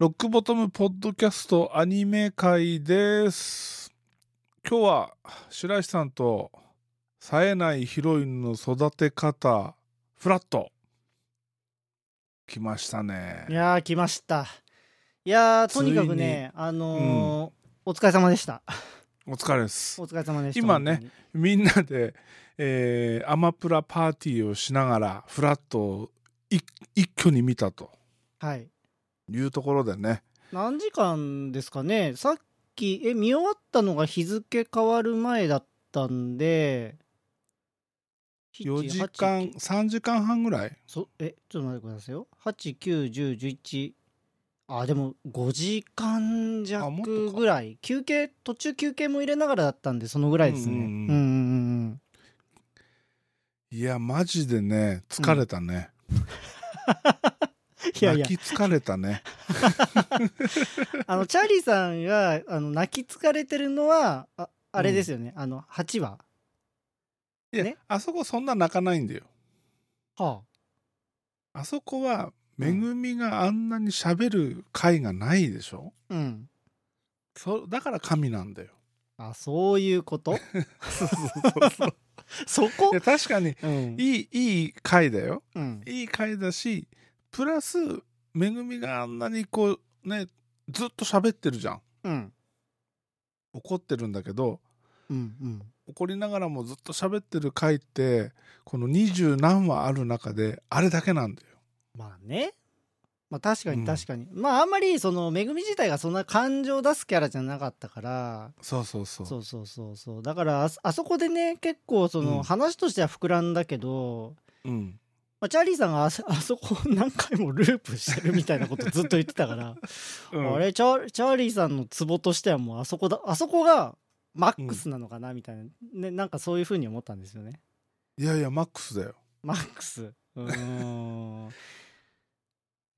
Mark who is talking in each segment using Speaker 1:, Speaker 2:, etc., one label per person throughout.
Speaker 1: ロックボトムポッドキャストアニメ会です。今日は白石さんと冴えないヒロインの育て方フラット。来ましたね。
Speaker 2: い。やー来ました。いやーとにかくねあのーお疲れ様でした。
Speaker 1: お疲れです。
Speaker 2: お。疲れ様でした
Speaker 1: 今ね
Speaker 2: 本
Speaker 1: みんなで、えーアマプラパーティーをしながらフラットを一一挙に見たと。
Speaker 2: はい
Speaker 1: いうところでね。
Speaker 2: 何時間ですかね。さっきえ見終わったのが日付変わる前だったんで
Speaker 1: 4時
Speaker 2: 7
Speaker 1: 間
Speaker 2: 8
Speaker 1: 3時間半ぐらい？
Speaker 2: そえちょっと待ってくださいよ。891011あでも5時間弱ぐらい。休憩途中休憩も入れながらだったんでそのぐらいですね。
Speaker 1: うう
Speaker 2: うん。んうんんうん。
Speaker 1: いやマジでね疲れたね、
Speaker 2: いやいや。
Speaker 1: 泣き疲れたね。
Speaker 2: あのチャーリーさんがあの泣き疲れてるのはああれですよね、あの8話
Speaker 1: いや、
Speaker 2: ね？
Speaker 1: あそこそんな泣かないんだよ。
Speaker 2: は
Speaker 1: あ。そこはめぐみがあんなに喋る回がないでしょ、
Speaker 2: あうん。
Speaker 1: そだから神なんだよ。
Speaker 2: あそういうこと？
Speaker 1: そうそうそう。
Speaker 2: そこ？
Speaker 1: いや確かに
Speaker 2: うん。
Speaker 1: いいいい回だよ。
Speaker 2: うん。
Speaker 1: いい回だしプラスめぐみがあんなにこうねずっと喋ってるじゃん。
Speaker 2: うん。
Speaker 1: 怒ってるんだけど
Speaker 2: うんうん。
Speaker 1: 怒りながらもずっと喋ってる回ってこの二十何話ある中であれだけなんだよ。
Speaker 2: まあね。まあ確か
Speaker 1: うん。
Speaker 2: に確かに、まああんまりそのめぐみ自体がそんな感情を出すキャラじゃなかったから。
Speaker 1: そうそうそう。
Speaker 2: そうそうそうそう。だからあそこでね結構その、
Speaker 1: うん。
Speaker 2: 話としては膨らんだけど、
Speaker 1: うん
Speaker 2: まあ、チャーリーさんが あそこを何回もループしてるみたいなことずっと言ってたから、
Speaker 1: うん。
Speaker 2: あれチャーチャーリーさんのツボとしてはもうあそこだあそこがマックスなのかなみたいな、ね、なんかそういうふうに思ったんですよね。
Speaker 1: いやいやマックスだよ。
Speaker 2: マックス。うーん。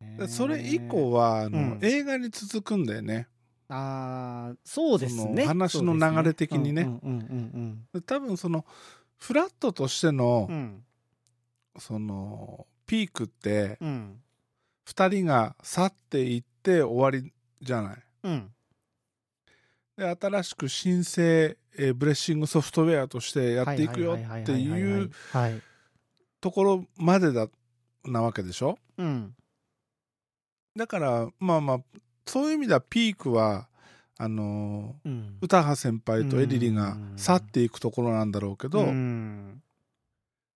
Speaker 1: でそれ以降はあの、
Speaker 2: うん。
Speaker 1: 映画に続くんだよね。
Speaker 2: あーそうですね。
Speaker 1: 話の流れ的にね。多分そのフラットとしての
Speaker 2: うんう、ん
Speaker 1: そのピークって
Speaker 2: うん。うん
Speaker 1: 2人が去っていって終わりじゃない。
Speaker 2: うん。
Speaker 1: で新しく新生、えーブレッシングソフトウェアとしてやっていくよっていう
Speaker 2: はい
Speaker 1: ところまでだなわけでしょ？
Speaker 2: うん。
Speaker 1: だからまあまあそういう意味ではピークはあのー
Speaker 2: うん。
Speaker 1: 歌羽先輩とエリリが去っていくところなんだろうけど、
Speaker 2: うん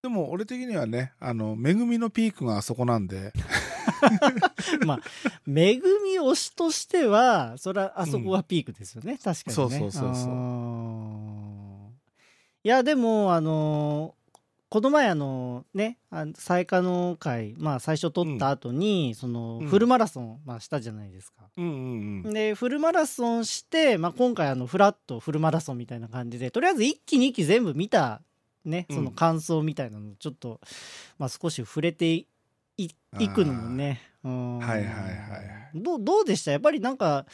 Speaker 1: でも俺的にはねあの恵みのピークがあそこなんで。
Speaker 2: まあめぐみ推しとしてはそれはあそこがピークですよね、確かにね。
Speaker 1: そうそうそうそう。
Speaker 2: いやでもあのーこの前あのね最下の会まあ最初撮った後に、その
Speaker 1: うん。
Speaker 2: フルマラソン、まあ、したじゃないですか。
Speaker 1: うんうんうん。
Speaker 2: でフルマラソンして、まあ、今回あのフラットフルマラソンみたいな感じでとりあえず1期2期全部見たね
Speaker 1: うん。
Speaker 2: その感想みたいなのちょっと、まあ、少し触れていいいくのもねうん。
Speaker 1: はいはいはい
Speaker 2: どうどうでした？やっぱりなんか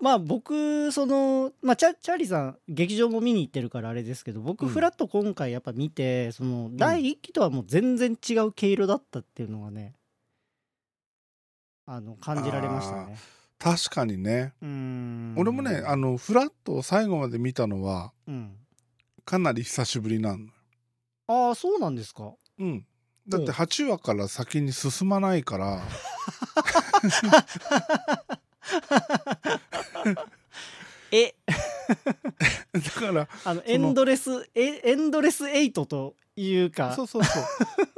Speaker 2: まあ僕その、まあ、チャチャーリーさん劇場も見に行ってるからあれですけど僕
Speaker 1: うん。
Speaker 2: フラット今回やっぱ見てその第1期とはもう全然違う毛色だったっていうのがねあの感じられましたね。
Speaker 1: 確かにね。
Speaker 2: うん。
Speaker 1: 俺もねあのフラットを最後まで見たのは
Speaker 2: うん、
Speaker 1: かなり久しぶりなの
Speaker 2: ああそうなんですか？
Speaker 1: うん。だって
Speaker 2: ほう
Speaker 1: 8話から先に進まないから。
Speaker 2: え？
Speaker 1: だから
Speaker 2: あのエンドレスえエンドレスエイトというか。
Speaker 1: そうそうそ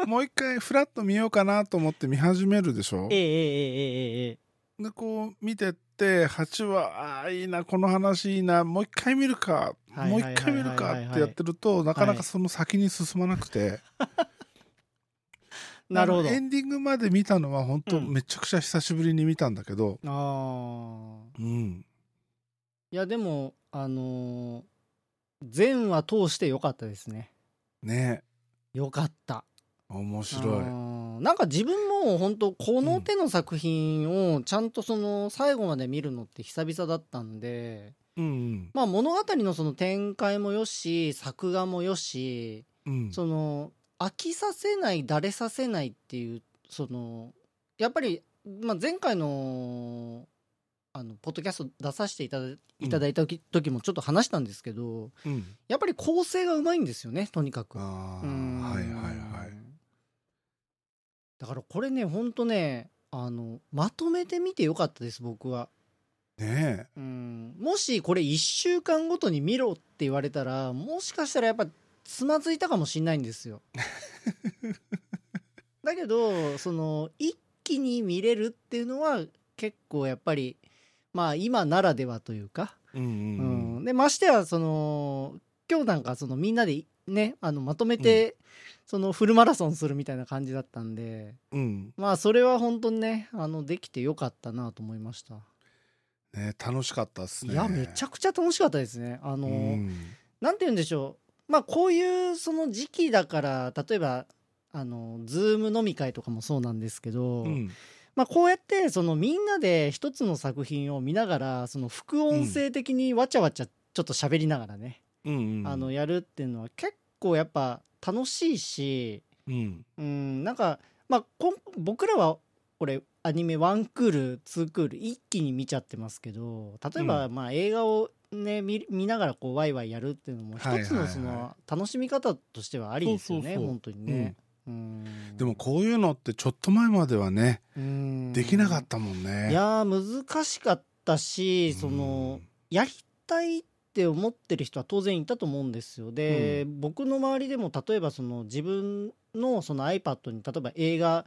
Speaker 1: う。もう一回フラット見ようかなと思って見始めるでしょ？
Speaker 2: ええええええええ
Speaker 1: でこう見てって8話ああーいいなこの話いいなもう一回見るか
Speaker 2: はい
Speaker 1: もう一回見るかってやってるとなかなかその先に進まなくて、
Speaker 2: なるほど。
Speaker 1: エンディングまで見たのは本当
Speaker 2: うん。
Speaker 1: めちゃくちゃ久しぶりに見たんだけど、
Speaker 2: ああ
Speaker 1: うん、
Speaker 2: いやでもあのー全話通してよかったですね。
Speaker 1: ね。
Speaker 2: よかった
Speaker 1: 面白い。
Speaker 2: なんか自分も本当この手の作品をちゃんとその最後まで見るのって久々だったんで、
Speaker 1: うん
Speaker 2: まあ物語のその展開もよし作画もよし
Speaker 1: うん。
Speaker 2: その飽きさせないだれさせないっていうそのやっぱり、まあ、前回のあのポッドキャスト出させていただいただいた時,、時もちょっと話したんですけど
Speaker 1: うん。
Speaker 2: やっぱり構成がうまいんですよねとにかく。
Speaker 1: はいはいはい
Speaker 2: だからこれねほんとねあのまとめてみてよかったです僕は。
Speaker 1: ね
Speaker 2: うん。もしこれ1週間ごとに見ろって言われたらもしかしたらやっぱつまずいたかもしれないんですよ。だけどその一気に見れるっていうのは結構やっぱりまあ今ならではというか、
Speaker 1: えうんう
Speaker 2: うん。ん、でましてやその今日なんかそのみんなでねあのまとめて、そのフルマラソンするみたいな感じだったんで
Speaker 1: うん。
Speaker 2: まあそれは本当にねあのできてよかったなと思いました。
Speaker 1: ね楽しかったっすね。
Speaker 2: いやめちゃくちゃ楽しかったですね。あの、
Speaker 1: うん。
Speaker 2: なんて言うんでしょう。まあこういうその時期だから例えばあのズーム飲み会とかもそうなんですけど、
Speaker 1: うん。
Speaker 2: まあこうやってそのみんなで一つの作品を見ながらその副音声的にわちゃわちゃちょっと喋りながらね、
Speaker 1: うんうん。
Speaker 2: あのやるっていうのは結構やっぱ楽しいし
Speaker 1: うん。
Speaker 2: うんなんかまあこん僕らはこれアニメ1クール2クール一気に見ちゃってますけど例えばまあ映画をね見見ながらこうワイワイやるっていうのも一
Speaker 1: はいはいはい。
Speaker 2: つのその楽しみ方としてはありですよね
Speaker 1: そうそうそう。
Speaker 2: 本当にね。うん。
Speaker 1: でもこういうのってちょっと前まではね
Speaker 2: うん。
Speaker 1: できなかったもんね。
Speaker 2: いやー難しかったしそのやりたいって思ってる人は当然いたと思うんですよ。で、僕の周りでも例えばその自分のその iPad に例えば映画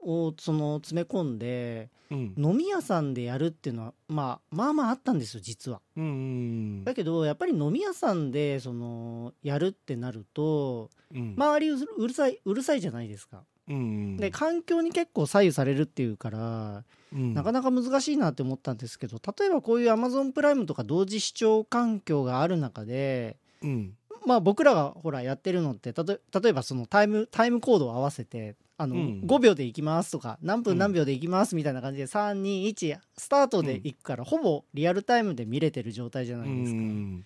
Speaker 2: をその詰め込んで
Speaker 1: うん。
Speaker 2: 飲み屋さんでやるっていうのは、まあ、まあまああったんですよ実は。
Speaker 1: うんうん
Speaker 2: だけどやっぱり飲み屋さんでそのやるってなると
Speaker 1: うん。
Speaker 2: 周りうるさいうるさいじゃないですか。
Speaker 1: うんうん。
Speaker 2: で環境に結構左右されるっていうから
Speaker 1: うん
Speaker 2: なかなか難しいなって思ったんですけど例えばこういう Amazon プライムとか同時視聴環境がある中で
Speaker 1: うん。
Speaker 2: まあ僕らがほらやってるのってたと例えばそのタイムタイムコードを合わせてあの、
Speaker 1: うん。
Speaker 2: 5秒で行きますとか何
Speaker 1: うん。
Speaker 2: 分何秒で行きますみたいな感じで321スタートで行くから、ほぼリアルタイムで見れてる状態じゃ
Speaker 1: う
Speaker 2: ないですか。
Speaker 1: ん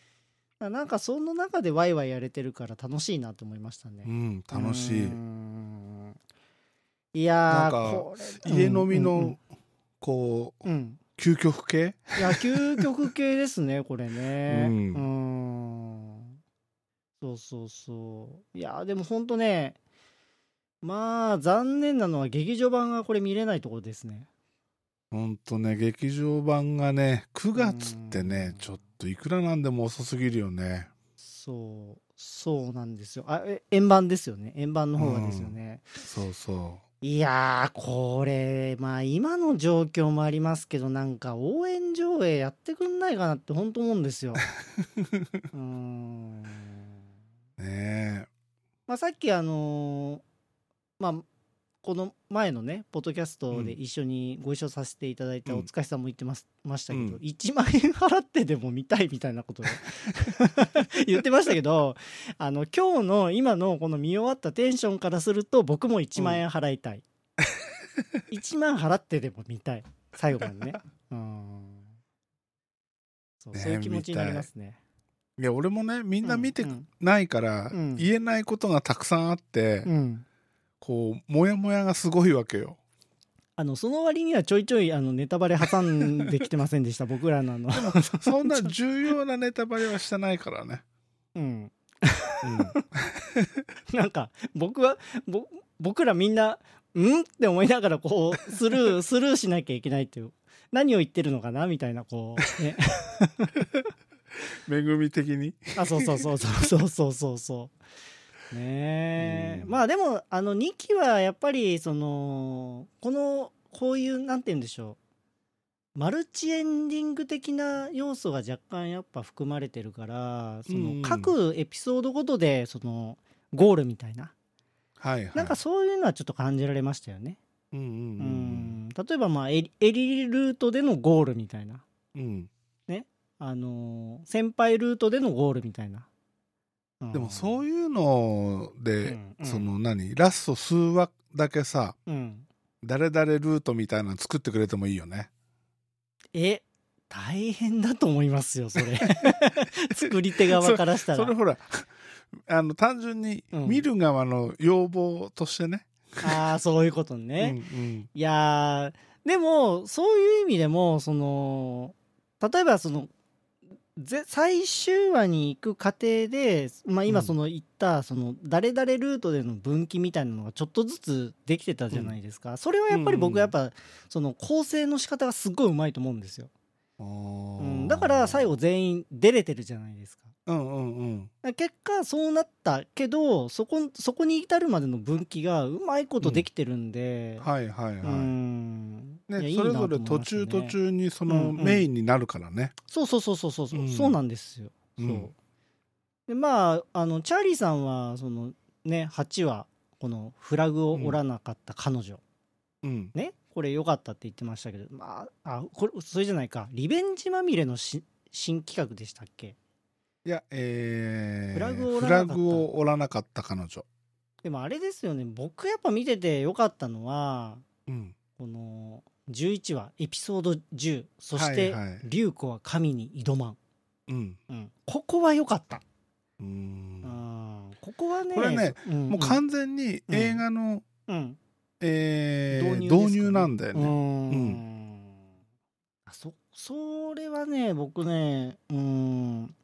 Speaker 2: なんかその中でワイワイやれてるから楽しいなと思いましたね。
Speaker 1: うん楽しい。
Speaker 2: うん。いや
Speaker 1: 家飲み
Speaker 2: うん
Speaker 1: のこう
Speaker 2: うん。うん
Speaker 1: 究極系？
Speaker 2: いや究極系ですねこれね。
Speaker 1: う
Speaker 2: うんん。そうそうそう。いやでもほんとねまあ残念なのは劇場版がこれ見れないところですね。
Speaker 1: ほんとね劇場版がね9月って
Speaker 2: うん。
Speaker 1: ねちょっといくらなんでも遅すぎるよね。
Speaker 2: そう。そうなんですよ。あえ円盤ですよね。円盤の方がですよね、
Speaker 1: そうそ
Speaker 2: いやーこれまあ今の状況もありますけどなんか応援上映やってくんないかなって本当思うんですよ。うーん。
Speaker 1: うね
Speaker 2: まあ、さっきあのーまあこの前のねポッドキャストで一緒にご一緒させていただいた
Speaker 1: うん。
Speaker 2: お疲れさんも言ってます、ましたけど、
Speaker 1: うん。
Speaker 2: 1万円払ってでも見たいみたいなことを 言ってましたけどあの今日の今のこの見終わったテンションからすると僕も1万円払いたい、1万払ってでも見たい。最後までね。うん。そう
Speaker 1: ね
Speaker 2: そういう気持ちになりますね。
Speaker 1: い。や俺もねみんな見て
Speaker 2: うん
Speaker 1: ないから
Speaker 2: うん。
Speaker 1: 言えないことがたくさんあって
Speaker 2: うんうん
Speaker 1: こうモヤモヤがすごいわけよ。
Speaker 2: あのその割にはちょいちょいあのネタバレ挟んできてませんでした？僕らのの。
Speaker 1: そんな 重要なネタバレはしてないからね。
Speaker 2: うん、
Speaker 1: うん、
Speaker 2: なんか僕はぼ僕らみんな「ん?」って思いながらこうスルー スルーしなきゃいけないっていう。何を言ってるのかな？みたいなこうね。
Speaker 1: 恵み的に？
Speaker 2: あそうそうそうそうそうそうそう。ねえ、
Speaker 1: うん。
Speaker 2: まあでもあの2期はやっぱりそのこのこういうなんて言うんでしょう。マルチエンディング的な要素が若干やっぱ含まれてるからその各エピソードごとでそのゴールみたいな。
Speaker 1: はいはい。
Speaker 2: なんかそういうのはちょっと感じられましたよね。う
Speaker 1: うんうんうん。
Speaker 2: ん。例えばまあエリエリルートでのゴールみたいな。
Speaker 1: うん。
Speaker 2: あのー先輩ルートでのゴールみたいな。
Speaker 1: でも
Speaker 2: う
Speaker 1: そういうので、
Speaker 2: うんうん。
Speaker 1: その何ラスト数話だけさ
Speaker 2: ん、うん、
Speaker 1: 誰々ルートみたいなの作ってくれてもいいよね。
Speaker 2: え大変だと思いますよそれ。作り手側からしたら。
Speaker 1: それほらあの単純に
Speaker 2: うん。
Speaker 1: 見る側の要望としてね、
Speaker 2: ああそういうこと
Speaker 1: うん
Speaker 2: ね、
Speaker 1: うん。
Speaker 2: いやーでもそういう意味でもその例えばそのぜ最終話に行く過程で、まあ、今
Speaker 1: うん。
Speaker 2: その言ったその誰々ルートでの分岐みたいなのがちょっとずつできてたじゃないですか、それはやっぱり僕
Speaker 1: うんうん。
Speaker 2: やっぱその構成の仕方がすっごいうまいと思うんですよ、
Speaker 1: う
Speaker 2: うん、だから最後全員出れてるじゃないですか
Speaker 1: うんうんうん。
Speaker 2: 結果そうなったけどそこそこに至るまでの分岐がうまいことできてるんで、
Speaker 1: はいはいはい、
Speaker 2: うん。いや
Speaker 1: ね、
Speaker 2: い
Speaker 1: それぞれ途中途中にそ
Speaker 2: うん
Speaker 1: の
Speaker 2: うん
Speaker 1: メインになるからね、
Speaker 2: そうそうそうそうそう。そう、
Speaker 1: うん。
Speaker 2: そうなんですよ。そう。
Speaker 1: うん
Speaker 2: でまああのチャーリーさんはそのね8話このフラグを折らなかった彼女、
Speaker 1: うん。
Speaker 2: ねこれ良かったって言ってましたけどまああこれそれじゃないか。リベンジまみれのし新企画でしたっけ？
Speaker 1: いやえー、
Speaker 2: フラグを折
Speaker 1: フラ
Speaker 2: らなかった。
Speaker 1: グを折らなかった彼女。
Speaker 2: でもあれですよね。僕やっぱ見てて良かったのは
Speaker 1: うん。
Speaker 2: この11話エピソード10そして
Speaker 1: はいはい「
Speaker 2: 竜子は神に挑まん。
Speaker 1: うん」
Speaker 2: うん、ここは良かった、
Speaker 1: うーん。
Speaker 2: うん、ここはね
Speaker 1: これね、
Speaker 2: うん
Speaker 1: もう完全に映画の、
Speaker 2: うん。
Speaker 1: えー
Speaker 2: 導入ね。
Speaker 1: 導入なんだよね。
Speaker 2: ん。あそそれはね僕ねうーん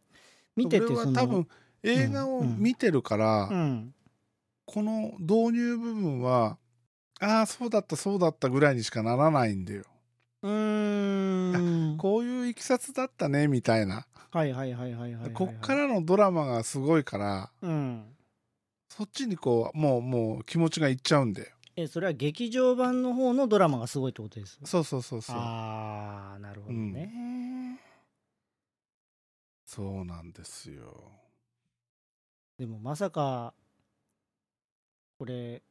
Speaker 2: 見てて
Speaker 1: は多分映画を見てるから、
Speaker 2: うん。
Speaker 1: この導入部分はああそうだったそうだったぐらいにしかならないんだよ。
Speaker 2: うーん。
Speaker 1: こういういきさつだったねみたいな、
Speaker 2: はいはいはいはいはいはいはい。
Speaker 1: こっからのドラマがすごいから
Speaker 2: うん。
Speaker 1: そっちにこうもうもう気持ちがいっちゃうんだよ。
Speaker 2: えそれは劇場版の方のドラマがすごいってことです？
Speaker 1: そうそうそうそう。
Speaker 2: ああなるほどね、
Speaker 1: そうなんですよ。
Speaker 2: でもまさかこれ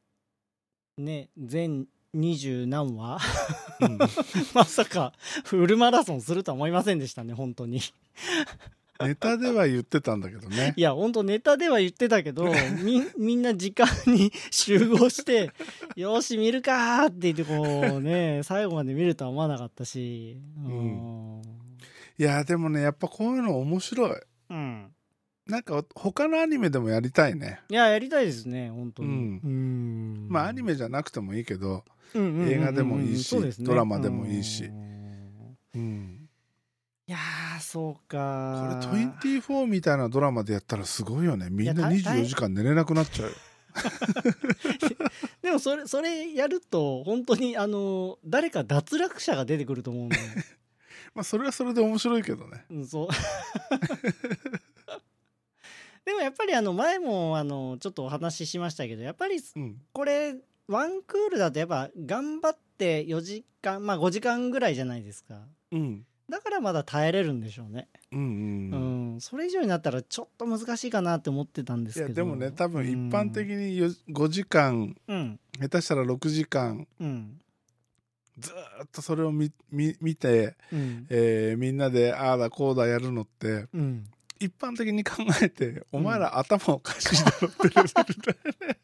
Speaker 2: ね全二十何話？
Speaker 1: うん。
Speaker 2: まさかフルマラソンするとは思いませんでしたね本当に。
Speaker 1: ネタでは言ってたんだけどね。
Speaker 2: いや本当ネタでは言ってたけどみみんな時間に集合して「よし見るか!」って言ってこうね最後まで見るとは思わなかったしうん
Speaker 1: いやでもねやっぱこういうの面白い。
Speaker 2: うん。
Speaker 1: なんか他のアニメでもやりたいね。
Speaker 2: いややりたいですね本当に。
Speaker 1: うん。
Speaker 2: うん。
Speaker 1: まあアニメじゃなくてもいいけど
Speaker 2: うんうんうんうん
Speaker 1: 映画でもいいし
Speaker 2: ね。
Speaker 1: ドラマでもいいし。
Speaker 2: うん。
Speaker 1: うん。
Speaker 2: いやーそう
Speaker 1: こ
Speaker 2: か
Speaker 1: れ24みたいなドラマでやったらすごいよね。みんな
Speaker 2: いやた
Speaker 1: 24時間寝れなくなっちゃう。よ
Speaker 2: でもそれそれやると本当にあの誰か脱落者が出てくると思うんで、
Speaker 1: まあそれはそれで面白いけどね。
Speaker 2: うん、そう。でもやっぱりあの前もあのちょっとお話ししましたけどやっぱり
Speaker 1: うん。
Speaker 2: これワンクールだとやっぱ頑張って4時間まあ5時間ぐらいじゃないですか。
Speaker 1: うん。
Speaker 2: だからまだ耐えれるんでしょうね。
Speaker 1: うんう
Speaker 2: うん。ん、それ以上になったらちょっと難しいかなって思ってたんで
Speaker 1: い
Speaker 2: すけど。
Speaker 1: やでもね多分一般的によ5時間
Speaker 2: うん。
Speaker 1: 下手したら6時間
Speaker 2: うん
Speaker 1: ずーっとそれを見見見て、
Speaker 2: うん。
Speaker 1: えーみんなでああだこうだやるのって
Speaker 2: うん。
Speaker 1: 一般的に考えてお前ら頭おかしいだろってレベルだよ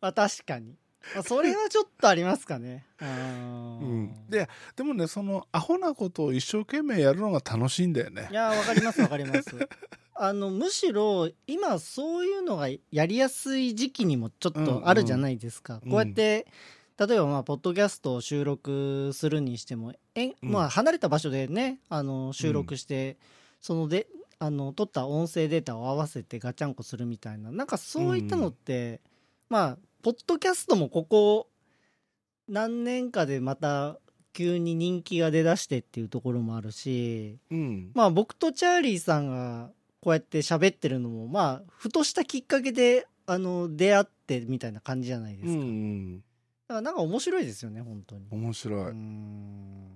Speaker 2: まあ確かに、まあ、それはちょっとありますかね。う
Speaker 1: うん。ん、ででもねそのアホなことを一生懸命やるのが楽しいんだよね。
Speaker 2: いやわかりますわかります。あのむしろ今そういうのがやりやすい時期にもちょっとあるじゃないですか、
Speaker 1: うん。
Speaker 2: こうやって例えばまあポッドキャストを収録するにしてもえ、
Speaker 1: うん。
Speaker 2: まあ離れた場所でねあの収録して、そのであの取った音声データを合わせてガチャンコするみたいななんかそういったのって、まあポッドキャストもここ何年かでまた急に人気が出だしてっていうところもあるし
Speaker 1: うん。
Speaker 2: まあ僕とチャーリーさんがこうやって喋ってるのもまあふとしたきっかけであの出会ってみたいな感じじゃないですか,、
Speaker 1: うんうん。
Speaker 2: だからなんか面白いですよね本当に。
Speaker 1: 面白い、
Speaker 2: うーん。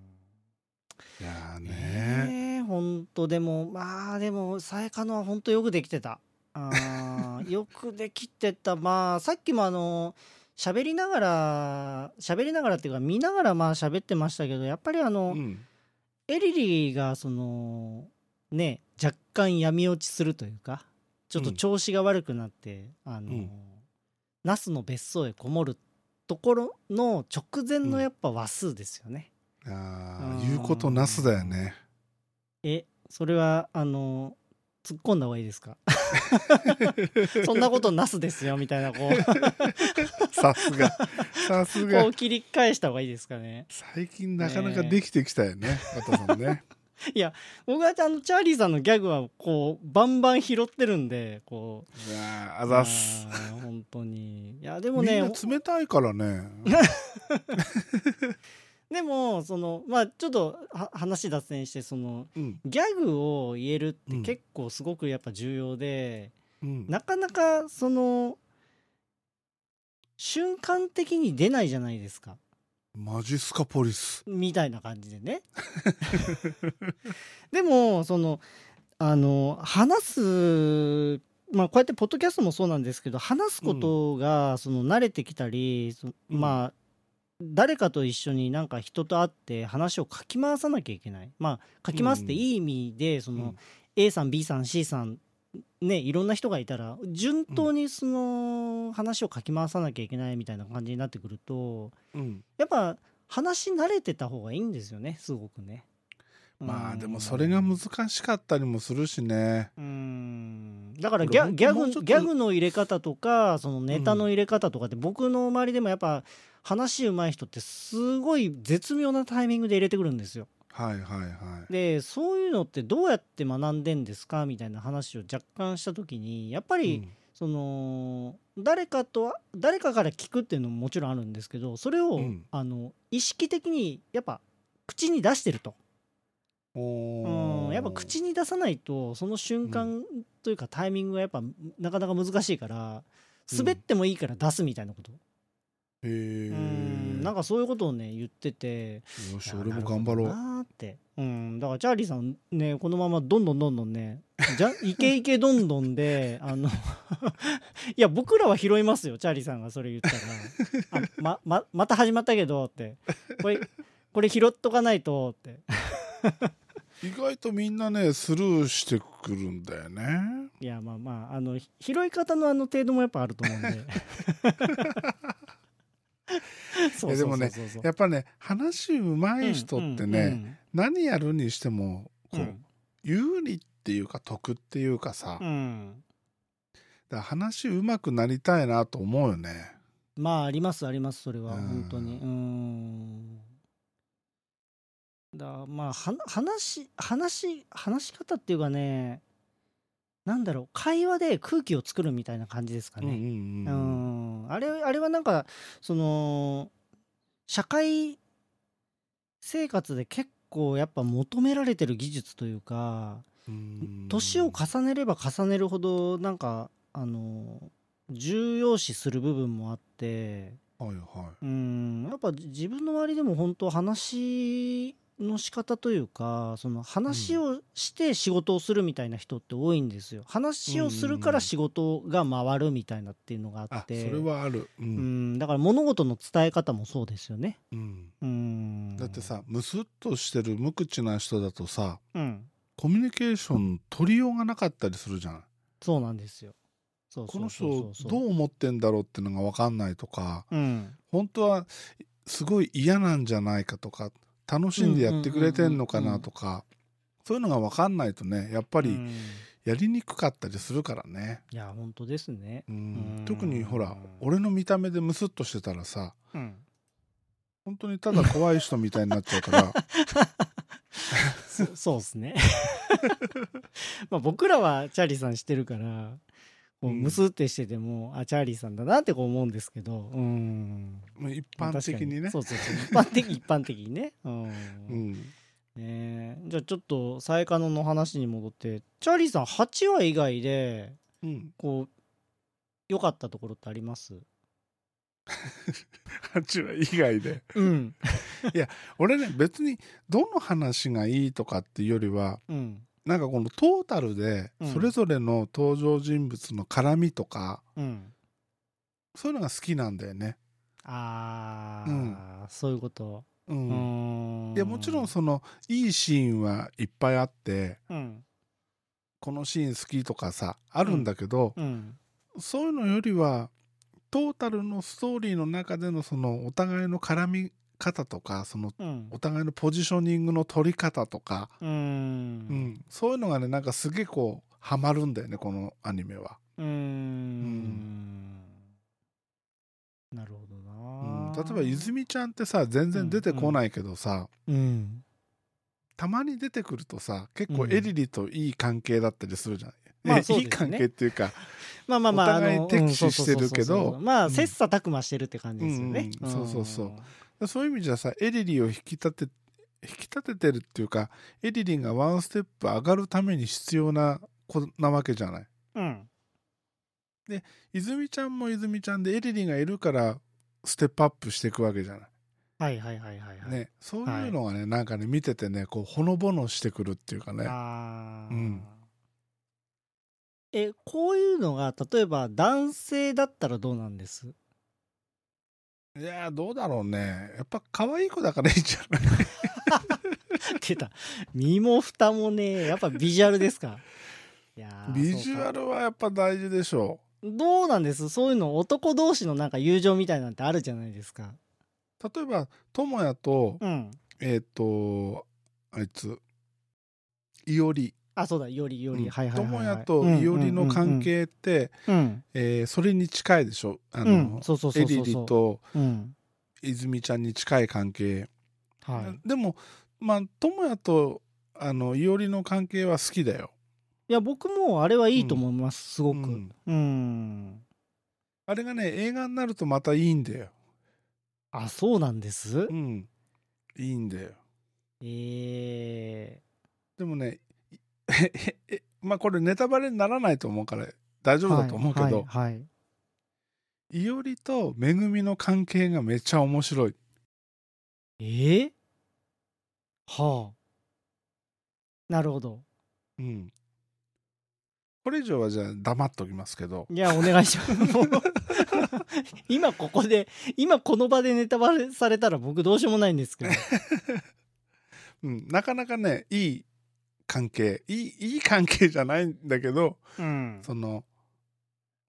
Speaker 1: いやーね。
Speaker 2: ねえ本当でもまあでもさえかのは本当よくできてた。あー よくできてた。まあさっきもあの喋りながら喋りながらっていうか見ながらまあ喋ってましたけどやっぱりあの、
Speaker 1: うん。
Speaker 2: エリリーがそのね若干闇落ちするというかちょっと調子が悪くなって、あの、
Speaker 1: うん。
Speaker 2: 那須の別荘へこもるところの直前のやっぱ話数ですよね。
Speaker 1: あ
Speaker 2: うん。
Speaker 1: ー言うことなすだよね。
Speaker 2: えそれはあの突っ込んだ方がいいですか？そんなことなすですよみたいなこう。
Speaker 1: さすが。さすが。
Speaker 2: こう切り返した方がいいですかね。
Speaker 1: 最近なかなかできてきたよね渡さんね
Speaker 2: 僕はあのチャーリーさんのギャグはこうバンバン拾ってるんでこう。
Speaker 1: いやーあざっす。
Speaker 2: 本当に。いやでも
Speaker 1: みん
Speaker 2: ね
Speaker 1: な冷たいからね。
Speaker 2: でもそのまあちょっとは話脱線してその
Speaker 1: うん。
Speaker 2: ギャグを言えるって
Speaker 1: うん。
Speaker 2: 結構すごくやっぱ重要で、
Speaker 1: うん。
Speaker 2: なかなかその瞬間的に出ないじゃないですか
Speaker 1: マジスカポリス。
Speaker 2: みたいな感じでね。でもそのあの話すまあこうやってポッドキャストもそうなんですけど話すことがその慣れてきたり、そ
Speaker 1: うん。
Speaker 2: まあ誰かと一緒になんか人と会って話をかき回さなきゃいけない。まあかき回すっていい意味でその、
Speaker 1: うん。
Speaker 2: A さん B さん C さんねいろんな人がいたら順当にその話をかき回さなきゃいけないみたいな感じになってくると
Speaker 1: うん。
Speaker 2: やっぱ話慣れてた方がいいんですよねすごくね。
Speaker 1: まあ
Speaker 2: うん
Speaker 1: でもそれが難しかったりもするしね。
Speaker 2: うん。だからギャ
Speaker 1: 俺
Speaker 2: ギャグギャグの入れ方とかそのネタの入れ方とかって僕の周りでもやっぱ話うまい人ってすごい絶妙なタイミングで入れてくるんですよ。
Speaker 1: はいはいはい。
Speaker 2: でそういうのってどうやって学んでんですか？みたいな話を若干した時にやっぱり、その誰かとは誰かから聞くっていうのももちろんあるんですけどそれを、
Speaker 1: うん。
Speaker 2: あの意識的にやっぱ口に出してると、
Speaker 1: うん
Speaker 2: うん、やっぱ口に出さないとその瞬間というかタイミングがやっぱなかなか難しいから滑ってもいいから出すみたいなこと、
Speaker 1: へえ
Speaker 2: うんなんかそういうことをね言ってて
Speaker 1: よし俺も頑張ろう。
Speaker 2: なって、うん、だからチャーリーさんねこのままどんどんどんどんねじゃ イケイケどんどんであの いや僕らは拾いますよチャーリーさんがそれ言ったら。あまままた始まったけどって。これこれ拾っとかないとって。
Speaker 1: 意外とみんなねスルーしてくるんだよね。
Speaker 2: いやまあまああのひ拾い方のあの程度もやっぱあると思うんで そう
Speaker 1: やでもねやっぱね話うまい人ってね、
Speaker 2: うん
Speaker 1: 何やるにしてもこう、
Speaker 2: うん。
Speaker 1: 有利っていうか得っていうかさ、
Speaker 2: うん。うん
Speaker 1: だから話うまくなりたいなと思うよね。
Speaker 2: まあありますありますそれは
Speaker 1: うん。
Speaker 2: 本当に。うん。だまあは話話話し方っていうかねなんだろう会話で空気を作るみたいな感じですかね。
Speaker 1: うんうんうん。
Speaker 2: うんあれあれはなんかその社会生活で結構やっぱ求められてる技術というか
Speaker 1: うん。
Speaker 2: 年を重ねれば重ねるほどなんかあの重要視する部分もあって
Speaker 1: はいはい。
Speaker 2: うんやっぱ自分の周りでも本当話の仕方というかその話をして仕事をするみたいな人って多いんですよ。話をするから仕事が回るみたいなっていうのがあって。
Speaker 1: れはある。う、
Speaker 2: うん。んだから物事の伝え方もそうですよね。
Speaker 1: うん。
Speaker 2: うん。
Speaker 1: だってさムスッとしてる無口な人だとさ
Speaker 2: うん。
Speaker 1: コミュニケーション取りようがなかったりするじゃん。
Speaker 2: そうなんですよ。そう
Speaker 1: この
Speaker 2: そうそう。そう
Speaker 1: 人どう思ってんだろうってのが分かんないとか
Speaker 2: うん。
Speaker 1: 本当はすごい嫌なんじゃないかとか楽しんでやってくれてんのかなとかそういうのが分かんないとねやっぱり
Speaker 2: うん。
Speaker 1: やりにくかったりするからね、
Speaker 2: いや本当ですね。
Speaker 1: うん。
Speaker 2: うん。
Speaker 1: 特にほら俺の見た目でムスッとしてたらさ
Speaker 2: うん。
Speaker 1: 本当にただ怖い人みたいになっちゃうから。
Speaker 2: そそうですね。まあ僕らはチャーリーさんしてるからこう
Speaker 1: うん。
Speaker 2: ムスってしてても、あチャーリーさんだなってこう思うんですけど。うん。
Speaker 1: 一般的にね。
Speaker 2: そうそうそう。一般的 一般的にね。うん、
Speaker 1: うん。
Speaker 2: ねえ。じゃあちょっとサエカノの話に戻ってチャーリーさん8話以外で
Speaker 1: うん。
Speaker 2: こう良かったところってあります？
Speaker 1: 8話以外で。
Speaker 2: うん。
Speaker 1: 俺ね別にどの話がいいとかっていうよりは
Speaker 2: うん
Speaker 1: なんかこのトータルで
Speaker 2: うん。
Speaker 1: それぞれの登場人物の絡みとか、
Speaker 2: うん。
Speaker 1: そういうのが好きなんだよね。
Speaker 2: ああ、
Speaker 1: うん。
Speaker 2: そういうこと。
Speaker 1: う
Speaker 2: うんん。
Speaker 1: いやもちろんそのいいシーンはいっぱいあって
Speaker 2: うん。
Speaker 1: このシーン好きとかさあるんだけど、
Speaker 2: うん。
Speaker 1: そういうのよりはトータルのストーリーの中でのそのお互いの絡み方とかその
Speaker 2: うん。
Speaker 1: お互いのポジショニングの取り方とか、
Speaker 2: う
Speaker 1: うん。んそういうのがねなんかすげえこうハマるんだよねこのアニメは、
Speaker 2: うーん。なるほど
Speaker 1: うん、
Speaker 2: な、
Speaker 1: 例えば泉ちゃんってさ全然出てこないけどさ、
Speaker 2: うん。
Speaker 1: たまに出てくるとさ結構
Speaker 2: うん。
Speaker 1: エリリといい関係だったりするじゃない、
Speaker 2: まあ
Speaker 1: えいい関係っていうか
Speaker 2: まあまあまあ
Speaker 1: お互い敵視
Speaker 2: うん
Speaker 1: してるけど。
Speaker 2: まあ
Speaker 1: うん。
Speaker 2: 切磋琢磨してるって感じですよね、
Speaker 1: うんうん。そうそうそうそういう意味じゃさエリリを引き立て引き立ててるっていうかエリリがワンステップ上がるために必要な子なわけじゃない。
Speaker 2: うん。
Speaker 1: 泉ちゃんも泉ちゃんでエリリがいるからステップアップしていくわけじゃない、
Speaker 2: はいはいはいはいはい、
Speaker 1: ね、そういうのがね、なんかね見ててねこうほのぼのしてくるっていうかね。
Speaker 2: あー。
Speaker 1: うん。
Speaker 2: えこういうのが例えば男性だったらどうなんです？
Speaker 1: いやーどうだろうね。やっぱ可愛い子だからいいんじゃない？
Speaker 2: 出た。身も蓋もねやっぱビジュアルですか？いやー
Speaker 1: ビジュアルはやっぱ大事でしょ
Speaker 2: かどうなんです？そういうの男同士のなんか友情みたいなんてあるじゃないですか。
Speaker 1: う例えば智也と、
Speaker 2: うん。
Speaker 1: えっ、とあいついおり
Speaker 2: あそうだ。よりより、
Speaker 1: うん。
Speaker 2: はいはいはいはい。
Speaker 1: 智也といおりの関係って、
Speaker 2: うん。
Speaker 1: えーそれに近いでしょ？あ
Speaker 2: う
Speaker 1: の、エリリと
Speaker 2: うん。
Speaker 1: 泉ちゃんに近い関係、
Speaker 2: はい。
Speaker 1: でもまあ智也とあのいおりの関係は好きだよ。
Speaker 2: いや僕もあれはいいと思います、すごく。
Speaker 1: うん。
Speaker 2: うん。
Speaker 1: あれがね映画になるとまたいいんだよ。
Speaker 2: あそうなんです？
Speaker 1: うん。いいんだよ。
Speaker 2: え
Speaker 1: でもねまあこれネタバレにならないと思うから大
Speaker 2: ー、
Speaker 1: 丈夫だと思うけど、
Speaker 2: はいはいはい。
Speaker 1: いおりとめぐみの関係がめっちゃ面白い。
Speaker 2: え？ー、はあ。なるほど。
Speaker 1: うん。これ以上はじゃあ黙っときますけど。
Speaker 2: いやお願いします。今ここで今この場でネタバレされたら僕どうしようもないんですけど。
Speaker 1: うん、なかなかねいい関係。いいいい関係じゃないんだけど
Speaker 2: うん。
Speaker 1: その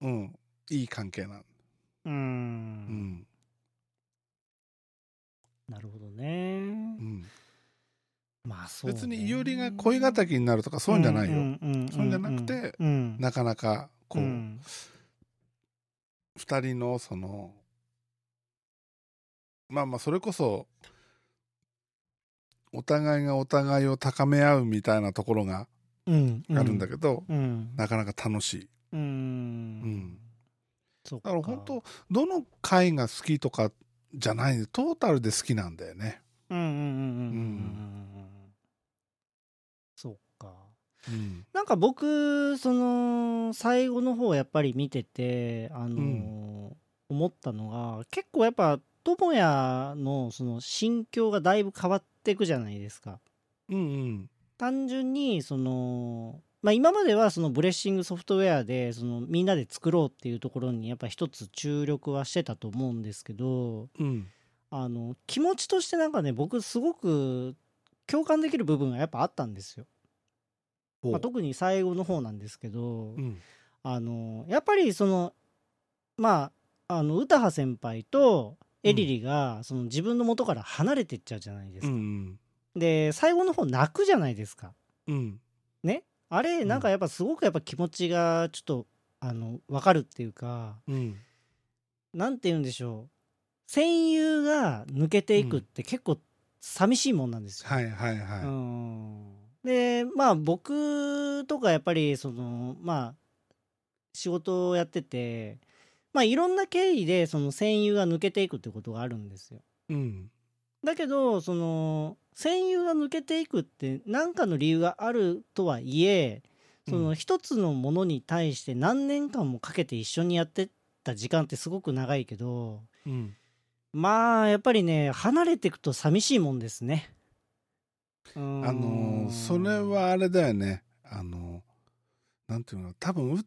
Speaker 1: うん。いい関係なの。
Speaker 2: う
Speaker 1: うん。ん
Speaker 2: なるほどね。
Speaker 1: うん。
Speaker 2: まあそう、ね、
Speaker 1: 別にいおりが恋敵になるとかそういうんじゃないよ、そういうんじゃなくて
Speaker 2: うん。
Speaker 1: なかなかこう、
Speaker 2: うん。
Speaker 1: 二人のそのまあまあそれこそお互いがお互いを高め合うみたいなところが
Speaker 2: うん
Speaker 1: あるんだけど、
Speaker 2: うん。
Speaker 1: なかなか楽しい。
Speaker 2: うん。
Speaker 1: ん。
Speaker 2: そっ
Speaker 1: だから本当どの回が好きとかじゃないトータルで好きなんだよね。
Speaker 2: うんうんうんうんうんうん。
Speaker 1: うん。
Speaker 2: そっか。
Speaker 1: うん。
Speaker 2: なんか僕その最後の方やっぱり見ててあのー
Speaker 1: うん。
Speaker 2: 思ったのが結構やっぱ智也のその心境がだいぶ変わっていくじゃないですか。
Speaker 1: うんうん。
Speaker 2: 単純にそのまあ今まではその blessing software でそのみんなで作ろうっていうところにやっぱ一つ注力はしてたと思うんですけど
Speaker 1: うん。
Speaker 2: あの気持ちとしてなんかね僕すごく共感できる部分がやっぱあったんですよ、まあ、特に最後の方なんですけど、
Speaker 1: うん。
Speaker 2: あのやっぱりそのまああの詩羽先輩とエリリがその自分の元から離れてっちゃうじゃないです
Speaker 1: う
Speaker 2: か、
Speaker 1: ん。
Speaker 2: で最後の方泣くじゃないですか。
Speaker 1: うん。
Speaker 2: ね？あれ
Speaker 1: ん
Speaker 2: なんかやっぱすごくやっぱ気持ちがちょっとあの分かるっていうか
Speaker 1: うん。
Speaker 2: なんて言うんでしょう。戦友が抜けていくって結構寂しいもんなんですよ。
Speaker 1: はいはいはい、
Speaker 2: うん。でまあ僕とかやっぱりそのまあ仕事をやっててまあいろんな経緯でその戦友が抜けていくってことがあるんですよ。
Speaker 1: うん。
Speaker 2: だけどその戦友が抜けていくって何かの理由があるとはいえその一つのものに対して何年間もかけて一緒にやってた時間ってすごく長いけど
Speaker 1: うん。
Speaker 2: まあやっぱりね離れていくと寂しいもんですね。あ
Speaker 1: あのーそれはあれだよね。あのなんていうの多分う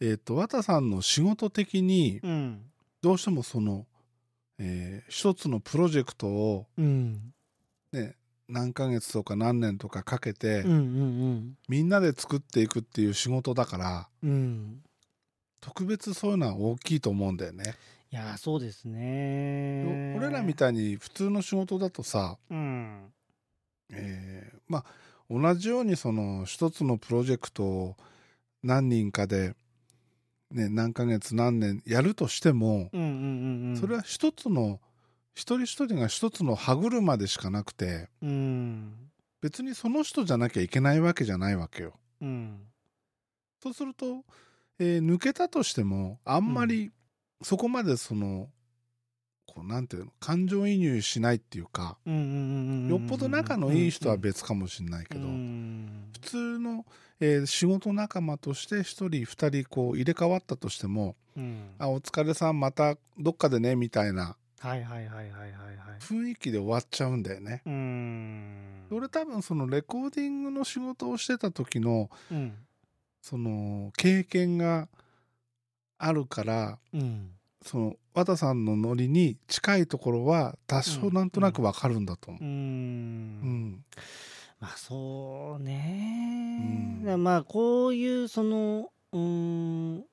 Speaker 1: えっ、と綿さんの仕事的に
Speaker 2: うん
Speaker 1: どうしてもその、えー一つのプロジェクトを
Speaker 2: うん。
Speaker 1: ね何ヶ月とか何年とかかけて、みんなで作っていくっていう仕事だから
Speaker 2: うんうん。
Speaker 1: 特別そういうのは大きいと思うんだよね。
Speaker 2: いやーそうですね。
Speaker 1: 俺らみたいに普通の仕事だとさ、
Speaker 2: うん。
Speaker 1: えーまあ同じようにその一つのプロジェクトを、何人かで、ね、何ヶ月何年やるとしても、
Speaker 2: うんうんうんうん。
Speaker 1: それは一つの一人一人が一つの歯車でしかなくて
Speaker 2: うん。
Speaker 1: 別にその人じゃなきゃいけないわけじゃないわけよ。
Speaker 2: うん。
Speaker 1: そうすると、えー抜けたとしてもあんまりそこまでその、こうなんていうの感情移入しないっていうか、よっぽど仲のいい人は別かもしれないけど、
Speaker 2: うん。
Speaker 1: 普通の、えー仕事仲間として一人二人こう入れ替わったとしても
Speaker 2: うん「
Speaker 1: あお疲れさんまたどっかでね」みたいな
Speaker 2: はいはいはいはいはいはい。
Speaker 1: 雰囲気で終わっちゃうんだよね。
Speaker 2: うん。
Speaker 1: 俺多分そのレコーディングの仕事をしてた時の
Speaker 2: うん。
Speaker 1: その経験があるから
Speaker 2: うん
Speaker 1: その和田さんのノリに近いところは多少なんとなくわかるんだと思
Speaker 2: う。
Speaker 1: う。うん。ん。
Speaker 2: まあそうね、
Speaker 1: うん。
Speaker 2: まあこういうそのうーん。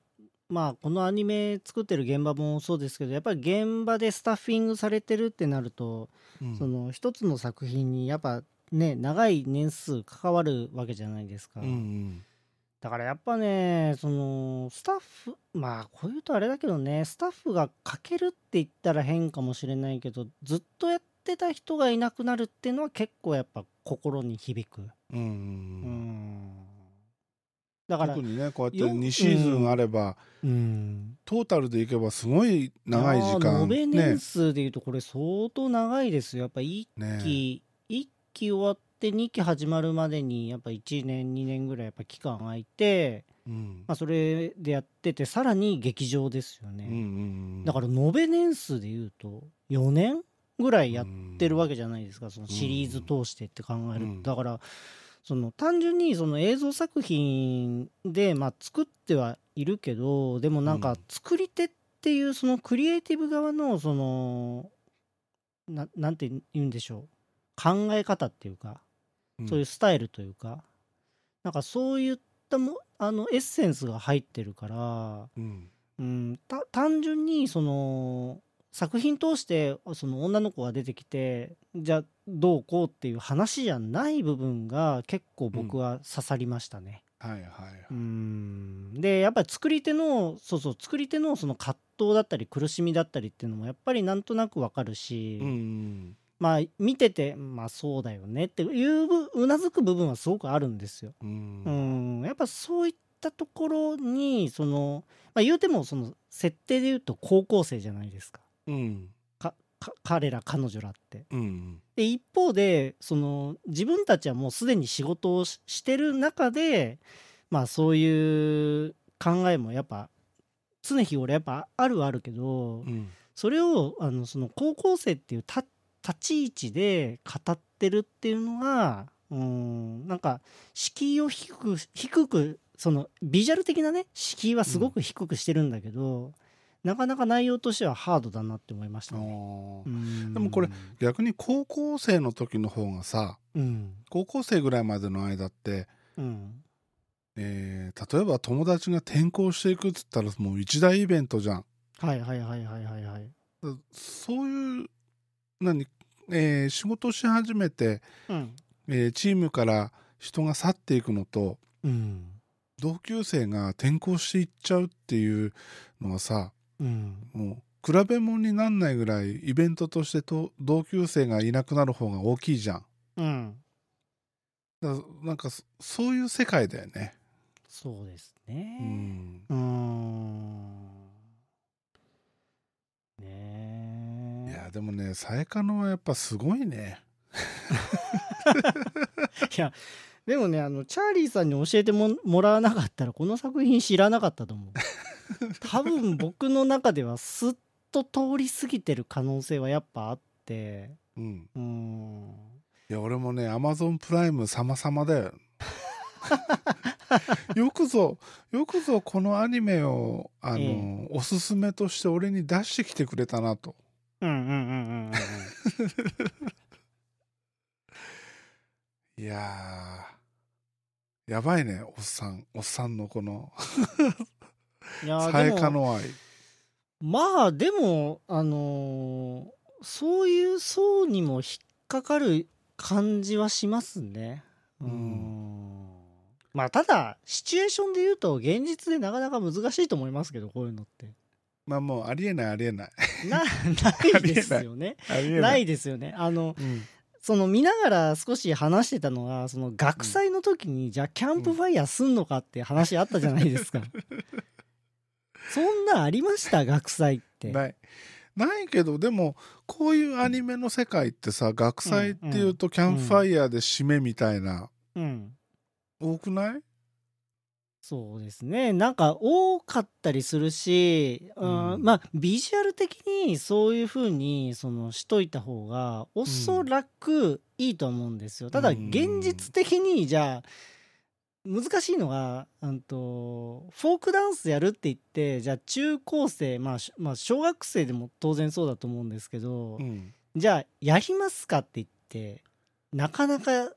Speaker 2: まあこのアニメ作ってる現場もそうですけどやっぱり現場でスタッフィングされてるってなると、
Speaker 1: うん。
Speaker 2: その一つの作品にやっぱね長い年数関わるわけじゃないですか、
Speaker 1: うんうん
Speaker 2: だからやっぱねそのスタッフまあこういうとあれだけどねスタッフが欠けるって言ったら変かもしれないけどずっとやってた人がいなくなるっていうのは結構やっぱ心に響く。
Speaker 1: うんうん
Speaker 2: うん。だから
Speaker 1: 特にねこうやって
Speaker 2: よ
Speaker 1: 2シーズンあれば、
Speaker 2: うん。
Speaker 1: トータルでいけばすごい長い時間
Speaker 2: 延べ
Speaker 1: ね。
Speaker 2: 年数でいうとこれ相当長いですよ。やっぱ1
Speaker 1: ね。
Speaker 2: 期、一期終わって2期始まるまでにやっぱ1年2年ぐらいやっぱ期間空いて、
Speaker 1: うん。
Speaker 2: まあ、それでやっててさらに劇場ですよね、
Speaker 1: うんうん
Speaker 2: だから延べ年数でいうと4年ぐらいやってるわ
Speaker 1: け
Speaker 2: けじゃないですか、そのシリーズ通してって考えると、
Speaker 1: うん。
Speaker 2: だからその単純にその映像作品で、まあ、作ってはいるけどでもなんか
Speaker 1: うん。
Speaker 2: 作り手っていうそのクリエイティブ側のそのななんて言うんでしょう考え方っていうかそういうスタイルというか、なんかそういったもあのエッセンスが入ってるから、
Speaker 1: うん。
Speaker 2: うん、た単純にその作品通してその女の子が出てきてじゃあどうこうっていう話じゃない部分が結構僕は刺さりましたね。
Speaker 1: はいはいはい、
Speaker 2: うん。でやっぱり作り手のそうそう作り手のその葛藤だったり苦しみだったりっていうのもやっぱりなんとなくわかるし、
Speaker 1: うんうん
Speaker 2: まあ見ててまあそうだよねっていうぶうなずく部分はすごくあるんですよ。
Speaker 1: うん。
Speaker 2: うん、やっぱそういったところにその、まあ、言うてもその設定で言うと高校生じゃないですか。
Speaker 1: うん。
Speaker 2: かか彼ら彼女らって。
Speaker 1: うん
Speaker 2: で一方でその自分たちはもうすでに仕事をししてる中でまあそういう考えもやっぱ常日頃やっぱあるはあるけど、
Speaker 1: うん。
Speaker 2: それをあのその高校生っていうた立ち位置で語ってるっていうのがうんなんか敷居を低く低くそのビジュアル的なね敷居はすごく低くしてるんだけど、なかなか内容としてはハードだなって思いました
Speaker 1: あ
Speaker 2: ね。
Speaker 1: でもこれ逆に高校生の時の方がさ
Speaker 2: うん
Speaker 1: 高校生ぐらいまでの間って、
Speaker 2: うん
Speaker 1: えー例えば友達が転校していくっつったらもう一大イベントじゃん。
Speaker 2: はいはいはいはいはいはい。
Speaker 1: だそういう何、えー仕事し始めて、
Speaker 2: うん。
Speaker 1: えーチームから人が去っていくのと
Speaker 2: うん。
Speaker 1: 同級生が転校していっちゃうっていうのはさ
Speaker 2: うん。
Speaker 1: もう比べ物になんないぐらいイベントとしてと同級生がいなくなる方が大きいじゃん。
Speaker 2: うん。
Speaker 1: だなんかそそういう世界だよね。
Speaker 2: そうです
Speaker 1: う
Speaker 2: ね。
Speaker 1: ん。
Speaker 2: うーんねえ
Speaker 1: いやでもねさえかのはやっぱすごいね。
Speaker 2: いやでもねあのチャーリーさんに教えてももらわなかったらこの作品知らなかったと思う 多分僕の中ではスッと通り過ぎてる可能性はやっぱあって
Speaker 1: うん。
Speaker 2: うーん
Speaker 1: いや俺もねアマゾンプライム様々だよ。よくぞよくぞこのアニメをあの、
Speaker 2: え
Speaker 1: おすすめとして俺に出してきてくれたなと。
Speaker 2: うんうんうんうんうん
Speaker 1: いやーやばいねおっさんおっさんのこの。
Speaker 2: いや
Speaker 1: さえ
Speaker 2: でも
Speaker 1: かの愛。
Speaker 2: まあでもあのーそういう層にも引っかかる感じはしますね。うーん。まあただシチュエーションで言うと現実でなかなか難しいと思いますけどこういうのって
Speaker 1: まあもうありえないありえない。
Speaker 2: な ないですよね。
Speaker 1: ありえ
Speaker 2: な
Speaker 1: ない
Speaker 2: いですよね。あの
Speaker 1: うん
Speaker 2: その見ながら少し話してたのはその学祭の時にじゃあキャンプファイヤーすんのかって話あったじゃないですか、そんなんありました？学祭って。
Speaker 1: ない。ないけどでもこういうアニメの世界ってさ学祭っていうとキャンプファイヤーで締めみたいな、
Speaker 2: うん。
Speaker 1: 多くない？
Speaker 2: そうですね。なんか多かったりするし、うん。
Speaker 1: うん
Speaker 2: まあビジュアル的にそういう風にそのしといた方がおそらくいいと思うんですよ、ただ
Speaker 1: うん
Speaker 2: 現実的にじゃあ難しいのが、うんと、フォークダンスやるって言ってじゃあ中高生、まあ、しまあ小学生でも当然そうだと思うんですけど、
Speaker 1: うん。
Speaker 2: じゃあやりますかって言ってなかなか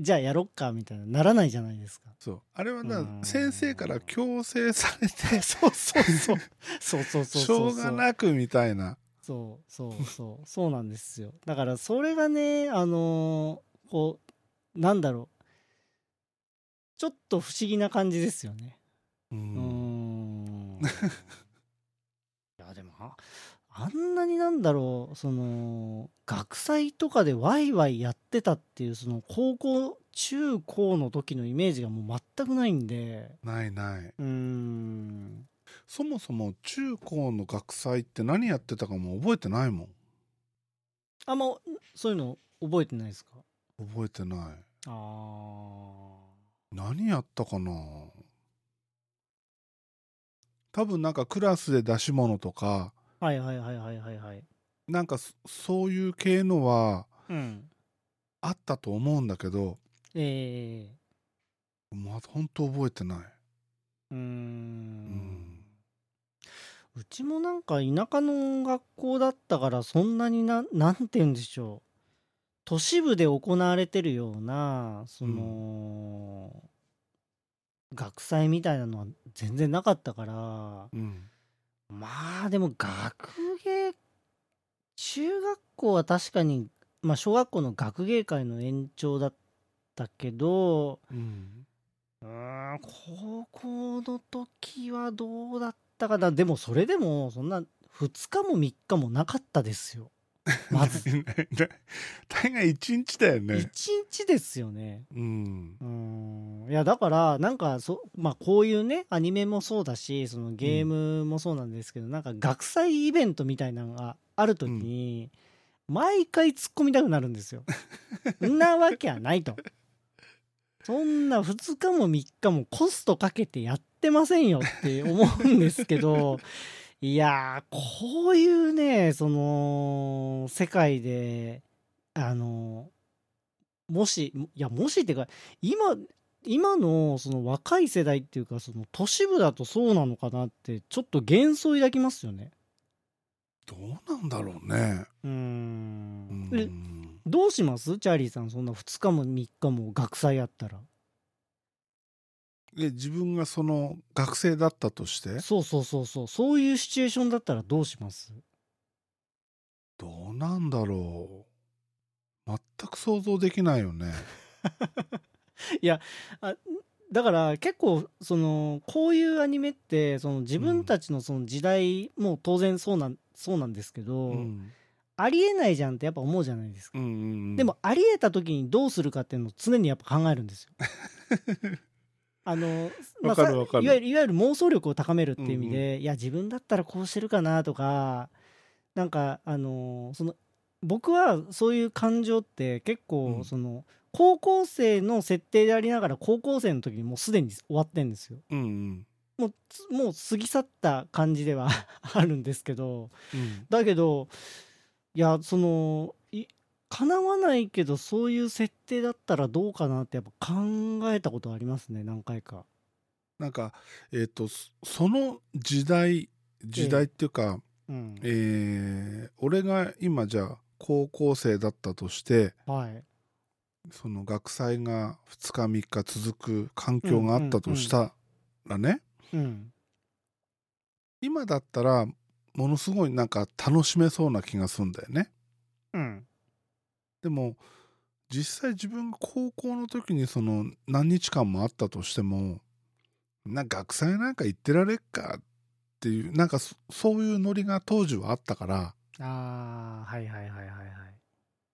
Speaker 2: じゃあやろっかみたいなならないじゃないですか。
Speaker 1: そうあれはな
Speaker 2: うん
Speaker 1: 先生から強制されて
Speaker 2: そうそうそう。そうそうそう
Speaker 1: し
Speaker 2: そう。
Speaker 1: ょうがなくみたいな
Speaker 2: そうそうそう。そうなんですよ。だからそれがね、あのーこう、なんだろう。ちょっと不思議な感じですよね。
Speaker 1: う
Speaker 2: ん。いや、でもあ、あんなになんだろう、その、学祭とかでワイワイやってたっていう、その高校、中高の時のイメージがもう全くないんで、
Speaker 1: ないない。う
Speaker 2: ーん。
Speaker 1: そもそも中高の学祭って何やってたかも覚えてないもん。
Speaker 2: あんまそういうの覚えてないですか？
Speaker 1: 覚えてない。
Speaker 2: ああ。
Speaker 1: 何やったかな？多分なんかクラスで出し物とか
Speaker 2: はいはいはいはいはいはい。
Speaker 1: なんかそそういう系のは
Speaker 2: うん。
Speaker 1: あったと思うんだけど
Speaker 2: ええ
Speaker 1: まあ本当覚えてない、
Speaker 2: うーん。
Speaker 1: うん。
Speaker 2: うちもなんか田舎の学校だったからそんなにななんて言うんでしょう。都市部で行われてるようなその、学祭みたいなのは全然なかったから
Speaker 1: うん
Speaker 2: まあでも学芸中学校は確かにまあ小学校の学芸会の延長だったけど
Speaker 1: うん。
Speaker 2: うーん高校の時はどうだったかな。でもそれでもそんな2日も3日もなかったですよまず。
Speaker 1: 大概一日だよ
Speaker 2: 1
Speaker 1: ね
Speaker 2: 日ですよね。
Speaker 1: うん。
Speaker 2: うーん。いやだからなんかそまあこういうねアニメもそうだしそのゲームもそうなんですけど、なんか学祭イベントみたいなのがある時に、毎回突っ込みたくなるんですよ。んなわけはないと。そんな2日も3日もコストかけてやってませんよって思うんですけどいやーこういうねその世界であのもしいやもしっていうか今今のその若い世代っていうかその都市部だとそうなのかなってちょっと幻想抱きますよね。
Speaker 1: どうなんだろうね。
Speaker 2: う
Speaker 1: ん。
Speaker 2: えどうします？チャーリーさんそんな2日も3日も学祭やったら
Speaker 1: で自分がその学生だったとして？
Speaker 2: そうそうそうそう。そういうシチュエーションだったらどうします？
Speaker 1: どうなんだろう。全く想像できないよね。
Speaker 2: だから結構そのこういうアニメってその自分たちのその時代も当然そうなんそうなんですけど、
Speaker 1: うん。
Speaker 2: ありえないじゃんってやっぱ思うじゃないですか、
Speaker 1: うんうんうん。
Speaker 2: でもありえた時にどうするかっていうのを常にやっぱ考えるんですよ あの、
Speaker 1: わかるわかる。
Speaker 2: いわゆるいわゆる妄想力を高めるっていう意味で、いや自分だったらこうしてるかなとかなんかあのその僕はそういう感情って結構、
Speaker 1: うん。
Speaker 2: その高校生の設定でありながら高校生の時にもうすでに終わってんですよ。
Speaker 1: うんうん。
Speaker 2: もうつもう過ぎ去った感じでは あるんですけど
Speaker 1: うん。
Speaker 2: だけどいやそのい叶わないけどそういう設定だったらどうかなってやっぱ考えたことありますね何回か。
Speaker 1: なんかえっ、とそその時代時代っていうか、
Speaker 2: うん。
Speaker 1: えー俺が今じゃあ高校生だったとして
Speaker 2: はい。
Speaker 1: その学祭が2日3日続く環境があったとしたらね、
Speaker 2: うん。
Speaker 1: 今だったらものすごいなんか楽しめそうな気がするんだよね。
Speaker 2: うん
Speaker 1: でも実際自分が高校の時にその何日間もあったとしてもな学祭なんか行ってられっかっていうなんかそそういうノリが当時はあったから
Speaker 2: ああはいはいはいはいはい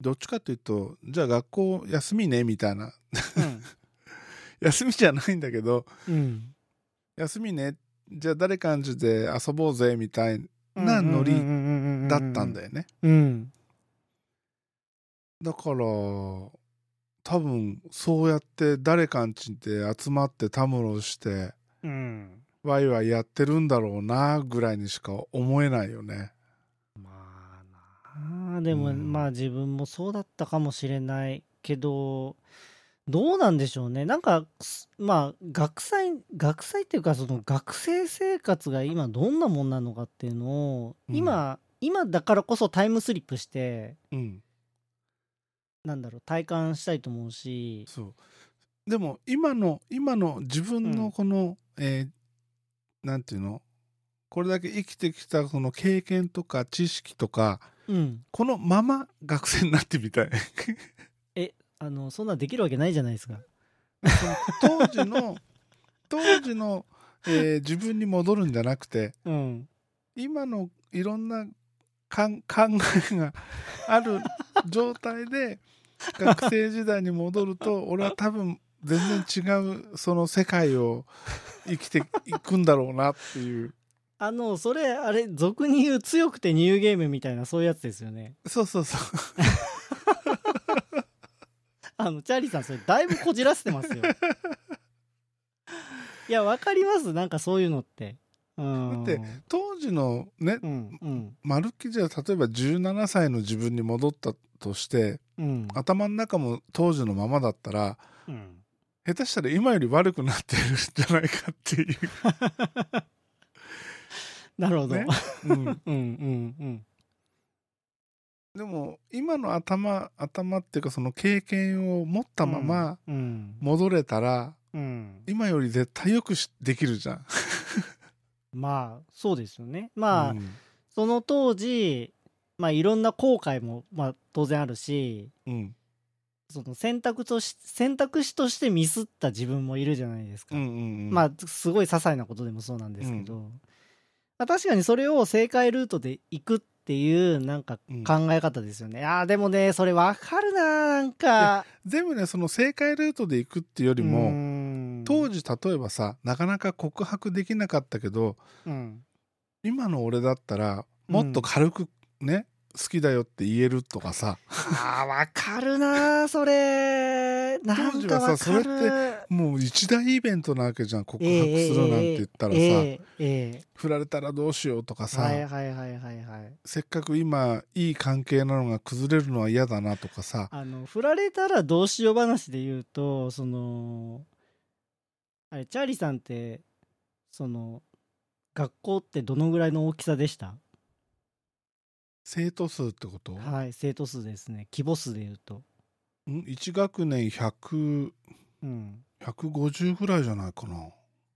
Speaker 1: どっちかっていうとじゃあ学校休みねみたいな
Speaker 2: うん
Speaker 1: 休みじゃないんだけど
Speaker 2: うん
Speaker 1: 休みねじゃあ誰かんちで遊ぼうぜみたいなノリだったんだ
Speaker 2: よ。
Speaker 1: よね
Speaker 2: うん。
Speaker 1: だから多分そうやって誰かんちで集まってたむろして
Speaker 2: うん。
Speaker 1: ワイワイやってるんだろうなぐらいにしか思えないよね。
Speaker 2: まあなあ。でも、
Speaker 1: うん。
Speaker 2: まあ自分もそうだったかもしれないけどどうなんでしょうね。なんかすまあ学祭学祭っていうかその学生生活が今どんなもんなのかっていうのを、
Speaker 1: うん。
Speaker 2: 今今だからこそタイムスリップして
Speaker 1: うん、
Speaker 2: なんだろう体感したいと思うし。
Speaker 1: そう。でも今の今の自分
Speaker 2: うん。
Speaker 1: のこの、えーなんていうの？これだけ生きてきたその経験とか知識とか
Speaker 2: うん。
Speaker 1: このまま学生になってみたい。
Speaker 2: あのそんなんできるわけないじゃないですか。
Speaker 1: 当時の 当時の、えー自分に戻るんじゃなくて
Speaker 2: うん。
Speaker 1: 今のいろんな考えがある 状態で学生時代に戻ると俺は多分全然違うその世界を生きていくんだろうなっていう
Speaker 2: あのそれあれ俗に言う強くてニューゲームみたいなそういうやつですよね。
Speaker 1: そうそうそう
Speaker 2: あのチャーリーさんそれだいぶこじらせてますよ。いやわかります？なんかそういうのって。うん、
Speaker 1: だって当時のね
Speaker 2: うんうん。
Speaker 1: まるっきりじゃ例えば17歳の自分に戻ったとして
Speaker 2: うん。
Speaker 1: 頭の中も当時のままだったら
Speaker 2: うん。
Speaker 1: 下手したら今より悪くなってるんじゃないかっていう、
Speaker 2: なるほど。
Speaker 1: ね？うん、
Speaker 2: うんうんうん。
Speaker 1: でも今の頭頭っていうかその経験を持ったまま
Speaker 2: うん
Speaker 1: 戻れたら、
Speaker 2: うん。
Speaker 1: 今より絶対よくしできるじゃん。
Speaker 2: まあそうですよね。まあ、
Speaker 1: うん
Speaker 2: その当時まあいろんな後悔もまあ当然あるし
Speaker 1: うん
Speaker 2: その選択とし選択肢としてミスった自分もいるじゃないですか。
Speaker 1: うんうんうん
Speaker 2: まあすごい些細なことでもそうなんですけど、まあ、確かにそれを正解ルートで行くっていうなんか
Speaker 1: うん
Speaker 2: 考え方ですよね。ああでもねそれわかるななんか。
Speaker 1: 全部ねその正解ルートで行くっていうより
Speaker 2: う
Speaker 1: も
Speaker 2: ん
Speaker 1: 当時例えばさなかなか告白できなかったけど
Speaker 2: うん。
Speaker 1: 今の俺だったらもっと軽くね、好きだよって言えるとかさ。
Speaker 2: あーわかるなそれ。なん
Speaker 1: 当時はさそれってもう一大イベントなわけじゃん告白するなんて言ったらさ、
Speaker 2: ええええ。
Speaker 1: 振られたらどうしようとかさ、
Speaker 2: はいはいはいはいはい。
Speaker 1: せっかく今いい関係なのが崩れるのは嫌だなとかさ。
Speaker 2: あの振られたらどうしよう話で言うとそのあれチャーリーさんってその学校ってどのぐらいの大きさでした？
Speaker 1: 生徒数ってこと、
Speaker 2: はい生徒数ですね。規模数で言うと。
Speaker 1: ん？1学年100
Speaker 2: うん。
Speaker 1: 150ぐらいじゃないかな。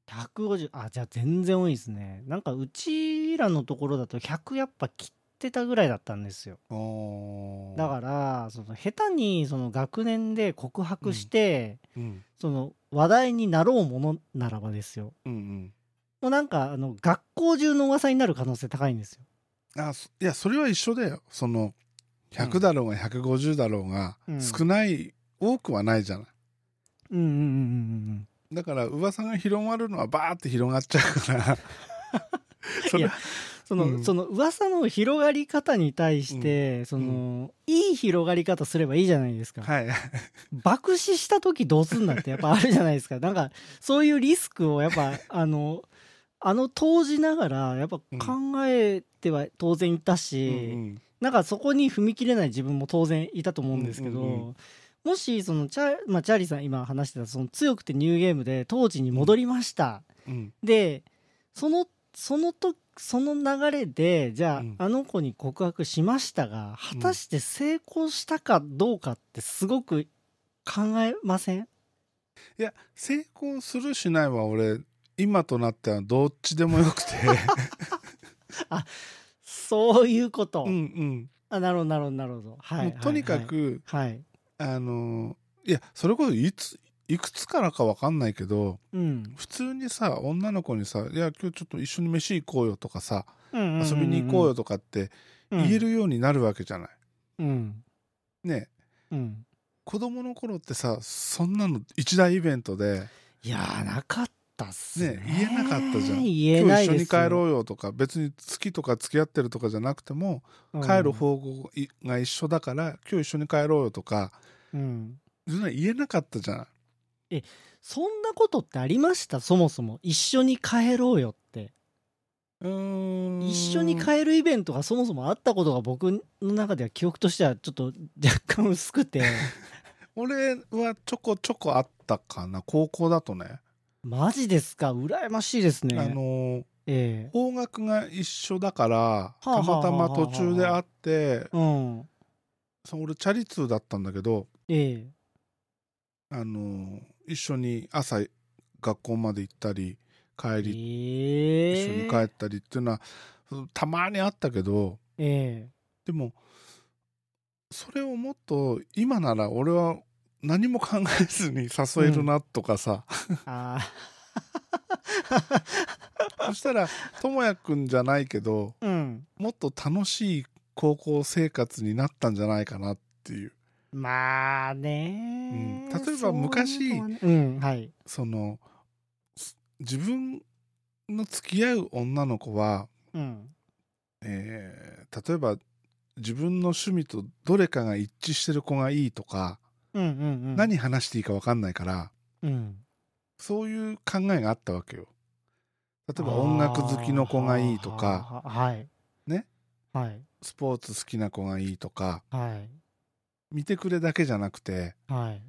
Speaker 2: 150あじゃあ全然多いですね。なんかうちらのところだと100やっぱ切ってたぐらいだったんですよ。だからその下手にその学年で告白して、
Speaker 1: うん。
Speaker 2: その話題になろうものならばですよ。
Speaker 1: うんうん。
Speaker 2: もうなんかあの学校中の噂になる可能性高いんですよ。
Speaker 1: あそいやそれは一緒だよ。その100だろうが150だろうが、
Speaker 2: うん。
Speaker 1: 少ない多くはないじゃない。
Speaker 2: うんうんうんうん
Speaker 1: だから噂が広まるのはバーって広がっちゃうから。それ
Speaker 2: その、
Speaker 1: うん。
Speaker 2: その噂の広がり方に対して、その、いい広がり方すればいいじゃないですか。
Speaker 1: はい。
Speaker 2: 爆死した時どうすんだってやっぱ あるじゃないですか。なんかそういうリスクをやっぱ あのあの当時ながらやっぱ考えては当然いたし、
Speaker 1: うん
Speaker 2: なんかそこに踏み切れない自分も当然いたと思うんですけど、
Speaker 1: うんうんう
Speaker 2: もしそのチャ,、まあ、チャーリーさん今話してたその強くてニューゲームで当時に戻りました、
Speaker 1: うん。
Speaker 2: でそのそのとその流れでじゃあ、
Speaker 1: うん。
Speaker 2: あの子に告白しましたが果たして成功したかどうかってすごく考えません？
Speaker 1: いや成功するしないは俺今となってはどっちでもよくて。
Speaker 2: そういうこと、
Speaker 1: うんうん。
Speaker 2: あなるほどなるほどなるほど。はい
Speaker 1: とにか
Speaker 2: はい
Speaker 1: く
Speaker 2: はい。
Speaker 1: あのいやそれこそいついくつからかわかんないけど
Speaker 2: うん。
Speaker 1: 普通にさ女の子にさ「いや今日ちょっと一緒に飯行こうよ」とかさ「
Speaker 2: うんうんうんうん。
Speaker 1: 遊びに行こうよ」とかって言えるようになるわけじゃない。
Speaker 2: うん。
Speaker 1: ね。
Speaker 2: うん。
Speaker 1: 子供の頃ってさそんなの一大イベントで
Speaker 2: いやーなかったっすね。
Speaker 1: ね言えなかったじゃん。
Speaker 2: 言「え
Speaker 1: 今日一緒に帰ろ
Speaker 2: う
Speaker 1: うよ」とか別に好きとか付き合ってるとかじゃなくても帰る方向が一緒だから今日一緒に帰ろうよとか
Speaker 2: うん。
Speaker 1: 言えなかったじゃない。
Speaker 2: そんなことってありました？そもそも一緒に帰ろうよって。
Speaker 1: うーん。
Speaker 2: 一緒に帰るイベントがそもそもあったことが僕の中では記憶としてはちょっと若干薄くて。
Speaker 1: 俺はちょこちょこあったかな。高校だとね、
Speaker 2: マジですか？羨ましいですね。
Speaker 1: あの
Speaker 2: ええ。
Speaker 1: 方角が一緒だから
Speaker 2: あはあ
Speaker 1: たまたま途中で会って
Speaker 2: うん。
Speaker 1: そう俺チャリ通だったんだけど
Speaker 2: ええ
Speaker 1: あの一緒に朝学校まで行ったり帰り
Speaker 2: ええ
Speaker 1: 一緒に帰ったりっていうのはたまにあったけど
Speaker 2: ええ。
Speaker 1: でもそれをもっと今なら俺は何も考えずに誘えるなとかさ、
Speaker 2: あ
Speaker 1: そしたらともやくんじゃないけど
Speaker 2: あうん。
Speaker 1: もっと楽しい高校生活になったんじゃないかなっていう
Speaker 2: まあね、
Speaker 1: うん。例えば昔
Speaker 2: ね。うんはい。
Speaker 1: そのす自分の付き合う女の子は、
Speaker 2: うん。
Speaker 1: えー例えば自分の趣味とどれかが一致してる子がいいとか、
Speaker 2: うんうんうん。
Speaker 1: 何話していいか分かんないから
Speaker 2: うん。
Speaker 1: そういう考えがあったわけよ。例えば音楽好きの子がいいとか
Speaker 2: はい。
Speaker 1: ね？
Speaker 2: はい。
Speaker 1: スポーツ好きな子がいいとか
Speaker 2: はい
Speaker 1: 見てくれだけじゃなくて
Speaker 2: はい。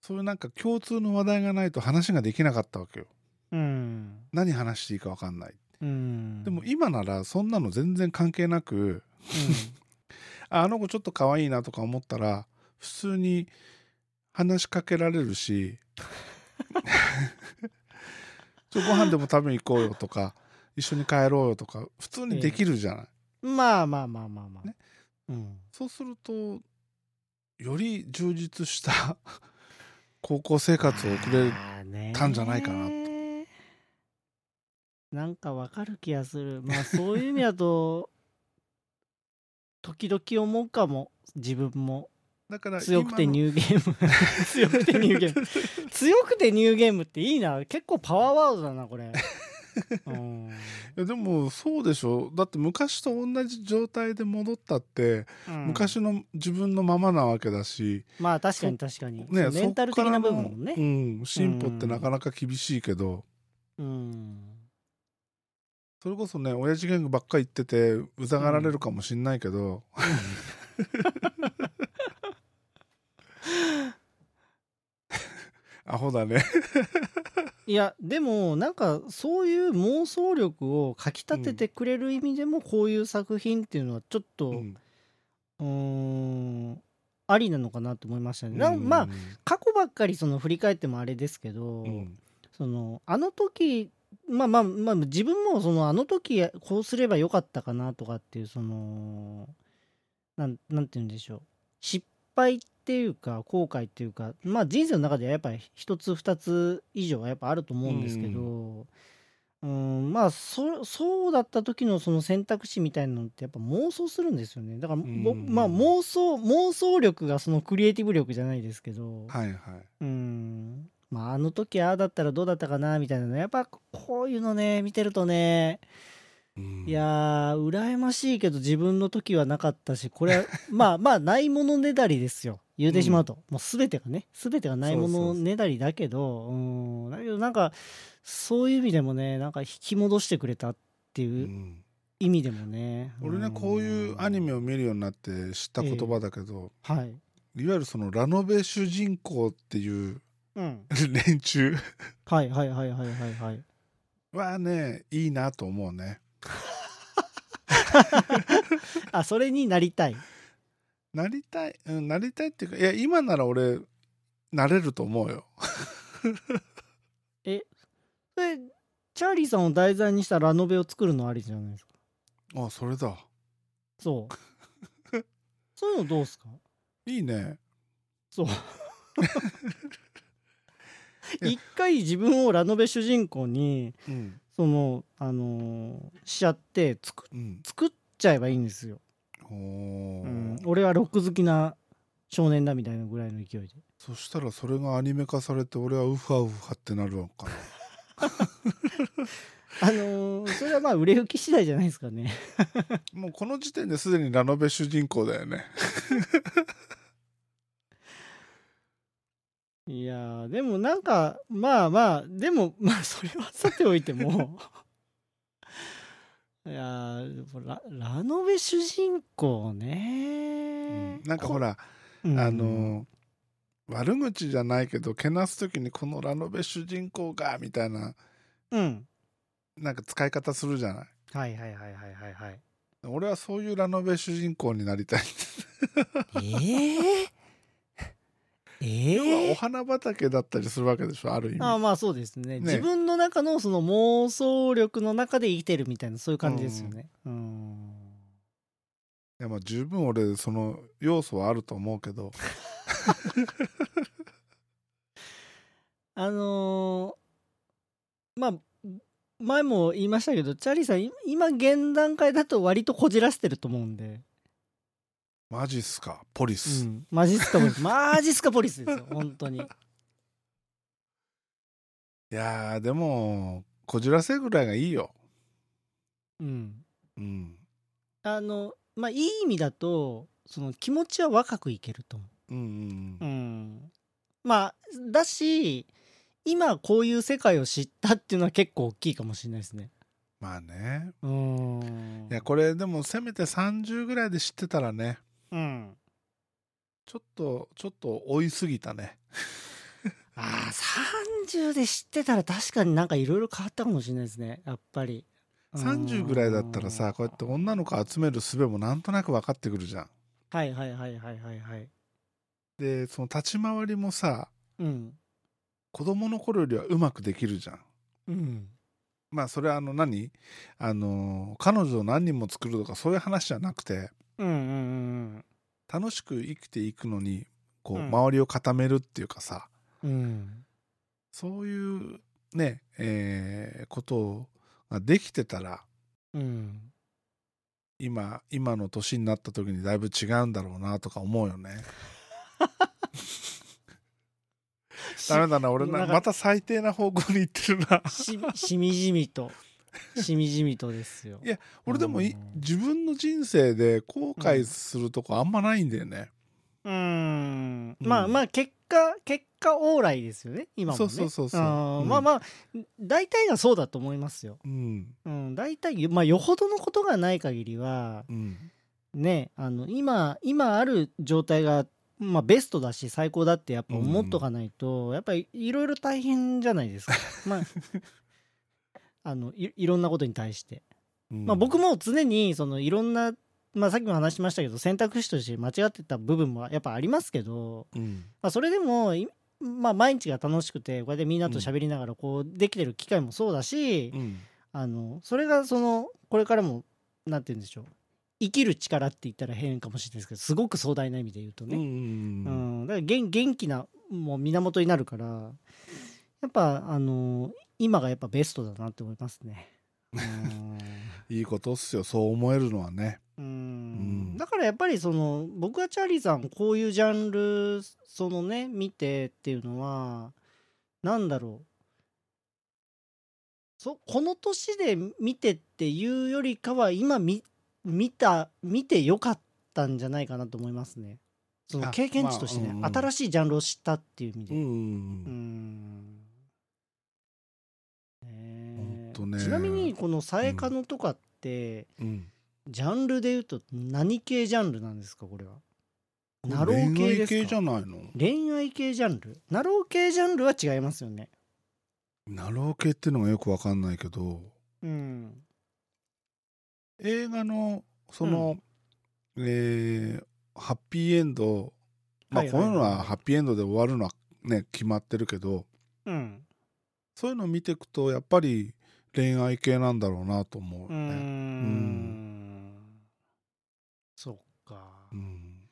Speaker 1: そういうなんか共通の話題がないと話ができなかったわけよ。
Speaker 2: うん。
Speaker 1: 何話していいか分かんない。
Speaker 2: うん。
Speaker 1: でも今ならそんなの全然関係なく ああの子ちょっと可愛いなとか思ったら普通に話しかけられるし ちょご飯でも食べに行こうよとか一緒に帰ろうよとか普通にできるじゃない、
Speaker 2: うん。まあまあまあまあまあ、
Speaker 1: ね。
Speaker 2: うん。
Speaker 1: そうするとより充実した 高校生活を送れるたんじゃないかなと。
Speaker 2: なんかわかる気がする。まあそういう意味だと 時々思うかも自分も。
Speaker 1: だから
Speaker 2: 強くてニューゲーム。強くてニューゲーム。強くてニューゲームっていいな。結構パワーワードだなこれ。うん
Speaker 1: いやでもそうでしょ？だって昔と同じ状態で戻ったって、
Speaker 2: うん。
Speaker 1: 昔の自分のままなわけだし、
Speaker 2: まあ確かに確かに、
Speaker 1: ね、
Speaker 2: メンタル的な部分もね。
Speaker 1: うん、進歩ってなかなか厳しいけど、
Speaker 2: うん。
Speaker 1: それこそね親父ギャングばっかり言っててうざがられるかもしんないけど、アホだね。
Speaker 2: いやでもなんかそういう妄想力をかきたててくれる意味でもこういう作品っていうのはちょっと
Speaker 1: う
Speaker 2: うんありなのかなと思いましたね。まあ過去ばっかりその振り返ってもあれですけど、
Speaker 1: うん。
Speaker 2: そのあの時まあまあまあ自分もそのあの時こうすればよかったかなとかっていうそのなんなんて言うんでしょう。失敗っていうか後悔っていうかまあ人生の中ではやっぱり一つ二つ以上はやっぱあると思うんですけど、うん、まあそそうだった時のその選択肢みたいなのってやっぱ妄想するんですよね。だから、ぼ
Speaker 1: うん。
Speaker 2: まあ妄想妄想力がそのクリエイティブ力じゃないですけど、
Speaker 1: はいはい。
Speaker 2: うん。まああの時ああだったらどうだったかなみたいなのやっぱこういうのね見てるとね
Speaker 1: うん
Speaker 2: いやー羨ましいけど自分の時はなかったしこれは まあまあないものねだりですよ。言うてしまうと、もう全てがね。全てがないものねだりだけどうん。だけどなんかそういう意味でもねなんか引き戻してくれたって
Speaker 1: う
Speaker 2: いうん。意味でもね、
Speaker 1: 俺ねこういうアニメを見るようになって知った言葉だけど、
Speaker 2: はい。
Speaker 1: いわゆるそのラノベ主人公っていう
Speaker 2: うん。
Speaker 1: 連中。
Speaker 2: はいはいはいはいはいはい。
Speaker 1: はねいいなと思うね
Speaker 2: あそれになりたい。
Speaker 1: なりたい、うん、なりたいっていうかいや今なら俺なれると思うよ。
Speaker 2: えそれチャーリーさんを題材にしたラノベを作るのありじゃないですか。
Speaker 1: あそれだ。
Speaker 2: そう。そういうのどうすか？
Speaker 1: いいね。
Speaker 2: そう。一回自分をラノベ主人公に
Speaker 1: うん
Speaker 2: そのあのーしちゃって作
Speaker 1: うん。
Speaker 2: 作っちゃえばいいんですよ、う。ん、俺はロック好きな少年だみたいなぐらいの勢いで。
Speaker 1: そしたらそれがアニメ化されて俺はウファウファってなるのかな。
Speaker 2: あのーそれはまあ売れ行き次第じゃないですかね。
Speaker 1: もうこの時点ですでにラノベ主人公だよね
Speaker 2: いやーでもなんかまあまあでもまあそれはさておいても。いやララノベ主人公ね、
Speaker 1: なんかほら、
Speaker 2: うん。
Speaker 1: あの悪口じゃないけどけなす時にこのラノベ主人公がみたいな
Speaker 2: うん。
Speaker 1: なんか使い方するじゃない？
Speaker 2: はいはいはいはいはいはい。
Speaker 1: 俺はそういうラノベ主人公になりたい。
Speaker 2: えええ
Speaker 1: 要はお
Speaker 2: え
Speaker 1: 花畑だったりするわけでしょある意味。
Speaker 2: ああまあそうですね。
Speaker 1: ね。
Speaker 2: 自分の中のその妄想力の中で生きてるみたいなそういう感じですよね。うん。
Speaker 1: いやまあ十分俺その要素はあると思うけど。
Speaker 2: あのーまあ前も言いましたけどチャーリーさんい今現段階だと割とこじらせてると思うんで、
Speaker 1: マジっすか？ポリ
Speaker 2: う
Speaker 1: ス、
Speaker 2: ん、マジスカポリスマジスカポリスですよ本当に。
Speaker 1: いやーでもこじらせぐらいがいいよ。
Speaker 2: うん。
Speaker 1: うん。
Speaker 2: あのまあいい意味だとその気持ちは若くいけると思
Speaker 1: う。んうん
Speaker 2: う、うん、まあだし今こういう世界を知ったっていうのは結構大きいかもしれないですね。
Speaker 1: まあね。
Speaker 2: うん。
Speaker 1: いやこれでもせめて30ぐらいで知ってたらね
Speaker 2: うん。
Speaker 1: ちょっとちょっと追いすぎたね。
Speaker 2: ああ30で知ってたら確かになんかいろいろ変わったかもしれないですね。やっぱり。
Speaker 1: 30ぐらいだったらさこうやって女の子集める術もなんとなく分かってくるじゃん。
Speaker 2: はいはいはいはいはいはい。
Speaker 1: でその立ち回りもさ
Speaker 2: うん。
Speaker 1: 子供の頃よりはうまくできるじゃん。
Speaker 2: うん。
Speaker 1: まあそれはあの何？あの彼女を何人も作るとかそういう話じゃなくて
Speaker 2: うんうんうん
Speaker 1: 楽しく生きていくのにこう
Speaker 2: うん。
Speaker 1: 周りを固めるっていうかさ、
Speaker 2: うん。
Speaker 1: そういうねえーことができてたら
Speaker 2: うん。
Speaker 1: 今今の年になった時にだいぶ違うんだろうなとか思うよね。ダメだな俺なまた最低な方向に行ってるな。
Speaker 2: ししみじみと しみじみとですよ。
Speaker 1: いや俺でもい
Speaker 2: うん。
Speaker 1: 自分の人生で後悔するとこあんまないんだよね、
Speaker 2: うん。
Speaker 1: うん。
Speaker 2: まあまあ結果結果往来ですよね今もね。
Speaker 1: そうそうそう
Speaker 2: まあまあ大体がそうだと思いますよ。
Speaker 1: うん。
Speaker 2: うん。大体まあよほどのことがない限りは
Speaker 1: うん。
Speaker 2: ねあの今今ある状態がまあベストだし最高だってやっぱ思っとかないと、やっぱりいろいろ大変じゃないですか。まあ あのいいろんなことに対して、
Speaker 1: うん。
Speaker 2: まあ僕も常にそのいろんなまあさっきも話しましたけど選択肢として間違ってた部分もやっぱありますけど、
Speaker 1: うん。
Speaker 2: まあ、それでもいまあ毎日が楽しくてこうやってみんなと喋りながらこうできてる機会もそうだし、
Speaker 1: うん。
Speaker 2: あのそれがそのこれからもなんて言うんでしょう。生きる力って言ったら変かもしれないですけどすごく壮大な意味で言うとね、
Speaker 1: うんうん。
Speaker 2: うん。だから元元気なもう源になるからやっぱあの今がやっぱベストだなって思いますね。う ん
Speaker 1: いいことっすよ。そう思えるのはね。
Speaker 2: うん。
Speaker 1: うん。
Speaker 2: だからやっぱりその僕はチャーリーさんこういうジャンルそのね見てっていうのはなんだろう。そこの年で見てっていうよりかは今見見た見てよかったんじゃないかなと思いますね。その
Speaker 1: あ
Speaker 2: 経験値としてね、
Speaker 1: まあうんうん。
Speaker 2: 新しいジャンルを知ったっていう意味で。
Speaker 1: うん
Speaker 2: ね。え
Speaker 1: ほんとね。
Speaker 2: ちなみにこの「さえかの」とかって、
Speaker 1: うん。
Speaker 2: ジャンルで言うと何系ジャンルなんですかこれは？ナロー系ですか？
Speaker 1: 恋愛系じゃないの？
Speaker 2: 恋愛系ジャンル？ナロー系ジャンルは違いますよね。
Speaker 1: ナロー系っていうのがよくわかんないけど。
Speaker 2: うん。
Speaker 1: 映画のその、えーハッピーエンドまあこういうのはハッピーエンドで終わるのはね決まってるけど
Speaker 2: うん
Speaker 1: そういうのを見ていくとやっぱり恋愛系なんだろうなと思うね。
Speaker 2: ん。そっか。
Speaker 1: うん。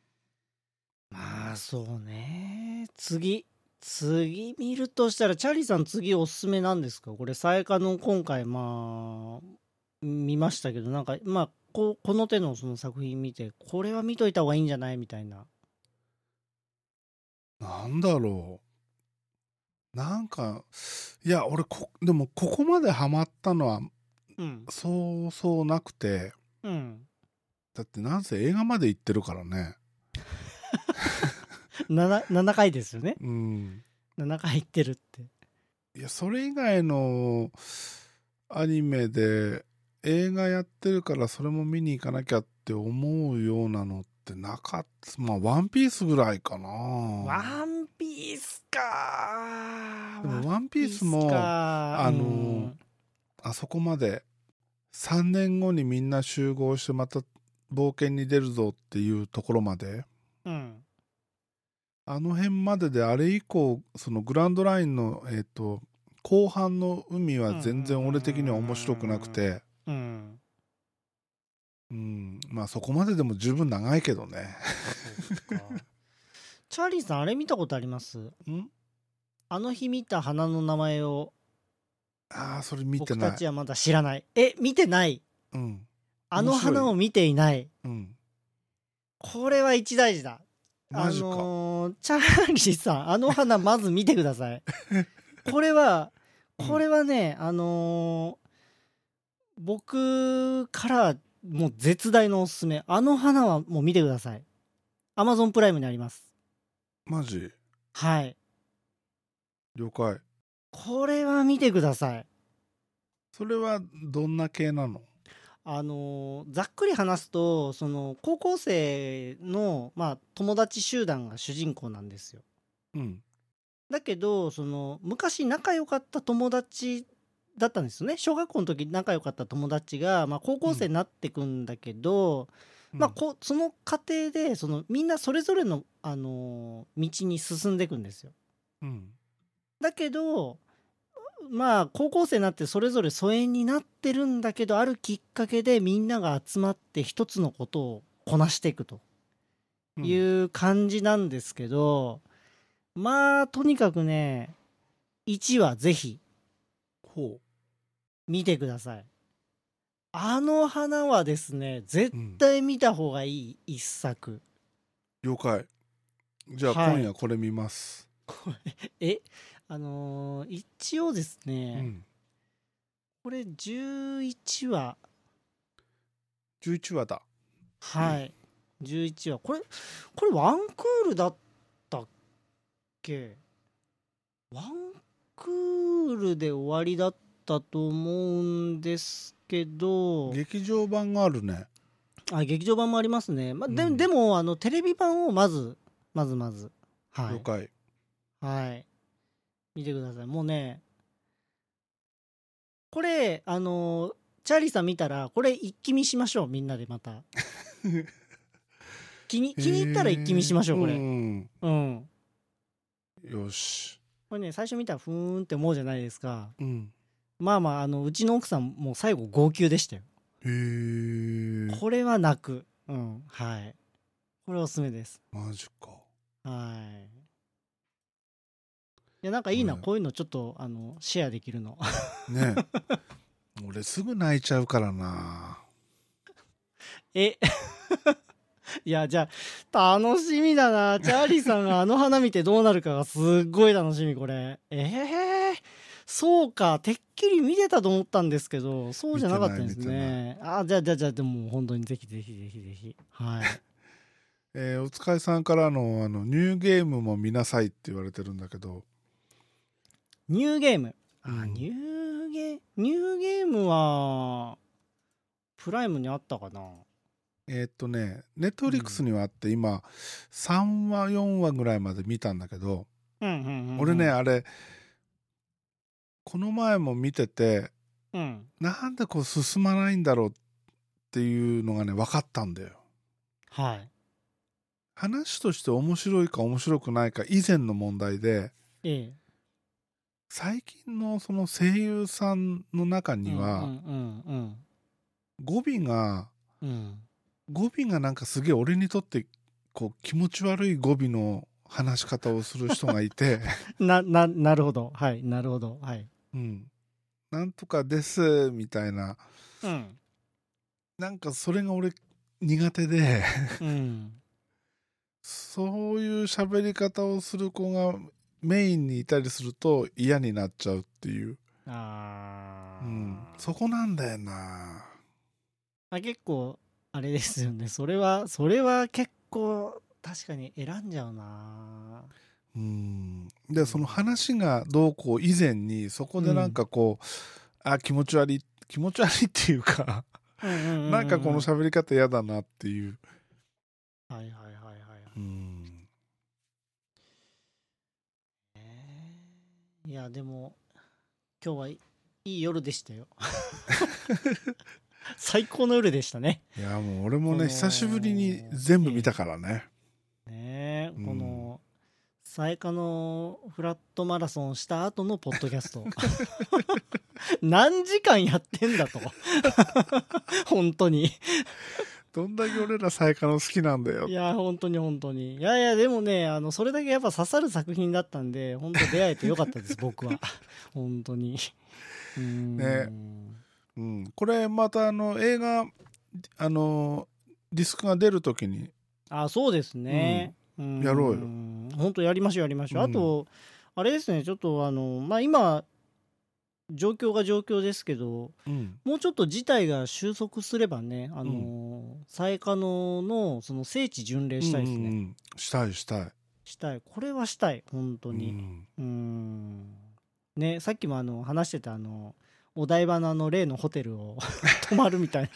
Speaker 2: まあそうね。次。次見るとしたらチャーリーさん次おすすめなんですか？これさやかの今回まあ見ましたけど。なんかまあここの手のその作品見てこれは見といた方がいいんじゃない？みたいな。
Speaker 1: なんだろうなんかいや俺こでもここまでハマったのは
Speaker 2: うん。
Speaker 1: そうそうなくて。
Speaker 2: うん。
Speaker 1: だってなんせ映画まで行ってるからね。
Speaker 2: 7, 7回ですよね。
Speaker 1: うん。
Speaker 2: 7回いってるって。
Speaker 1: いやそれ以外のアニメで映画やってるからそれも見に行かなきゃって思うようなのってなかったまあワンピースぐらいかな。
Speaker 2: ワンピースか
Speaker 1: でもワンピースも
Speaker 2: か
Speaker 1: あの
Speaker 2: うん。
Speaker 1: あそこまで3年後にみんな集合してまた冒険に出るぞっていうところまで。
Speaker 2: うん。
Speaker 1: あの辺までであれ以降そのグランドラインのえっ、と後半の海は全然俺的には面白くなくて。
Speaker 2: うん
Speaker 1: うん。まあそこまででも十分長いけどね。
Speaker 2: チャーリーさんあれ見たことあります？
Speaker 1: ん？
Speaker 2: あの日見た花の名前を。
Speaker 1: ああそれ見て
Speaker 2: 僕
Speaker 1: ない。
Speaker 2: たちはまだ知らない。え見てない？
Speaker 1: うん。
Speaker 2: あの花を見ていない。
Speaker 1: うん。
Speaker 2: これは一大事だ。
Speaker 1: マジか、
Speaker 2: あのーチャーリーさんあの花まず見てください。これは
Speaker 1: うん
Speaker 2: これはね、あのー僕からもう絶大のおすすめ。あの花はもう見てください。アマゾンプライムにあります。
Speaker 1: マジ？
Speaker 2: はい。
Speaker 1: 了解。
Speaker 2: これは見てください。
Speaker 1: それはどんな系なの？
Speaker 2: あのーざっくり話すとその高校生の、まあ、友達集団が主人公なんですよ。
Speaker 1: うん。
Speaker 2: だけどその昔仲良かった友達だったんですよね。小学校の時仲良かった友達が、まあ、高校生になってくんだけど、まあ、こその過程でそのみんなそれぞれの、あのー道に進んでいくんですよ。
Speaker 1: うん。
Speaker 2: だけどまあ高校生になってそれぞれ疎遠になってるんだけどあるきっかけでみんなが集まって一つのことをこなしていくと
Speaker 1: うん。
Speaker 2: いう感じなんですけど、まあとにかくね1話ぜひ
Speaker 1: ほ
Speaker 2: 見てください。あの花はですね絶対見た方がいい一作。
Speaker 1: う了解。じゃあ
Speaker 2: はい。
Speaker 1: 今夜これ見ます、
Speaker 2: えあのー一応です
Speaker 1: う
Speaker 2: ね、
Speaker 1: ん。
Speaker 2: これ11話。
Speaker 1: 11話だ。
Speaker 2: はい、11話。これこれワンクールだったっけ？ワンクールで終わりだったと思うんですけど。
Speaker 1: 劇場版があるね。
Speaker 2: あ劇場版もありますね、まあで
Speaker 1: うん。
Speaker 2: でもあのテレビ版をまずまずまず。はい、
Speaker 1: 了解。
Speaker 2: はい、見てください。もうねこれあのチャーリーさん見たらこれ一気見しましょう。みんなでまた。気に気に入ったら一気見しましょうこれ。
Speaker 1: うん。
Speaker 2: うん。
Speaker 1: よし
Speaker 2: これね最初見たらふーんって思うじゃないですか。
Speaker 1: うん。
Speaker 2: まあまああのうちの奥さんもう最後号泣でしたよ。
Speaker 1: へえ
Speaker 2: これは泣く。うんはい。これおすすめです。
Speaker 1: マジか。
Speaker 2: はい。いやなんかいいな、
Speaker 1: うん
Speaker 2: こういうのちょっとあのシェアできるの。
Speaker 1: ね。俺すぐ泣いちゃうからな。
Speaker 2: えいやじゃあ楽しみだな。チャーリーさんがあの花見てどうなるかがすっごい楽しみこれ。ええそうかてっきり見てたと思ったんですけどそうじゃなかったんですね。あじゃあじゃあじゃあでも本当にぜひぜひぜひぜひ。はい。
Speaker 1: えーお疲れさんからのあのニューゲームも見なさいって言われてるんだけど。
Speaker 2: ニューゲーム。あ、
Speaker 1: うん。
Speaker 2: ニューゲニューゲームはプライムにあったかな
Speaker 1: えーっとねネットフリックスにはあって、今3話4話ぐらいまで見たんだけど、
Speaker 2: うんうんうんうん。
Speaker 1: 俺ねあれこの前も見てて
Speaker 2: うん。
Speaker 1: なんでこう進まないんだろうっていうのがね分かったんだよ。
Speaker 2: はい。
Speaker 1: 話として面白いか面白くないか以前の問題で
Speaker 2: ええ。
Speaker 1: 最近のその声優さんの中には
Speaker 2: うんうん
Speaker 1: 語尾が
Speaker 2: うんうん
Speaker 1: 語尾がなんかすげえ俺にとってこう気持ち悪い語尾の話し方をする人がいて、
Speaker 2: な、な、なるほど。はい。なるほど。はい。
Speaker 1: うん、なんとかですみたいな
Speaker 2: うん。
Speaker 1: なんかそれが俺苦手で
Speaker 2: うん。
Speaker 1: そういう喋り方をする子がメインにいたりすると嫌になっちゃうっていう、
Speaker 2: あー
Speaker 1: うん、そこなんだよな
Speaker 2: あ結構あれですよね。それはそれは結構確かに選んじゃうな。
Speaker 1: うん。でその話がどうこう以前にそこでなんかこう、あ気持ち悪い気持ち悪いっていうか、
Speaker 2: な
Speaker 1: なんかこの喋り方嫌だなっていう、
Speaker 2: はいはいはいはい
Speaker 1: うん、
Speaker 2: いやでも今日はいい夜でしたよ 最高の夜でしたね。
Speaker 1: いやもう俺もね久しぶりに全部見たからね、
Speaker 2: ねえ
Speaker 1: うん
Speaker 2: このサエカのフラットマラソンした後のポッドキャスト。何時間やってんだと。本当に。
Speaker 1: どんだけ俺らサイカの好きなんだよ。
Speaker 2: いや本当に本当に。いやいやでもねあのそれだけやっぱ刺さる作品だったんで本当出会えてよかったです僕は。本当に。
Speaker 1: ねうん、これまたあの映画あのディスクが出るときに。
Speaker 2: あそうですね、
Speaker 1: やろうよ。
Speaker 2: 本当やりましょうやりましょう、
Speaker 1: うん。
Speaker 2: あとあれですねちょっとあのまあ今状況が状況ですけど
Speaker 1: うん。
Speaker 2: もうちょっと事態が収束すればねあのサエカノのその聖地巡礼したいですね、
Speaker 1: うんうん。したいしたい。
Speaker 2: したい。これはしたい本当
Speaker 1: う
Speaker 2: に
Speaker 1: ん。
Speaker 2: うーん。ねさっきもあの話してたあのお台場のあの例のホテルを 泊まるみたい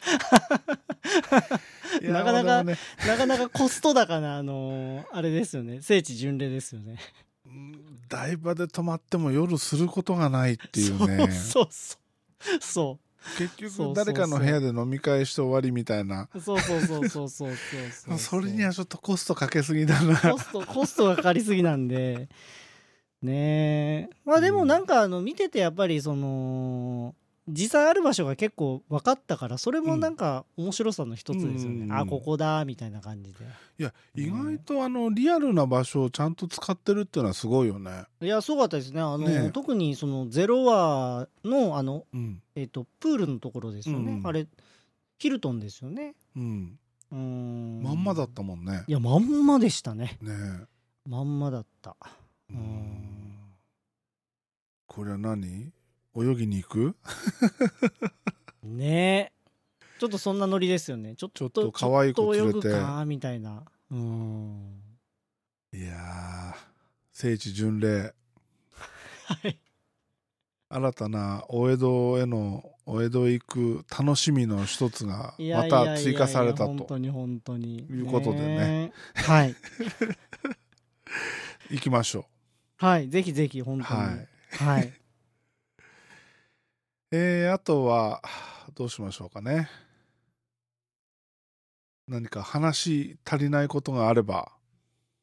Speaker 1: な。
Speaker 2: なかなか、
Speaker 1: ね、
Speaker 2: なかなかコスト高なあのー、あれですよね。聖地巡礼ですよね。
Speaker 1: 台場で泊まっても夜することがないっていうね。
Speaker 2: そうそうそう。結
Speaker 1: 局誰かの部屋で飲み会して終わりみたいな。
Speaker 2: そうそうそうそうそうそうそ
Speaker 1: れにはちょっとコストかけすぎだな。
Speaker 2: コストコストがかかりすぎなんで。ねえまあでもなんかあの見ててやっぱりその実際ある場所が結構分かったからそれもなんか面白さの一つですよね、
Speaker 1: うん
Speaker 2: あここだみたいな感じで。
Speaker 1: いや意外とあのリアルな場所をちゃんと使ってるっていうのはすごいよね。
Speaker 2: いやすごかったですね。あの
Speaker 1: ねえ。
Speaker 2: 特にそのゼロワのあの、
Speaker 1: うん。
Speaker 2: えっとプールのところですよね、
Speaker 1: うん。
Speaker 2: あれヒルトンですよね。
Speaker 1: うん。
Speaker 2: うーん。
Speaker 1: まんまだったもんね。
Speaker 2: いやまんまでしたね。
Speaker 1: ねえ。
Speaker 2: まんまだった
Speaker 1: う
Speaker 2: うん。ん
Speaker 1: これは何？泳ぎに行く？
Speaker 2: ね。えちょっとそんなノリですよね。ちょっと
Speaker 1: ちょっと可愛い子連れて。
Speaker 2: みたいな。うん。
Speaker 1: いやー聖地巡礼。
Speaker 2: はい。
Speaker 1: 新たなお江戸へのお江戸へ行く楽しみの一つがまた追加された
Speaker 2: 本
Speaker 1: と
Speaker 2: 当に本当に。
Speaker 1: いうことでね。
Speaker 2: えはい。
Speaker 1: 行きましょ
Speaker 2: はいぜひぜひ本
Speaker 1: う
Speaker 2: 当に。
Speaker 1: はい。
Speaker 2: はい。
Speaker 1: えー、あとはどうしましょうかね。何か話足りないことがあれば。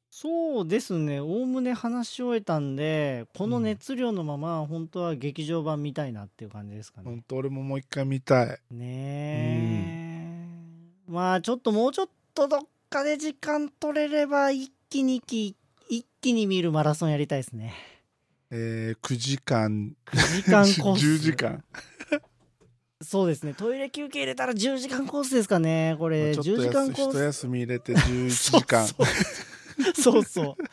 Speaker 2: そうですね。おおむね話し終えたんでこの熱量のまま本当は劇場版見たいなっていう感じですかね。
Speaker 1: 本当俺ももう一回見たい。
Speaker 2: ねえ、まあちょっともうちょっとどっかで時間取れれば一気にき一気に見るマラソンやりたいですね。
Speaker 1: えー、9時間。
Speaker 2: 9時間コース。
Speaker 1: 10時間。
Speaker 2: そうですね。トイレ休憩入れたら10時間コースですかねこれ。
Speaker 1: ちょっと
Speaker 2: 10時間コース。
Speaker 1: 休み入れて11時間。
Speaker 2: そうそう。そうそう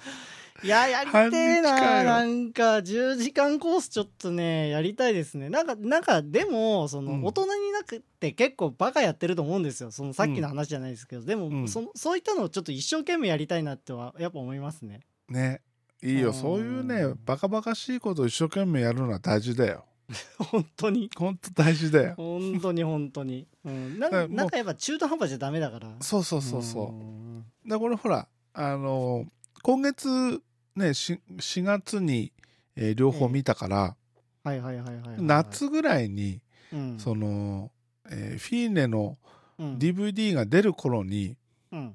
Speaker 2: いややりてえななんか。10時間コースちょっとねやりたいですね。なんかなんかでもその、
Speaker 1: うん。
Speaker 2: 大人になって結構バカやってると思うんですよ。そのさっきの話じゃないですけど、でも、
Speaker 1: うん。
Speaker 2: そそういったのをちょっと一生懸命やりたいなってはやっぱ思いますね。
Speaker 1: ね。いいよ。
Speaker 2: うん
Speaker 1: そういうねバカバカしいことを一生懸命やるのは大事だよ。
Speaker 2: 本当に？
Speaker 1: ほんと大事だよ。
Speaker 2: 本当に本当に、うん、な
Speaker 1: だからもう
Speaker 2: なんかやっぱ中途半端じゃダメだから。
Speaker 1: そうそうそうそう。
Speaker 2: うん。
Speaker 1: だからこれほらあの今月ねし 4, 月に、えー両方見たから、
Speaker 2: はいはいはいはいはいはい。
Speaker 1: 夏ぐらいに、
Speaker 2: うん。
Speaker 1: その、えーフィーネの
Speaker 2: うん。
Speaker 1: DVD が出る頃に
Speaker 2: うん。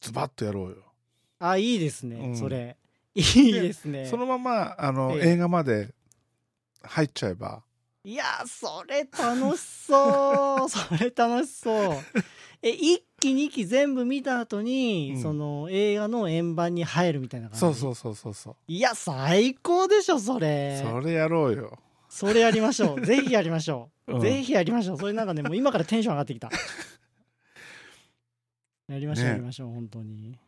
Speaker 1: ズバッとやろうよ、
Speaker 2: あいいですね、
Speaker 1: うん。
Speaker 2: それ。いいですね。
Speaker 1: そのままあの、
Speaker 2: ええ。
Speaker 1: 映画まで入っちゃえば
Speaker 2: いやそれ楽しそう。それ楽しそう。え1期2期全部見た後に、
Speaker 1: うん。
Speaker 2: その映画の円盤に入るみたいな感じ？
Speaker 1: そうそうそうそうそう。
Speaker 2: いや最高でしょそれ。
Speaker 1: それやろうよ、
Speaker 2: それやりましょう。ぜひやりましょう、
Speaker 1: うん。
Speaker 2: ぜひやりましょう。それなんかねもう今からテンション上がってきた。やりましょう、
Speaker 1: ね。
Speaker 2: やりましょう本当に。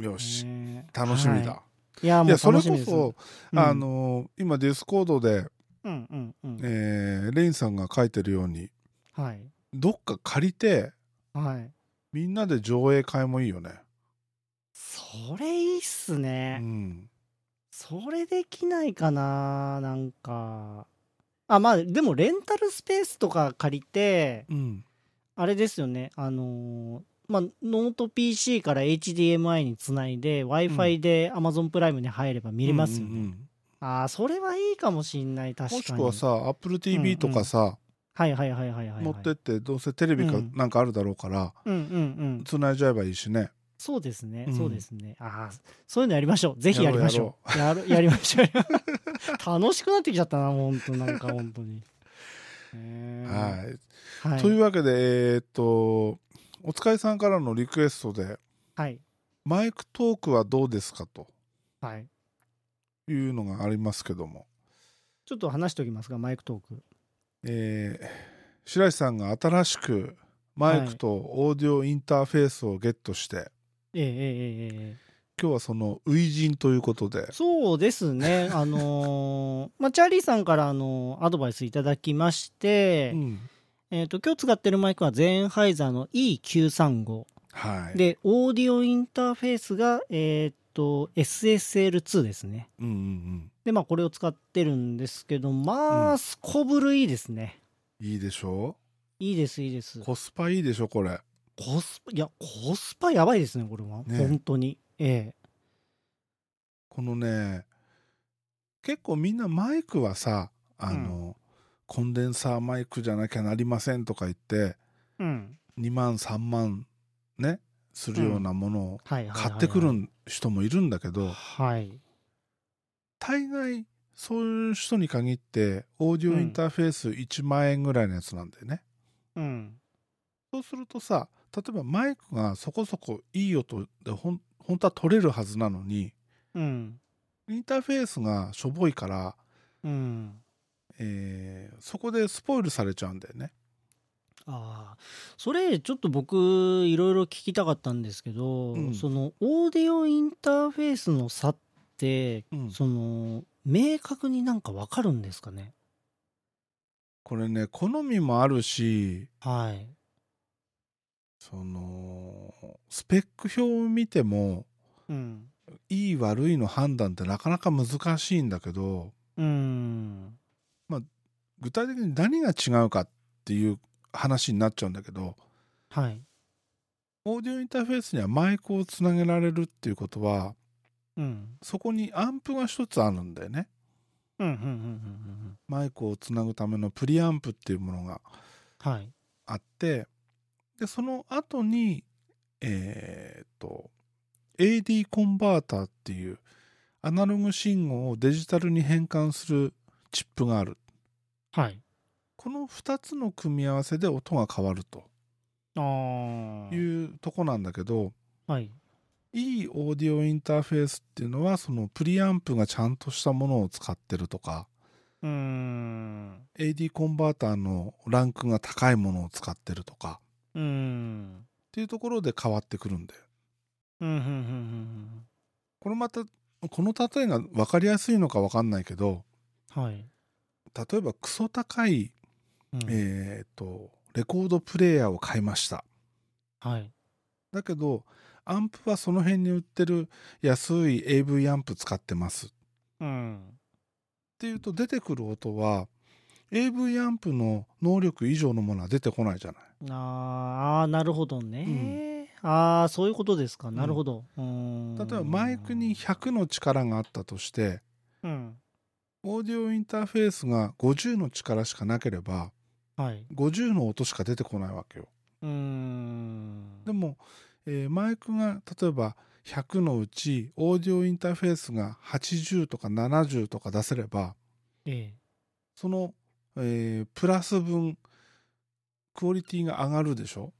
Speaker 1: よし、
Speaker 2: ね。
Speaker 1: 楽しみだ、
Speaker 2: はい。いやもう
Speaker 1: それ
Speaker 2: 楽しみです。
Speaker 1: こそ、
Speaker 2: うん。
Speaker 1: あの今ディスコードで、
Speaker 2: うんうんうん。
Speaker 1: えーレインさんが書いてるように
Speaker 2: はい。
Speaker 1: どっか借りて
Speaker 2: はい。
Speaker 1: みんなで上映会もいいよね。
Speaker 2: それいいっす
Speaker 1: う
Speaker 2: ね、
Speaker 1: ん。
Speaker 2: それできないかななんか。あまあでもレンタルスペースとか借りて
Speaker 1: うん。
Speaker 2: あれですよね。あのーまあノート PC から HDMI につないで w i f i で Amazon プライムに入れば見れますよね、
Speaker 1: うんうんうん
Speaker 2: ああそれはいいかもしんない確かに。
Speaker 1: もしくはさ AppleTV とかさ、
Speaker 2: はいはいはいはいはい、はい、
Speaker 1: 持ってってどうせテレビか
Speaker 2: うん。
Speaker 1: なんかあるだろうから、
Speaker 2: うんうんうん。
Speaker 1: つないじゃえばいいしね。
Speaker 2: そうですね、
Speaker 1: うん。
Speaker 2: そうですね。ああそういうのやりましょう。ぜひやりましょう。やるやりましょう楽しくなってきちゃったな本当なんか本当に、えー。
Speaker 1: はい、
Speaker 2: はい。
Speaker 1: というわけでえーっとお疲れさんからのリクエストで
Speaker 2: はい。
Speaker 1: マイクトークはどうですかと。
Speaker 2: はい
Speaker 1: いうのがありますけども、
Speaker 2: ちょっと話しておきますがマイクトーク。
Speaker 1: えー白石さんが新しくマイクとオーディオインターフェースをゲットして、
Speaker 2: えええええええ
Speaker 1: 今日はその初陣ということで。
Speaker 2: えそうですね。あのーまあチャーリーさんからあのアドバイスいただきまして、
Speaker 1: うん。
Speaker 2: えっ、と今日使ってるマイクはゼンハイザーの E935
Speaker 1: はい。
Speaker 2: でオーディオインターフェースがえっ、と SSL2 ですね。
Speaker 1: うんうん
Speaker 2: でまあこれを使ってるんですけどまあ、
Speaker 1: うん
Speaker 2: すこぶるいいですね。
Speaker 1: うんいいでしょ？
Speaker 2: いいですいいです。
Speaker 1: うコスパいいでしょこれ。
Speaker 2: コスパいやコスパやばいですねこれは、
Speaker 1: ね。
Speaker 2: 本当に。え
Speaker 1: このね結構みんなマイクはさあの、コンデンサーマイクじゃなきゃなりませんとか言って
Speaker 2: えうん。
Speaker 1: 2万3万ねするようなものを買ってくる人もいるんだけど、
Speaker 2: はい。
Speaker 1: 大概そういう人に限ってオーディオインターフェース1万円ぐらいのやつなんだよね、
Speaker 2: うん。
Speaker 1: そうするとさ例えばマイクがそこそこいい音でほん本当は取れるはずなのに
Speaker 2: うん。
Speaker 1: インターフェースがしょぼいから、
Speaker 2: うん。
Speaker 1: えーそこでスポイルされちゃうんだよね
Speaker 2: ああそれちょっと僕いろいろ聞きたかったんですけど、
Speaker 1: うん。
Speaker 2: そのオーディオインターフェースの差って、
Speaker 1: うん。
Speaker 2: その明確になんかわかるんですかね？
Speaker 1: これね好みもあるし
Speaker 2: はい。
Speaker 1: そのスペック表を見ても
Speaker 2: うん。
Speaker 1: いい悪いの判断ってなかなか難しいんだけど
Speaker 2: うん。
Speaker 1: 具体的に何が違うかっていう話になっちゃうんだけど
Speaker 2: はい。
Speaker 1: オーディオインターフェースにはマイクをつなげられるっていうことは
Speaker 2: うん。
Speaker 1: そこにアンプが一つあるんだよね。マイクをつなぐためのプリアンプっていうものがあってでその後にえーっと AD コンバーターっていうアナログ信号をデジタルに変換するチップがある。
Speaker 2: はい
Speaker 1: この2つの組み合わせで音が変わると
Speaker 2: ああ
Speaker 1: いうとこなんだけど
Speaker 2: はい。
Speaker 1: いいオーディオインターフェースっていうのはそのプリアンプがちゃんとしたものを使ってるとか
Speaker 2: うーん。
Speaker 1: AD コンバーターのランクが高いものを使ってるとか
Speaker 2: うーん。
Speaker 1: っていうところで変わってくるんだよ。
Speaker 2: うんうんうんうん
Speaker 1: これまたこの例えが分かりやすいのか分かんないけど
Speaker 2: うんはい。
Speaker 1: 例えばクソ高い、
Speaker 2: うん。
Speaker 1: えー、とレコードプレーヤーを買いました。
Speaker 2: はい。
Speaker 1: だけどアンプはその辺に売ってる安い AV アンプ使ってます。っ
Speaker 2: うん。
Speaker 1: ていうと出てくる音は AV アンプの能力以上のものは出てこないじゃない。
Speaker 2: あーあーなるほどね、ああそういうことですか。なるほど、うーん。
Speaker 1: 例えばマイクに100の力があったとして
Speaker 2: うん。
Speaker 1: オーディオインターフェースが50の力しかなければ
Speaker 2: はい。
Speaker 1: 50の音しか出てこないわけよ。
Speaker 2: うーん。
Speaker 1: でも、えーマイクが例えば100のうちオーディオインターフェースが80とか70とか出せれば
Speaker 2: ええ。
Speaker 1: その、えープラス分クオリティが上がるでしょ、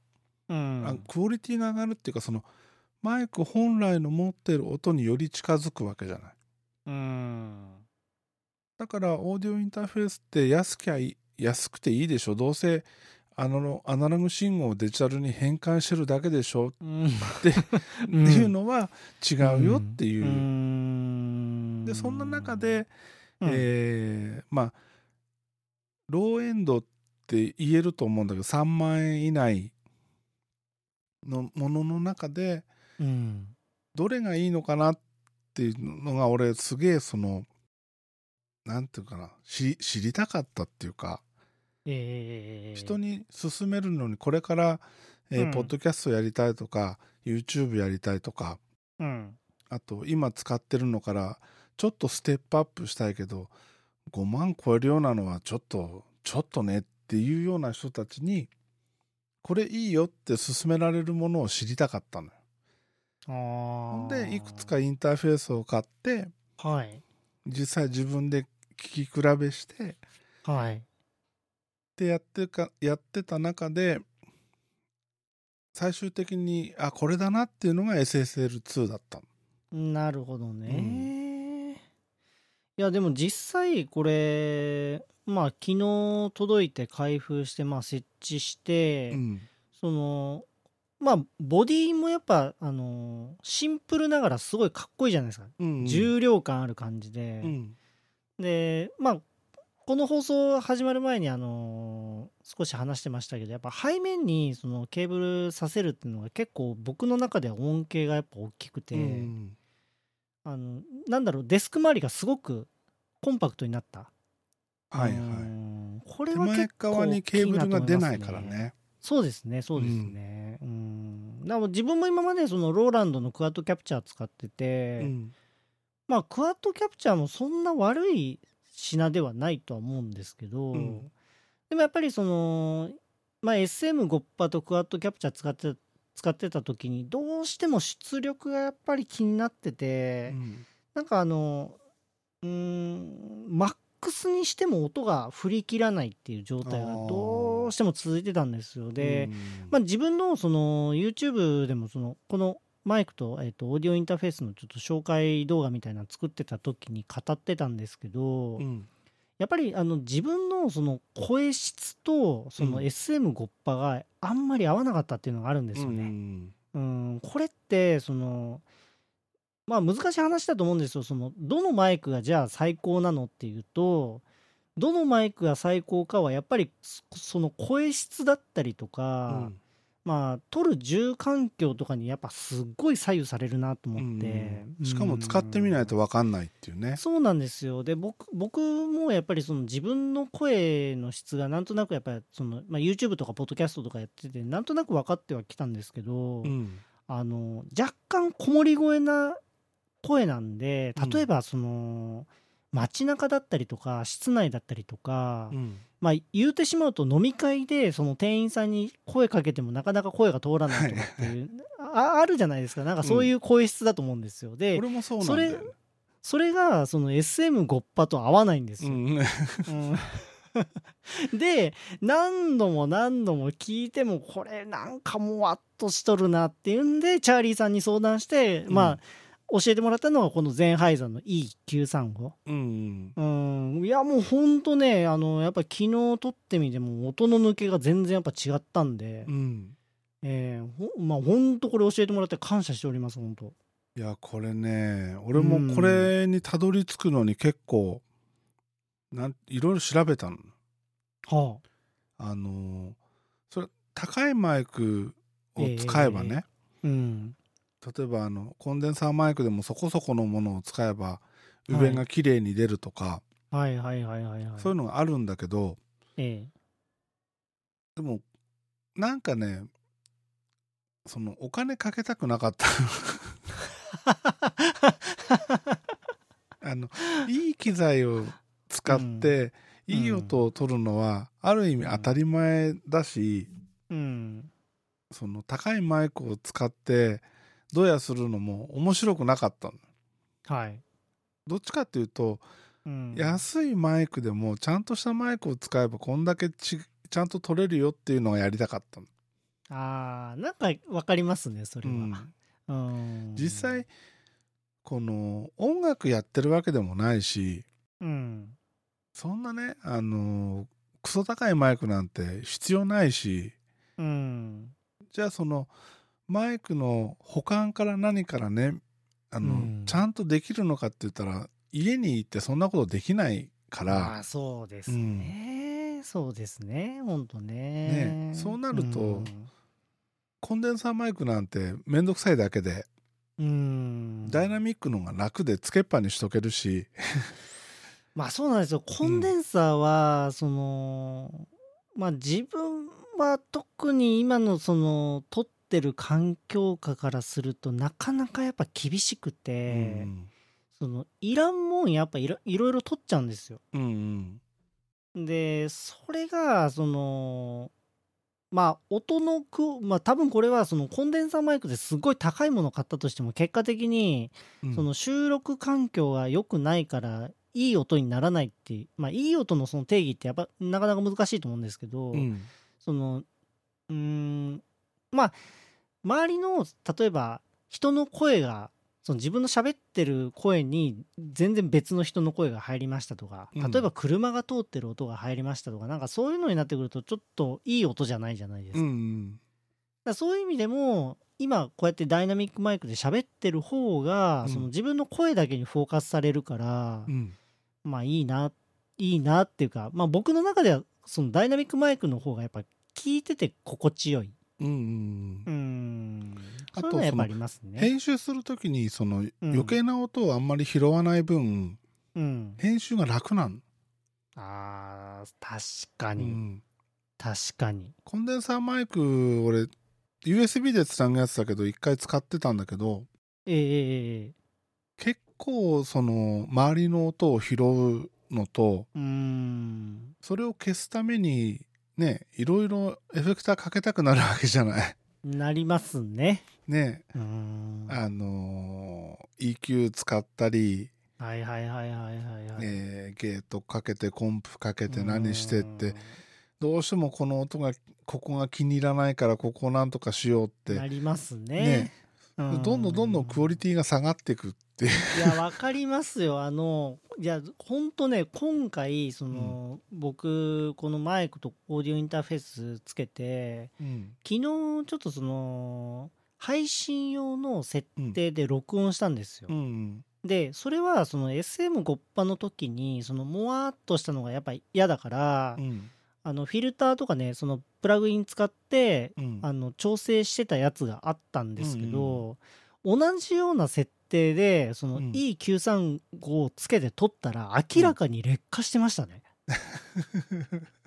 Speaker 2: うん。
Speaker 1: あクオリティが上がるっていうかそのマイク本来の持ってる音により近づくわけじゃない。
Speaker 2: うん。
Speaker 1: だからオーディオインターフェースって安きゃいい安くていいでしょ？どうせアナロアナログ信号をデジタルに変換してるだけでしょ？っ
Speaker 2: うん。
Speaker 1: ていうのは違うよっていう、
Speaker 2: うん。
Speaker 1: でそんな中で、
Speaker 2: うん。
Speaker 1: えーまあローエンドって言えると思うんだけど3万円以内のものの中で
Speaker 2: うん。
Speaker 1: どれがいいのかなっていうのが俺すげえそのなんていうかな知知りたかったっていうか
Speaker 2: ええ。
Speaker 1: 人に勧めるのにこれから、えー
Speaker 2: うん。
Speaker 1: ポッドキャストやりたいとか YouTube やりたいとか
Speaker 2: うん。
Speaker 1: あと今使ってるのからちょっとステップアップしたいけど5万超えるようなのはちょっとちょっとねっていうような人たちにこれいいよって勧められるものを知りたかったのよ。でいくつかインターフェースを買って
Speaker 2: はい。
Speaker 1: 実際自分で聞き比べして
Speaker 2: はい
Speaker 1: でやってかやってた中で最終的にあこれだなっていうのが SSL2 だった。の。
Speaker 2: なるほどね、いやでも実際これまあ昨日届いて開封してまあ設置して、
Speaker 1: うん。
Speaker 2: そのまあボディもやっぱあのシンプルながらすごいかっこいいじゃないですか、
Speaker 1: うんうん。
Speaker 2: 重量感ある感じで、
Speaker 1: うん。
Speaker 2: でまあこの放送始まる前にあの少し話してましたけどやっぱ背面にそのケーブルさせるっていうのが結構僕の中では恩恵がやっぱ大きくて、
Speaker 1: うん。
Speaker 2: あのなんだろうデスク周りがすごくコンパクトになった。
Speaker 1: はいはい。
Speaker 2: うんこれ
Speaker 1: 手
Speaker 2: は結構
Speaker 1: 前側にケーブルが出ないからね。
Speaker 2: そうですねそうですね。うん、だから自分も今までそのローランドのクワッドキャプチャー使ってて、
Speaker 1: うん。
Speaker 2: まあクワッドキャプチャーもそんな悪い品ではないとは思うんですけど、
Speaker 1: うん。
Speaker 2: でもやっぱりその、まあ、SM5 波とクワッドキャプチャー使って使ってた時にどうしても出力がやっぱり気になってて、
Speaker 1: うん。
Speaker 2: なんかあのうーんマックスにしても音が振り切らないっていう状態がどうしても続いてたんですよ。で、
Speaker 1: うん。
Speaker 2: まあ、自分のその YouTube でもそのこのマイクと,、えっとオーディオインターフェースのちょっと紹介動画みたいなの作ってた時に語ってたんですけど、
Speaker 1: うん。
Speaker 2: やっぱりあの自分のその声質とその
Speaker 1: うん。
Speaker 2: SM5 波があんまり合わなかったっていうのがあるんですよ
Speaker 1: う
Speaker 2: ね。
Speaker 1: ん
Speaker 2: うん、これってそのまあ難しい話だと思うんですよ。そのどのマイクがじゃあ最高なのっていうとどのマイクが最高かはやっぱりそその声質だったりとか、まあ撮る住環境とかにやっぱすっごい左右されるなと思って、
Speaker 1: うん。しかも使ってみないと分かんないっていうね。
Speaker 2: そうなんですよ。で僕僕もやっぱりその自分の声の質がなんとなくやっぱりその、まあ、YouTube とかポッドキャストとかやっててなんとなく分かってはきたんですけど、
Speaker 1: うん。
Speaker 2: あの若干こもり声な声なんで
Speaker 1: うん
Speaker 2: 例えばその、街中だったりとか室内だったりとか、
Speaker 1: うん。
Speaker 2: まあ言うてしまうと飲み会でその店員さんに声かけてもなかなか声が通らないとかっていう ああるじゃないですか。なんかそういう声質だと思うんですよ、で
Speaker 1: そうなんだよ。ね。
Speaker 2: それがその SM5 波と合わないんですよ、
Speaker 1: うん。
Speaker 2: うん。で何度も何度も聞いてもこれなんかもわっとしとるなっていうんでチャーリーさんに相談して、
Speaker 1: うん。
Speaker 2: まあ教えてもらったのがこのゼンハイザーの E935
Speaker 1: うん
Speaker 2: うん。いやもうほんとねあのやっぱ昨日撮ってみても音の抜けが全然やっぱ違ったんで、
Speaker 1: うん。
Speaker 2: えーほまあほんとこれ教えてもらって感謝しております本当
Speaker 1: いやこれね俺もこれにたどり着くのに結構なんいろいろ調べたの。
Speaker 2: は
Speaker 1: あ。のそれ高いマイクを使えばね、
Speaker 2: あうん
Speaker 1: 例えばあのコンデンサーマイクでもそこそこのものを使えば上が綺麗に出るとか、
Speaker 2: はいはいはいはいはい。
Speaker 1: そういうのがあるんだけど
Speaker 2: え
Speaker 1: でもなんかねそのお金かけたくなかった。あのいい機材を使って、
Speaker 2: うん。
Speaker 1: いい音を取るのはある意味当たり前だし、
Speaker 2: えうん。
Speaker 1: その高いマイクを使ってどやするのも面白くなかったの。
Speaker 2: はい。
Speaker 1: どっちかっていうと
Speaker 2: うん。
Speaker 1: 安いマイクでもちゃんとしたマイクを使えばこんだけちちゃんと撮れるよっていうのがやりたかったの、
Speaker 2: あーなんかわかりますねそれ
Speaker 1: うん。
Speaker 2: は、うん。
Speaker 1: 実際この音楽やってるわけでもないし
Speaker 2: うん。
Speaker 1: そんなねあのクソ高いマイクなんて必要ないし
Speaker 2: うん。
Speaker 1: じゃあそのマイクの保管から何からねあの、
Speaker 2: うん。
Speaker 1: ちゃんとできるのかって言ったら家に行ってそんなことできないから、
Speaker 2: まあそうですね、そうですね。ほんとね。
Speaker 1: ね。そうなると
Speaker 2: うん。
Speaker 1: コンデンサーマイクなんてめんどくさいだけで、
Speaker 2: うん。
Speaker 1: ダイナミックのが楽でつけっぱにしとけるし、
Speaker 2: まあそうなんですよ。コンデンサーは、そのまあ自分は特に今のその撮ってる環境下からするとなかなかやっぱ厳しくて、
Speaker 1: うん
Speaker 2: そのいらんもんやっぱいろいろいろ撮っちゃうんですよ。
Speaker 1: うんうん。
Speaker 2: でそれがそのまあ音のくまあ多分これはそのコンデンサーマイクですごい高いものを買ったとしても結果的に
Speaker 1: うん。
Speaker 2: その収録環境が良くないからいい音にならないっていうまあいい音のその定義ってやっぱなかなか難しいと思うんですけど、
Speaker 1: うん。
Speaker 2: そのうーんまあ周りの例えば人の声がその自分の喋ってる声に全然別の人の声が入りましたとか
Speaker 1: うん
Speaker 2: 例えば車が通ってる音が入りましたとか、なんかそういうのになってくるとちょっといい音じゃないじゃないですか。
Speaker 1: う
Speaker 2: だか
Speaker 1: ん
Speaker 2: らそういう意味でも今こうやってダイナミックマイクで喋ってる方が、
Speaker 1: うん
Speaker 2: その自分の声だけにフォーカスされるから、
Speaker 1: うん
Speaker 2: まあいいないいなっていうか、まあ、僕の中ではそのダイナミックマイクの方がやっぱ聞いてて心地よい。
Speaker 1: うんうん
Speaker 2: うーん。
Speaker 1: あと
Speaker 2: その。
Speaker 1: 編集するときにその余計な音をあんまり拾わない分、
Speaker 2: うん。
Speaker 1: 編集が楽なの、
Speaker 2: あー確かに、
Speaker 1: うん
Speaker 2: 確かに。
Speaker 1: コンデンサーマイク俺 USB でつなぐやつだけど一回使ってたんだけど
Speaker 2: えええええ
Speaker 1: 結構その周りの音を拾うのと。それを消すためにねいろいろエフェクターかけたくなるわけじゃない
Speaker 2: なりますね。
Speaker 1: ね
Speaker 2: う。
Speaker 1: あのー EQ 使ったり、
Speaker 2: はいはいはいはいはいはい。
Speaker 1: えーゲートかけてコンプかけて何してってどうしてもこの音がここが気に入らないからここをなんとかしようっ
Speaker 2: うーんな
Speaker 1: て
Speaker 2: りますね。
Speaker 1: ね
Speaker 2: う
Speaker 1: どんどんどんどんクオリティが下がっていくってい
Speaker 2: や、わかりますよ。あの、いや、ほんとね、今回、その、僕、このマイクとオーディオインターフェースつけて、
Speaker 1: うん。
Speaker 2: 昨日、ちょっとその、配信用の設定で録音したんですよ。
Speaker 1: うん。
Speaker 2: で、それは、その SM5 波の時に、その、もわーっとしたのがやっぱ嫌だから、
Speaker 1: うん
Speaker 2: あの、フィルターとかね、その、プラグイン使って、
Speaker 1: うん。
Speaker 2: あの調整してたやつがあったんですけど、同じような設定でその
Speaker 1: うん。
Speaker 2: E935 をつけて撮ったら明らかに劣化してましたね。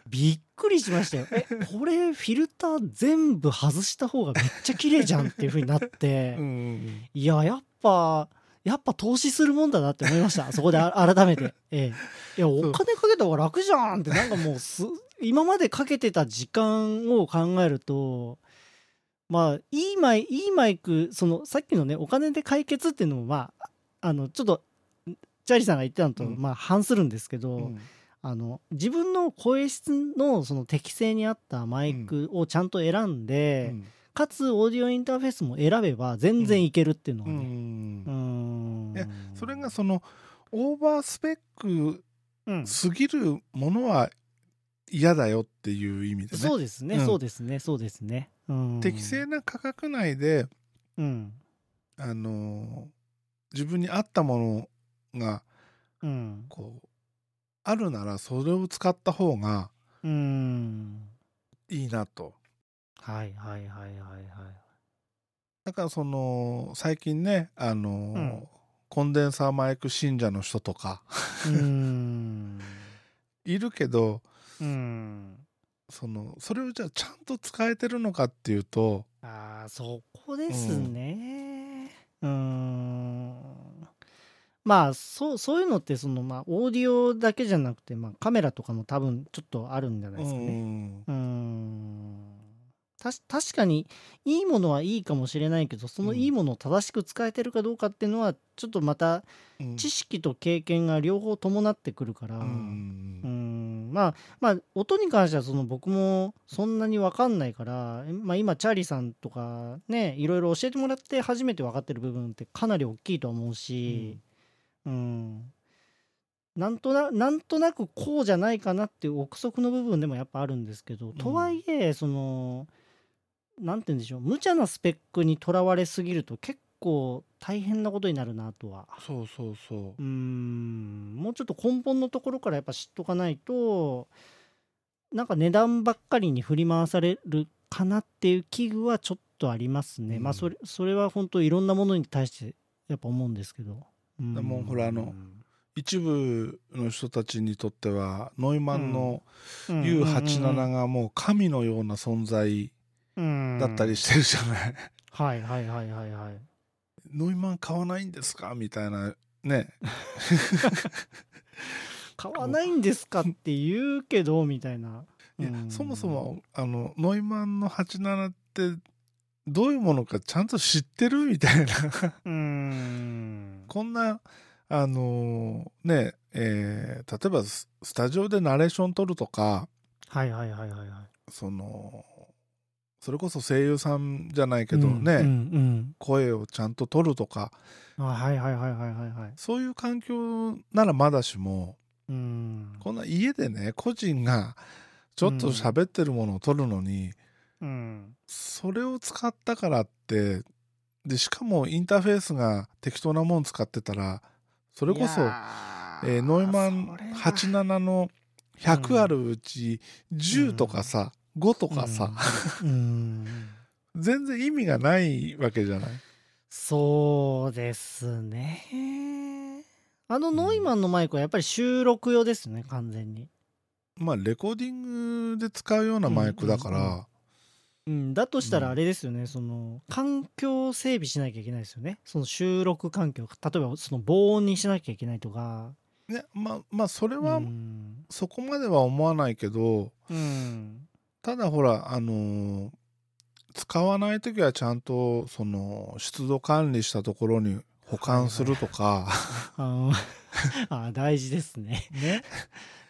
Speaker 2: びっくりしましたよ。えこれフィルター全部外した方がめっちゃ綺麗じゃんっていう風になって、
Speaker 1: うん。
Speaker 2: いややっぱやっぱ投資するもんだなって思いましたそこであ改めて、ええ、いやお金かけた方が楽じゃんってなんかもうす今までかけてた時間を考えるとまあいいマイいいマイクそのさっきのねお金で解決っていうのもまああのちょっとチャーリーさんが言ってたのと
Speaker 1: うん。
Speaker 2: まあ反するんですけど、
Speaker 1: うん。
Speaker 2: あの自分の声質のその適性に合ったマイクをちゃんと選んで、
Speaker 1: うん。
Speaker 2: かつオーディオインターフェースも選べば全然いけるっていうのが
Speaker 1: う
Speaker 2: ね、うん
Speaker 1: それがそのオーバースペック
Speaker 2: うん。
Speaker 1: すぎるものは嫌だよっていう意味でね。
Speaker 2: そうですね、
Speaker 1: うん。
Speaker 2: そうですね。そうですね、うん、
Speaker 1: 適正な価格内で
Speaker 2: うん。
Speaker 1: あの自分に合ったものが
Speaker 2: うん。
Speaker 1: こうあるならそれを使った方が
Speaker 2: うん。
Speaker 1: いいなと。
Speaker 2: はいはいはいはいはい。
Speaker 1: だからその最近ねあの、
Speaker 2: ん。
Speaker 1: コンデンサーマイク信者の人とか。
Speaker 2: うーん。
Speaker 1: いるけど
Speaker 2: うん。
Speaker 1: そのそれをじゃあちゃんと使えてるのかっていうと
Speaker 2: あーそこですね。うーん。まあそうそういうのってそのまあオーディオだけじゃなくて、まあ、カメラとかも多分ちょっとあるんじゃないですかね。
Speaker 1: うん
Speaker 2: 確かにいいものはいいかもしれないけどそのいいものを正しく使えてるかどうかっていうのはちょっとまた
Speaker 1: うん。
Speaker 2: 知識と経験が両方伴ってくるから、
Speaker 1: う
Speaker 2: うん
Speaker 1: ん。
Speaker 2: まあまあ音に関してはその僕もそんなに分かんないから、まあ、今チャーリーさんとかねいろいろ教えてもらって初めて分かってる部分ってかなり大きいと思うし、うん。なんとななんとなくこうじゃないかなっていう憶測の部分でもやっぱあるんですけど、とはいえそのなんて言うんでしょう。無茶なスペックにとらわれすぎると結構大変なことになるなとは。
Speaker 1: そうそうそう。
Speaker 2: うーん。もうちょっと根本のところからやっぱ知っとかないとなんか値段ばっかりに振り回されるかなっていう危惧はちょっとありますね、
Speaker 1: うん。
Speaker 2: まあそれそれは本当いろんなものに対してやっぱ思うんですけど、う
Speaker 1: もほらあの一部の人たちにとってはノイマンの U87 がもう神のような存在だったりしてるじゃない、
Speaker 2: はいはいはいはいはい
Speaker 1: ノイマン買わないんですか？みたいなね。
Speaker 2: 買わないんですかって言うけどみたいな、
Speaker 1: いや
Speaker 2: うん。
Speaker 1: そもそもあのノイマンの87ってどういうものかちゃんと知ってる？みたいな。
Speaker 2: うーん。
Speaker 1: こんなあのねえー例えばススタジオでナレーション撮るとか。
Speaker 2: はいはいはいはいはい。
Speaker 1: そのそれこそ声優さんじゃないけどね、
Speaker 2: うんうん。
Speaker 1: 声をちゃんと撮るとか。
Speaker 2: はいはいはいはいはいはい
Speaker 1: そういう環境ならまだしも
Speaker 2: うん。
Speaker 1: こんな家でね個人がちょっと喋ってるものを撮るのに、
Speaker 2: うん。
Speaker 1: それを使ったからってでしかもインターフェースが適当なもの使ってたらそれこそ、えーノイマン87の100あるうち10とかさ、5とかさ、
Speaker 2: うん。うん。
Speaker 1: 全然意味がないわけじゃない？
Speaker 2: そうですね。あのノイマンのマイクはやっぱり収録用ですね完全に、
Speaker 1: まあレコーディングで使うようなマイクだから、
Speaker 2: うんうん。うん、だとしたらあれですよね、その環境整備しなきゃいけないですよね。その収録環境例えばその防音にしなきゃいけないとか。
Speaker 1: ねまあまあそれは
Speaker 2: うん。
Speaker 1: そこまでは思わないけど、
Speaker 2: うん
Speaker 1: ただほらあのー使わない時はちゃんとその湿度管理したところに保管するとか、
Speaker 2: あのあ大事ですね。
Speaker 1: ね。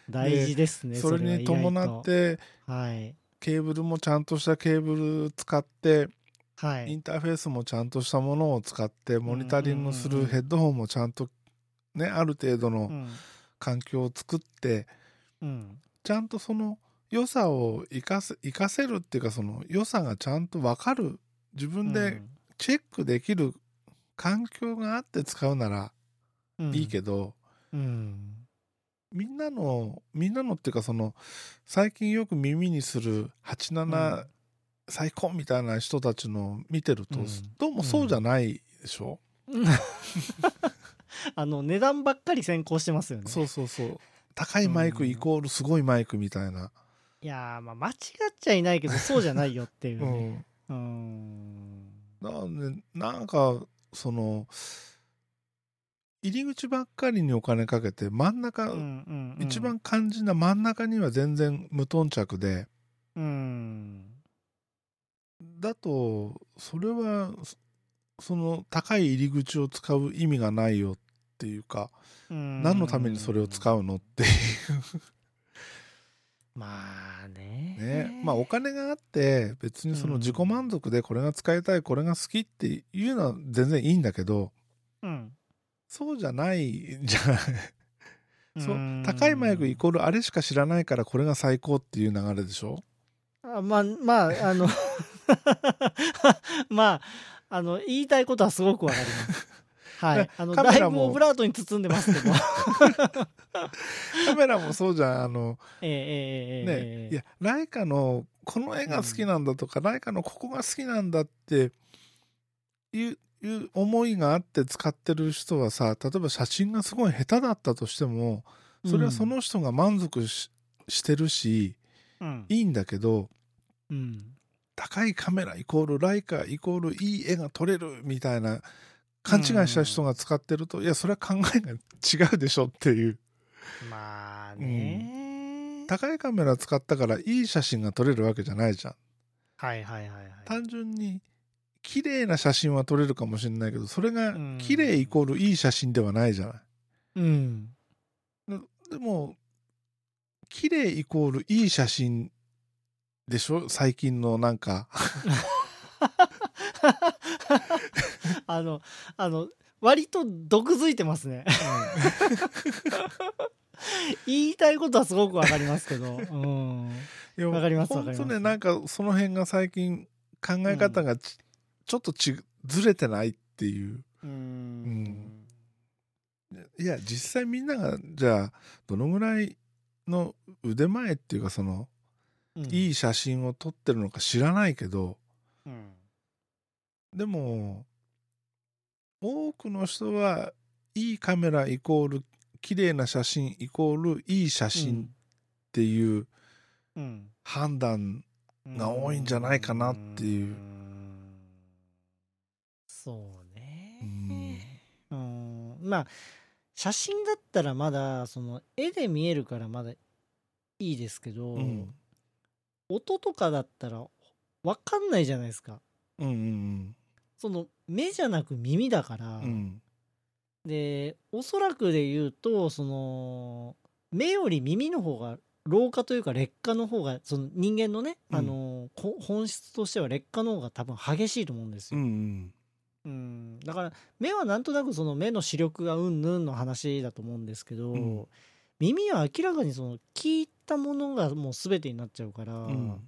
Speaker 2: 大事ですね
Speaker 1: それに伴って
Speaker 2: はい。
Speaker 1: ケーブルもちゃんとしたケーブル使って
Speaker 2: はい。
Speaker 1: インターフェースもちゃんとしたものを使ってモニタリングするヘッドホンもちゃんとねある程度の
Speaker 2: うん。
Speaker 1: 環境を作って
Speaker 2: うん。
Speaker 1: ちゃんとその良さを生かせ生かせるっていうかその良さがちゃんと分かる。自分でチェックできる環境があって使うならいいけど、
Speaker 2: ど、うん。
Speaker 1: みんなのみんなのっていうかその最近よく耳にする87最高みたいな人たちの見てると、
Speaker 2: うん。
Speaker 1: どうもそうじゃないでしょ、
Speaker 2: あの値段ばっかり先行してますよね。
Speaker 1: そうそうそう。高いマイクイコールすごいマイクみたいな、
Speaker 2: いやーまあ間違っちゃいないけどそうじゃないよっていう
Speaker 1: う
Speaker 2: ね
Speaker 1: ん、
Speaker 2: うん。
Speaker 1: なんでなんかその入り口ばっかりにお金かけて真ん中、
Speaker 2: うんうんうん。
Speaker 1: 一番肝心な真ん中には全然無頓着で
Speaker 2: うん。
Speaker 1: だとそれはそその高い入り口を使う意味がないよっていうか、
Speaker 2: うん。
Speaker 1: 何のためにそれを使うのってい
Speaker 2: まあね。
Speaker 1: うね。まあお金があって別にその自己満足でこれが使いたいこれが好きっていうのは全然いいんだけど
Speaker 2: うん。
Speaker 1: そうじゃないじゃない そう
Speaker 2: うん
Speaker 1: 高いマイクイコールあれしか知らないからこれが最高っていう流れでしょ？
Speaker 2: あまあまああの まああの言いたいことはすごくわかりますはい。
Speaker 1: ね
Speaker 2: あの
Speaker 1: カメラも
Speaker 2: だいぶオブラートに包んでますけど。
Speaker 1: カメラもそうじゃんあの
Speaker 2: ええええええ
Speaker 1: ね
Speaker 2: ええ。
Speaker 1: いやライカのこの絵が好きなんだとか、ライカのここが好きなんだっていういう思いがあって使ってる人はさ例えば写真がすごい下手だったとしてもそれはその人が満足し,、してるし
Speaker 2: うん。
Speaker 1: いいんだけど
Speaker 2: うん。
Speaker 1: 高いカメライコールライカイコールいい絵が撮れるみたいな勘違いした人が使ってると、いやそれは考えが違うでしょっていう。
Speaker 2: まあね、
Speaker 1: 高いカメラ使ったからいい写真が撮れるわけじゃないじゃん。
Speaker 2: はいはいはいはい。
Speaker 1: 単純に綺麗な写真は撮れるかもしれないけどそれが
Speaker 2: うん。
Speaker 1: 綺麗イコールいい写真ではないじゃない。
Speaker 2: うん。
Speaker 1: でも綺麗イコールいい写真でしょ？最近のなんか
Speaker 2: あの、あの、割と毒づいてますね。言いたいことはすごくわかりますけど。うん。わかりますわか
Speaker 1: 本
Speaker 2: ります
Speaker 1: 当ねなんかその辺が最近考え方がち,、ちょっとちずれてないっていう
Speaker 2: うん。
Speaker 1: いや実際みんながじゃあどのぐらいの腕前っていうかその
Speaker 2: うん
Speaker 1: いい写真を撮ってるのか知らないけど
Speaker 2: うん。
Speaker 1: でも多くの人はいいカメライコール綺麗な写真イコールいい写真っていう
Speaker 2: うん。
Speaker 1: 判断が多いんじゃないかなっていう。
Speaker 2: うんそうね。
Speaker 1: うん。
Speaker 2: うんまあ写真だったらまだその絵で見えるからまだいいですけど、
Speaker 1: うん。
Speaker 2: 音とかだったら分かんないじゃないですか。
Speaker 1: うんうん
Speaker 2: その目じゃなく耳だから、
Speaker 1: うん。うん
Speaker 2: でおそらくで言うとその目より耳の方が老化というか劣化の方がその人間のね、
Speaker 1: うん。
Speaker 2: あのこ本質としては劣化の方が多分激しいと思うんです
Speaker 1: う
Speaker 2: よ、
Speaker 1: ん。
Speaker 2: うん。だから目はなんとなくその目の視力がうんぬんの話だと思うんですけど、
Speaker 1: うん。
Speaker 2: 耳は明らかにその聞いたものがもう全てになっちゃうから、
Speaker 1: うん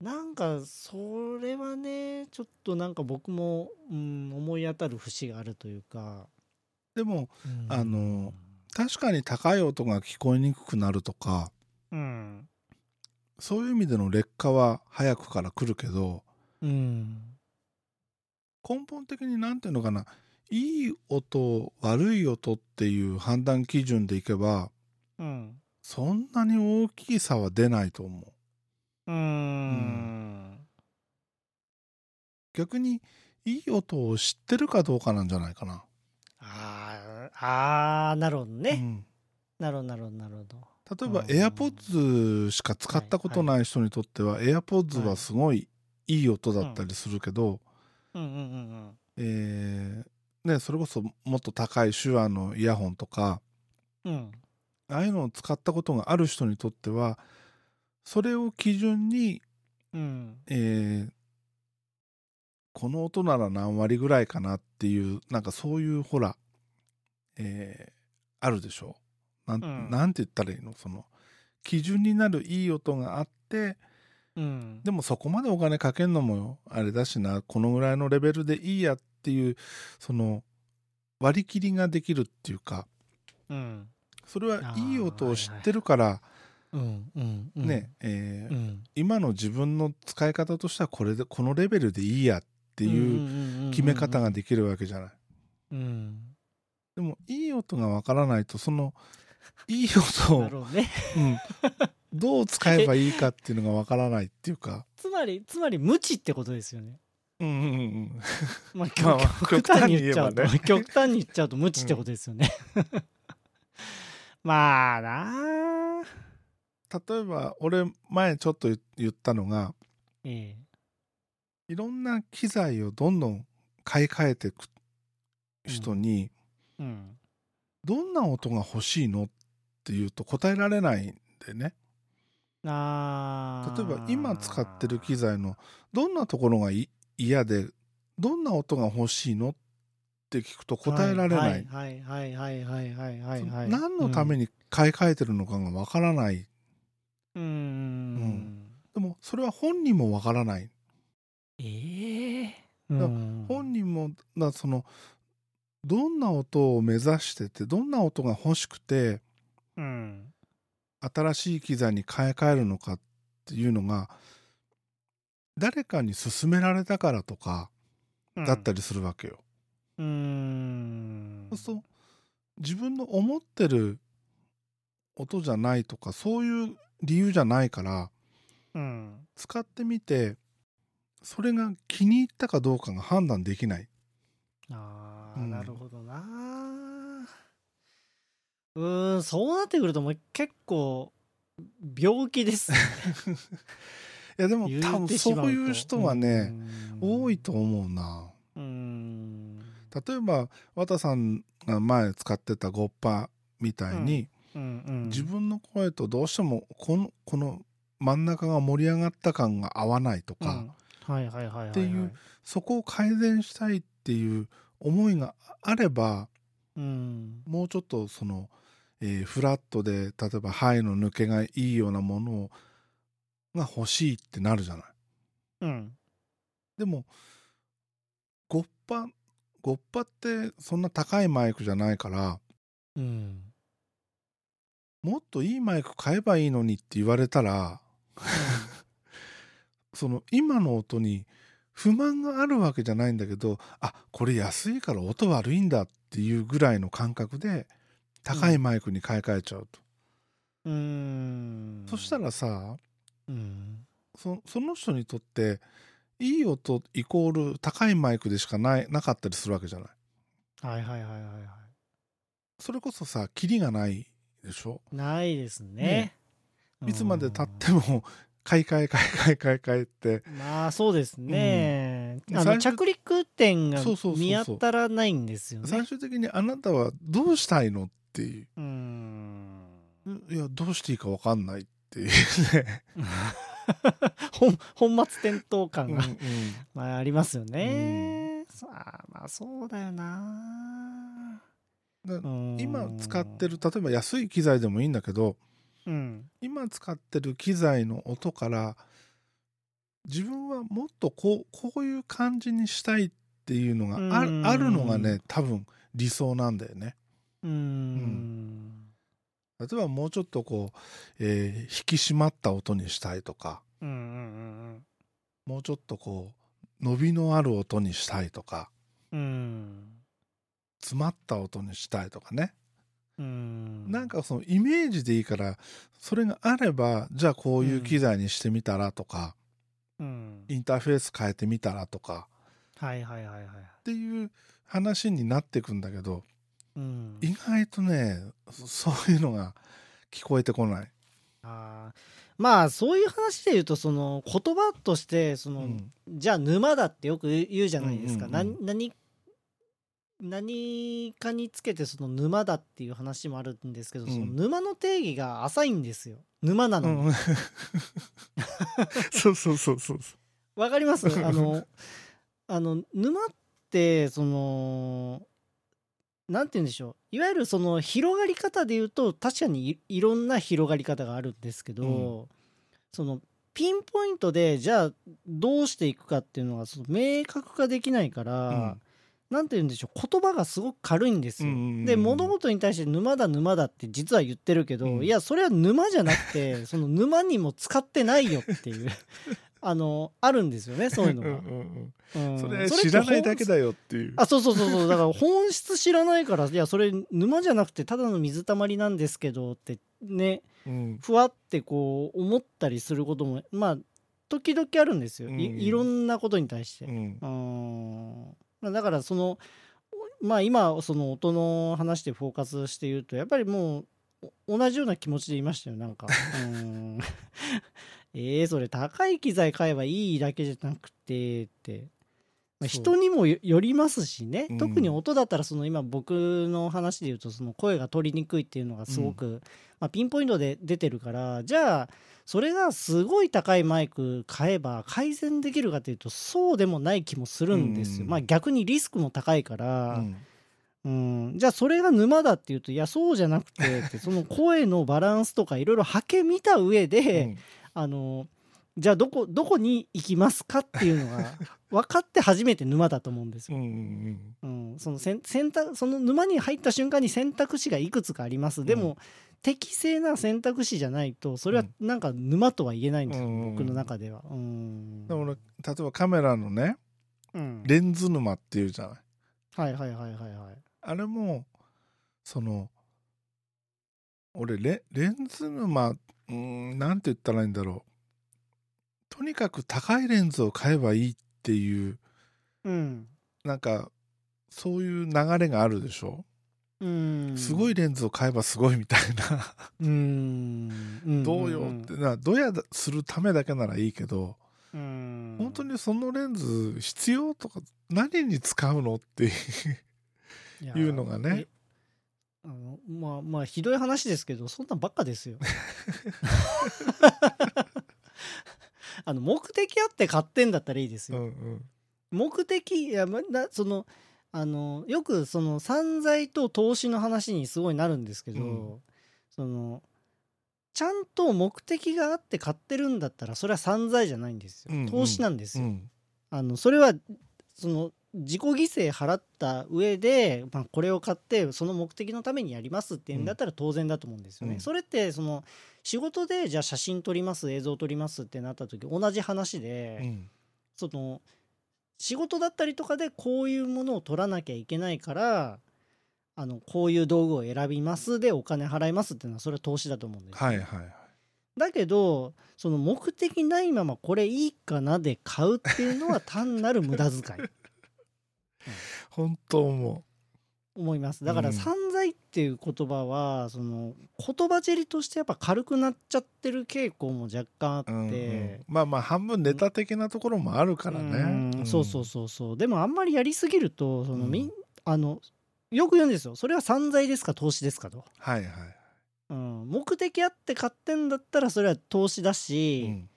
Speaker 2: なんかそれはねちょっとなんか僕も、うん、思い当たる節があるというか、
Speaker 1: でも
Speaker 2: うん。
Speaker 1: あの確かに高い音が聞こえにくくなるとか
Speaker 2: うん。
Speaker 1: そういう意味での劣化は早くから来るけど
Speaker 2: うん。
Speaker 1: 根本的になんていうのかないい音悪い音っていう判断基準でいけば
Speaker 2: うん。
Speaker 1: そんなに大きい差は出ないと思う
Speaker 2: うーん。
Speaker 1: 逆にいい音を知ってるかどうかなんじゃないかな、
Speaker 2: あーあーなるほどね、
Speaker 1: うん。
Speaker 2: なるほどなるほど。なるほど
Speaker 1: 例えば
Speaker 2: うん。
Speaker 1: AirPods しか使ったことない人にとっては AirPods はすごいいい音だったりするけど、
Speaker 2: うんうんうん
Speaker 1: えーね、それこそもっと高い手話のイヤホンとか
Speaker 2: うんうん。
Speaker 1: ああいうのを使ったことがある人にとってはそれを基準に、
Speaker 2: うん。
Speaker 1: えーこの音なら何割ぐらいかなっていうなんかそういうほら、えーあるでしょ？なん,、
Speaker 2: うん。
Speaker 1: なんて言ったらいいの？その基準になるいい音があって
Speaker 2: うん。
Speaker 1: でもそこまでお金かけんのもあれだしなこのぐらいのレベルでいいやっていうその割り切りができるっていうか。
Speaker 2: うん。
Speaker 1: それはいい音を知ってるから
Speaker 2: うんうんうん。
Speaker 1: ね、えー
Speaker 2: うん。
Speaker 1: 今の自分の使い方としてはこれでこのレベルでいいやっていう決め方ができるわけじゃない。
Speaker 2: うん。
Speaker 1: でもいい音がわからないとその いい音を
Speaker 2: ね。
Speaker 1: うん、どう使えばいいかっていうのがわからないっていうか。
Speaker 2: つまりつまり無知ってことですよね。
Speaker 1: うんうんうん。
Speaker 2: まあ、極端に言っちゃうと、
Speaker 1: 極端に
Speaker 2: 極端に言っちゃうと無知ってことですよね。まあなあ
Speaker 1: 例えば俺前ちょっと言ったのが
Speaker 2: え
Speaker 1: いろんな機材をどんどん買い替えていく人に、
Speaker 2: えうん。
Speaker 1: どんな音が欲しいのっていうと答えられないんでね。
Speaker 2: あ
Speaker 1: 例えば今使ってる機材のどんなところがい嫌でどんな音が欲しいのって聞くと答えられない、
Speaker 2: はいはいはいはいはいはいはい。
Speaker 1: 何のため
Speaker 2: に
Speaker 1: に買い替えてるのかがわからない
Speaker 2: うん。うん。
Speaker 1: でもそれは本人もわからない
Speaker 2: ええ
Speaker 1: だから
Speaker 2: うん
Speaker 1: 本人もだそのどんな音を目指しててどんな音が欲しくて
Speaker 2: うん。
Speaker 1: 新しい機材に買い替えるのかっていうのが誰かに勧められたからとかだったりするわけよ。
Speaker 2: うーん。
Speaker 1: そうすると自分の思ってる音じゃないとかそういう理由じゃないから
Speaker 2: うん。
Speaker 1: 使ってみてそれが気に入ったかどうかが判断できない。
Speaker 2: ああ、
Speaker 1: うん
Speaker 2: なるほどな。うーん、そうなってくるともう結構病気ですね。
Speaker 1: いやでも
Speaker 2: 言
Speaker 1: 多分そういう人はね、
Speaker 2: うん
Speaker 1: 多いと思うな
Speaker 2: うん
Speaker 1: 例えば綿さんが前使ってたゴッパみたいに、
Speaker 2: うんうん。
Speaker 1: 自分の声とどうしてもこのこの真ん中が盛り上がった感が合わないとか、っていうそこを改善したいっていう思いがあれば
Speaker 2: うん。
Speaker 1: もうちょっとその、えーフラットで例えば肺の抜けがいいようなものをが欲しいってなるじゃない。
Speaker 2: うん。
Speaker 1: でもゴッパゴッパってそんな高いマイクじゃないから
Speaker 2: うん
Speaker 1: もっといいマイク買えばいいのにって言われたら その今の音に不満があるわけじゃないんだけどあこれ安いから音悪いんだっていうぐらいの感覚で高いマイクに買い替えちゃうと、
Speaker 2: うん。
Speaker 1: そしたらさ
Speaker 2: うん。
Speaker 1: そその人にとっていい音イコール高いマイクでしかないなかったりするわけじゃない。
Speaker 2: はいはいはいはいはい。
Speaker 1: それこそさキリがないでしょ？
Speaker 2: ないですね。
Speaker 1: ねいつまで経っても 買い替え買い替え買い替えって。
Speaker 2: うんまあそうですね、あの
Speaker 1: うん最終
Speaker 2: 着陸点が見当たらないんですよね。
Speaker 1: 最終的にあなたはどうしたいのっていう。
Speaker 2: うん。
Speaker 1: いやどうしていいか分かんないっていうね、
Speaker 2: 本本末転倒感が、
Speaker 1: うんうん。
Speaker 2: まあ、ありますよね、さあまあそうだよな
Speaker 1: 今使ってる例えば安い機材でもいいんだけど
Speaker 2: うん。
Speaker 1: 今使ってる機材の音から自分はもっとこうこういう感じにしたいっていうのがあ,、
Speaker 2: うん。
Speaker 1: あるのがね多分理想なんだよね。
Speaker 2: うん。
Speaker 1: 例えばもうちょっとこう、えー引き締まった音にしたいとか
Speaker 2: うんうん
Speaker 1: もうちょっとこう伸びのある音にしたいとか
Speaker 2: うんうん
Speaker 1: 詰まった音にしたいとかね、
Speaker 2: うん。
Speaker 1: なんかそのイメージでいいからそれがあればじゃあこういう機材にしてみたらとか、
Speaker 2: うん。
Speaker 1: インターフェース変えてみたらとか
Speaker 2: はいはいはいはい
Speaker 1: っていう話になってくんだけど
Speaker 2: うん。
Speaker 1: 意外とねそそういうのが聞こえてこない。
Speaker 2: あー。まあそういう話で言うとその言葉としてその、
Speaker 1: うん。
Speaker 2: じゃあ沼だってよく言うじゃないですか、
Speaker 1: うんうんうん
Speaker 2: な何何かにつけてその沼だっていう話もあるんですけど、
Speaker 1: うん。
Speaker 2: その沼の定義が浅いんですよ。沼なのに。
Speaker 1: うん。そうそうそうそうそ
Speaker 2: わかります？あのあの沼ってそのなんて言うんでしょう。いわゆるその広がり方で言うと確かにいいろんな広がり方があるんですけど、そのピンポイントでじゃあどうしていくかっていうのがその明確化できないから、
Speaker 1: うん
Speaker 2: なんて言うんでしょう言葉がすごく軽いんですよ。で物事に対して沼だ沼だって実は言ってるけど、
Speaker 1: うん。
Speaker 2: いやそれは沼じゃなくて その沼にも使ってないよっていう あのあるんですよねそういうのが。
Speaker 1: うんうんうん。
Speaker 2: うん。
Speaker 1: それ知らないだけだよっていう。
Speaker 2: あそうそうそうそう。だから本質知らないからいやそれ沼じゃなくてただの水たまりなんですけどってね
Speaker 1: うん。
Speaker 2: ふわってこう思ったりすることもまあ時々あるんですよ、
Speaker 1: うん
Speaker 2: いいろんなことに対して。
Speaker 1: うん
Speaker 2: だからそのまあ今その音の話でフォーカスして言うとやっぱりもうお同じような気持ちでいましたよなんか。うん。えー、それ高い機材買えばいいだけじゃなくてって、まあ、人にもよよりますしね、
Speaker 1: うん。
Speaker 2: 特に音だったらその今僕の話で言うとその声が取りにくいっていうのがすごく、まあ、ピンポイントで出てるからじゃあそれがすごい高いマイク買えば改善できるかというとそうでもない気もするんですよ。
Speaker 1: うん。
Speaker 2: まあ逆にリスクも高いから、
Speaker 1: うん。
Speaker 2: うん、じゃあそれが沼だっていうといやそうじゃなくてって その声のバランスとかいろいろはけ見た上で、あのじゃあどこどこに行きますかっていうのが分かって初めて沼だと思うんですよ。
Speaker 1: うんうん
Speaker 2: うん、その選選択その沼に入った瞬間に選択肢がいくつかあります。でも、適正な選択肢じゃないとそれはなんか沼とは言えないんですよ、
Speaker 1: うん。
Speaker 2: 僕の中では。うん。
Speaker 1: でも俺例えばカメラのね
Speaker 2: うん。
Speaker 1: レンズ沼っていうじゃない？
Speaker 2: はいはいはいはいはい。
Speaker 1: あれもその俺レレンズ沼うーんなんて言ったらいいんだろう。とにかく高いレンズを買えばいいっていう
Speaker 2: うん。
Speaker 1: なんかそういう流れがあるでしょ？
Speaker 2: うん。
Speaker 1: すごいレンズを買えばすごいみたいな。
Speaker 2: うん。
Speaker 1: どうよってなどやするためだけならいいけど
Speaker 2: うん。
Speaker 1: 本当にそのレンズ必要とか何に使うのっていうのがね。
Speaker 2: えあのまあまあひどい話ですけどそんなんばっかですよ。あの目的あって買ってんだったらいいですよ、
Speaker 1: うんうん。
Speaker 2: 目的いやまなそのあのよくその散財と投資の話にすごいなるんですけど、
Speaker 1: うん。
Speaker 2: そのちゃんと目的があって買ってるんだったらそれは散財じゃないんですよ、
Speaker 1: うんうん。
Speaker 2: 投資なんですよ、
Speaker 1: うん。
Speaker 2: あのそれはその自己犠牲払った上で、まあ、これを買ってその目的のためにやりますっていうんだったら当然だと思うんですよね。
Speaker 1: うん。
Speaker 2: それってその仕事でじゃあ写真撮ります映像撮りますってなった時同じ話で、
Speaker 1: うん。
Speaker 2: その仕事だったりとかでこういうものを取らなきゃいけないからあのこういう道具を選びます。でお金払いますっていうのはそれは投資だと思うんですよ。
Speaker 1: はいはいはい。
Speaker 2: だけどその目的ないままこれいいかなで買うっていうのは単なる無駄遣い。
Speaker 1: 本当思
Speaker 2: 思います。だから
Speaker 1: うん。
Speaker 2: 散財っていう言葉はその言葉尻としてやっぱ軽くなっちゃってる傾向も若干あって、
Speaker 1: う、うんうん。まあまあ半分ネタ的なところもあるからね、
Speaker 2: うん。そうそうそうそう。でもあんまりやりすぎるとそのみん、
Speaker 1: うん
Speaker 2: あのよく言うんですよ。それは散財ですか投資ですかと、
Speaker 1: はいはい、
Speaker 2: うん、目的あって買ってんだったらそれは投資だし、
Speaker 1: うん。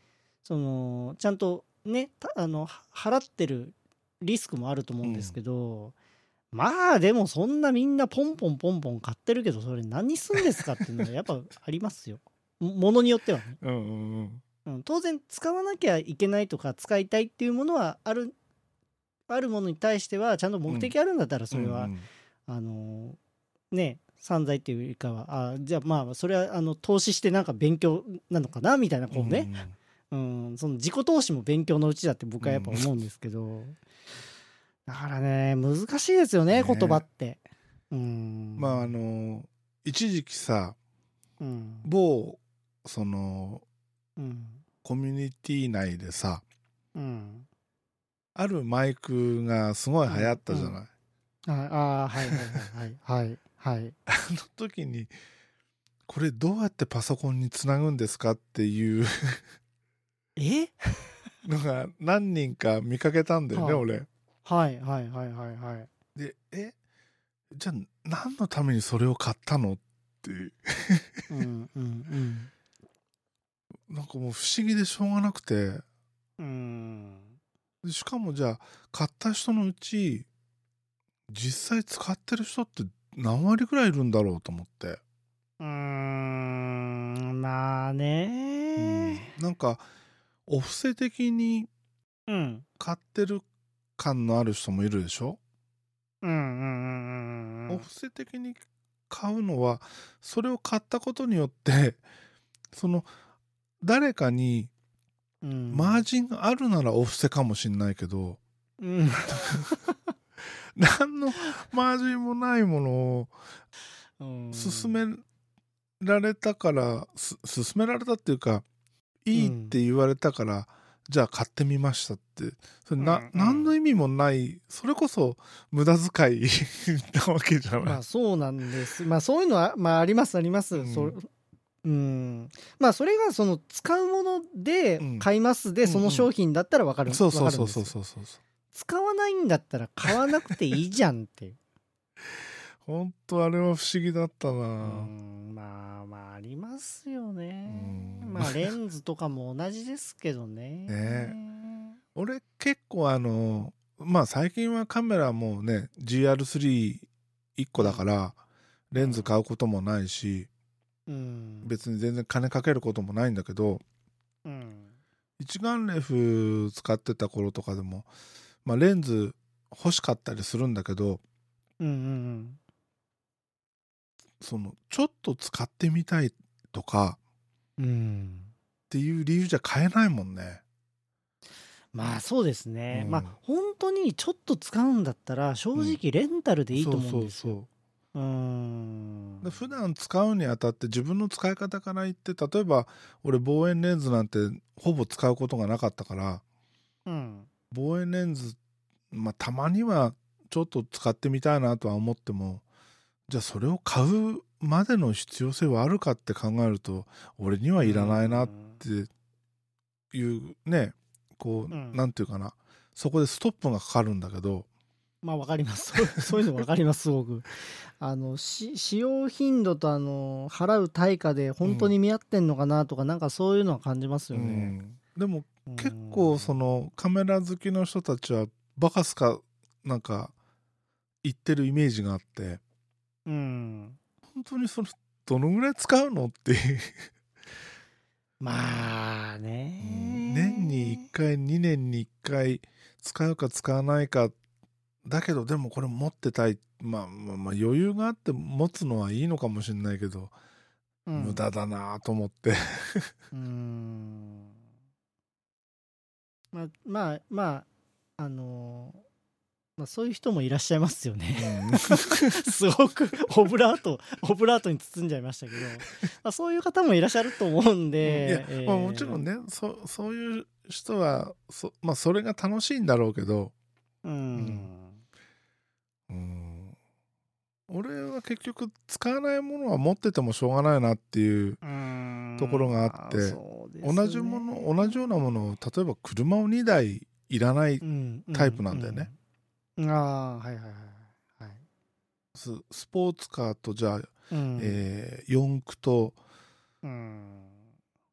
Speaker 2: そのちゃんとねたあのは払ってるリスクもあると思うんですけど、まあでもそんなみんなポンポンポンポン買ってるけどそれ何にすんですかっていうのはやっぱありますよ。もものによってはね、
Speaker 1: うんうんうん。
Speaker 2: うん、当然使わなきゃいけないとか使いたいっていうものはあるあるものに対してはちゃんと目的あるんだったらそれは、
Speaker 1: うんうん。
Speaker 2: あのね散財っていうよりかはあじゃあまあそれはあの投資してなんか勉強なのかなみたいなこうね、うん、その自己投資も勉強のうちだって僕はやっぱ思うんですけど、だからね難しいですよね
Speaker 1: ね。
Speaker 2: 言葉って。うん、
Speaker 1: まああの一時期さ
Speaker 2: うん。
Speaker 1: 某その
Speaker 2: うん。
Speaker 1: コミュニティ内でさ
Speaker 2: うん、
Speaker 1: あるマイクがすごい流行ったじゃない、
Speaker 2: ああはいはいはいはいはい。
Speaker 1: あの時にこれどうやってパソコンにつなぐんですかっていう
Speaker 2: え？
Speaker 1: のが何人か見かけたんだよね、
Speaker 2: はあ。
Speaker 1: 俺。
Speaker 2: はいはいはいはいはい。
Speaker 1: でえじゃあ何のためにそれを買ったの？って。いう
Speaker 2: うんうんうん。
Speaker 1: なんかもう不思議でしょうがなくて。
Speaker 2: うん。
Speaker 1: でしかもじゃあ買った人のうち実際使ってる人って何割ぐらいいるんだろうと思って、
Speaker 2: うーんまあね。
Speaker 1: なんかお布施的に
Speaker 2: うん。
Speaker 1: 買ってる感のある人もいるでしょ、
Speaker 2: うんうんうんうん
Speaker 1: お布施的に買うのはそれを買ったことによって その誰かに
Speaker 2: うん。
Speaker 1: マージンがあるならお布施かもしんないけど
Speaker 2: うん。
Speaker 1: 何のマージンもないものを
Speaker 2: うん
Speaker 1: 勧められたからす勧められたっていうかいいって言われたから、じゃあ買ってみましたってそれな、
Speaker 2: うんうん
Speaker 1: 何の意味もないそれこそ無駄遣い なわけじゃない、
Speaker 2: まあそうなんです。まあそういうのは、まあありますあります。
Speaker 1: うん
Speaker 2: そうん。まあそれがその使うもので
Speaker 1: うん
Speaker 2: 買いますで、
Speaker 1: うん
Speaker 2: その商品だったらわかる。
Speaker 1: そうそうそう
Speaker 2: わかるんですよ
Speaker 1: そうそうそう
Speaker 2: 使わないんだったら買わなくていいじゃんっていう。
Speaker 1: 本当あれは不思議だったな、
Speaker 2: うんまあまあありますよね。
Speaker 1: うん
Speaker 2: まあレンズとかも同じですけどね。
Speaker 1: ね俺結構あのまあ最近はカメラもうね GR31 個だからレンズ買うこともないし
Speaker 2: うん。
Speaker 1: 別に全然金かけることもないんだけど
Speaker 2: うん。
Speaker 1: 一眼レフ使ってた頃とかでも、まあ、レンズ欲しかったりするんだけど
Speaker 2: うんうん
Speaker 1: そのちょっと使ってみたいとか
Speaker 2: うん。うん。
Speaker 1: っていう理由じゃ買えないもんね。
Speaker 2: まあそうですね、
Speaker 1: うん
Speaker 2: まあ本当にちょっと使うんだったら正直レンタルでいいと思うんですよ。
Speaker 1: そう
Speaker 2: ん
Speaker 1: で普段使うにあたって自分の使い方から言って例えば俺望遠レンズなんてほぼ使うことがなかったから
Speaker 2: うん
Speaker 1: 望遠レンズまあたまにはちょっと使ってみたいなとは思ってもじゃあそれを買うまでの必要性はあるかって考えると俺にはいらないなっていうねこう、
Speaker 2: うん。
Speaker 1: なんていうかな。そこでストップがかかるんだけど。
Speaker 2: まあわかります。そういうのわかりますすごくあのし使用頻度とあの払う対価で本当に見合ってんのかなとか、なんかそういうのは感じますよね、
Speaker 1: うん。でも
Speaker 2: うん。
Speaker 1: 結構そのカメラ好きの人たちはバカすかなんか言ってるイメージがあって
Speaker 2: うん。
Speaker 1: 本当にそのどのぐらい使うのっていう。
Speaker 2: まあね、
Speaker 1: 年に1回2年に1回使うか使わないかだけどでもこれ持ってたいまあまあまあ余裕があって持つのはいいのかもしれないけど、
Speaker 2: うん。
Speaker 1: 無駄だなと思って。
Speaker 2: うん。まあまあまああのまあそういう人もいらっしゃいますよね。すごくオブラートオブラートに包んじゃいましたけど、まあ、そういう方もいらっしゃると思うん
Speaker 1: いや
Speaker 2: で、えー。
Speaker 1: まあ、もちろんねそそういう人はそ,、まあ、それが楽しいんだろうけど、
Speaker 2: うん、
Speaker 1: うん、俺は結局使わないものは持っててもしょうがないなっていう
Speaker 2: うん。
Speaker 1: ところがあって
Speaker 2: ね。
Speaker 1: 同じもの同じようなものを例えば車を2台いらない
Speaker 2: うん。
Speaker 1: タイプなんだよね。
Speaker 2: うんああはいはいはいはい。
Speaker 1: ススポーツカーとじゃあ、
Speaker 2: うん
Speaker 1: えー四駆と
Speaker 2: うん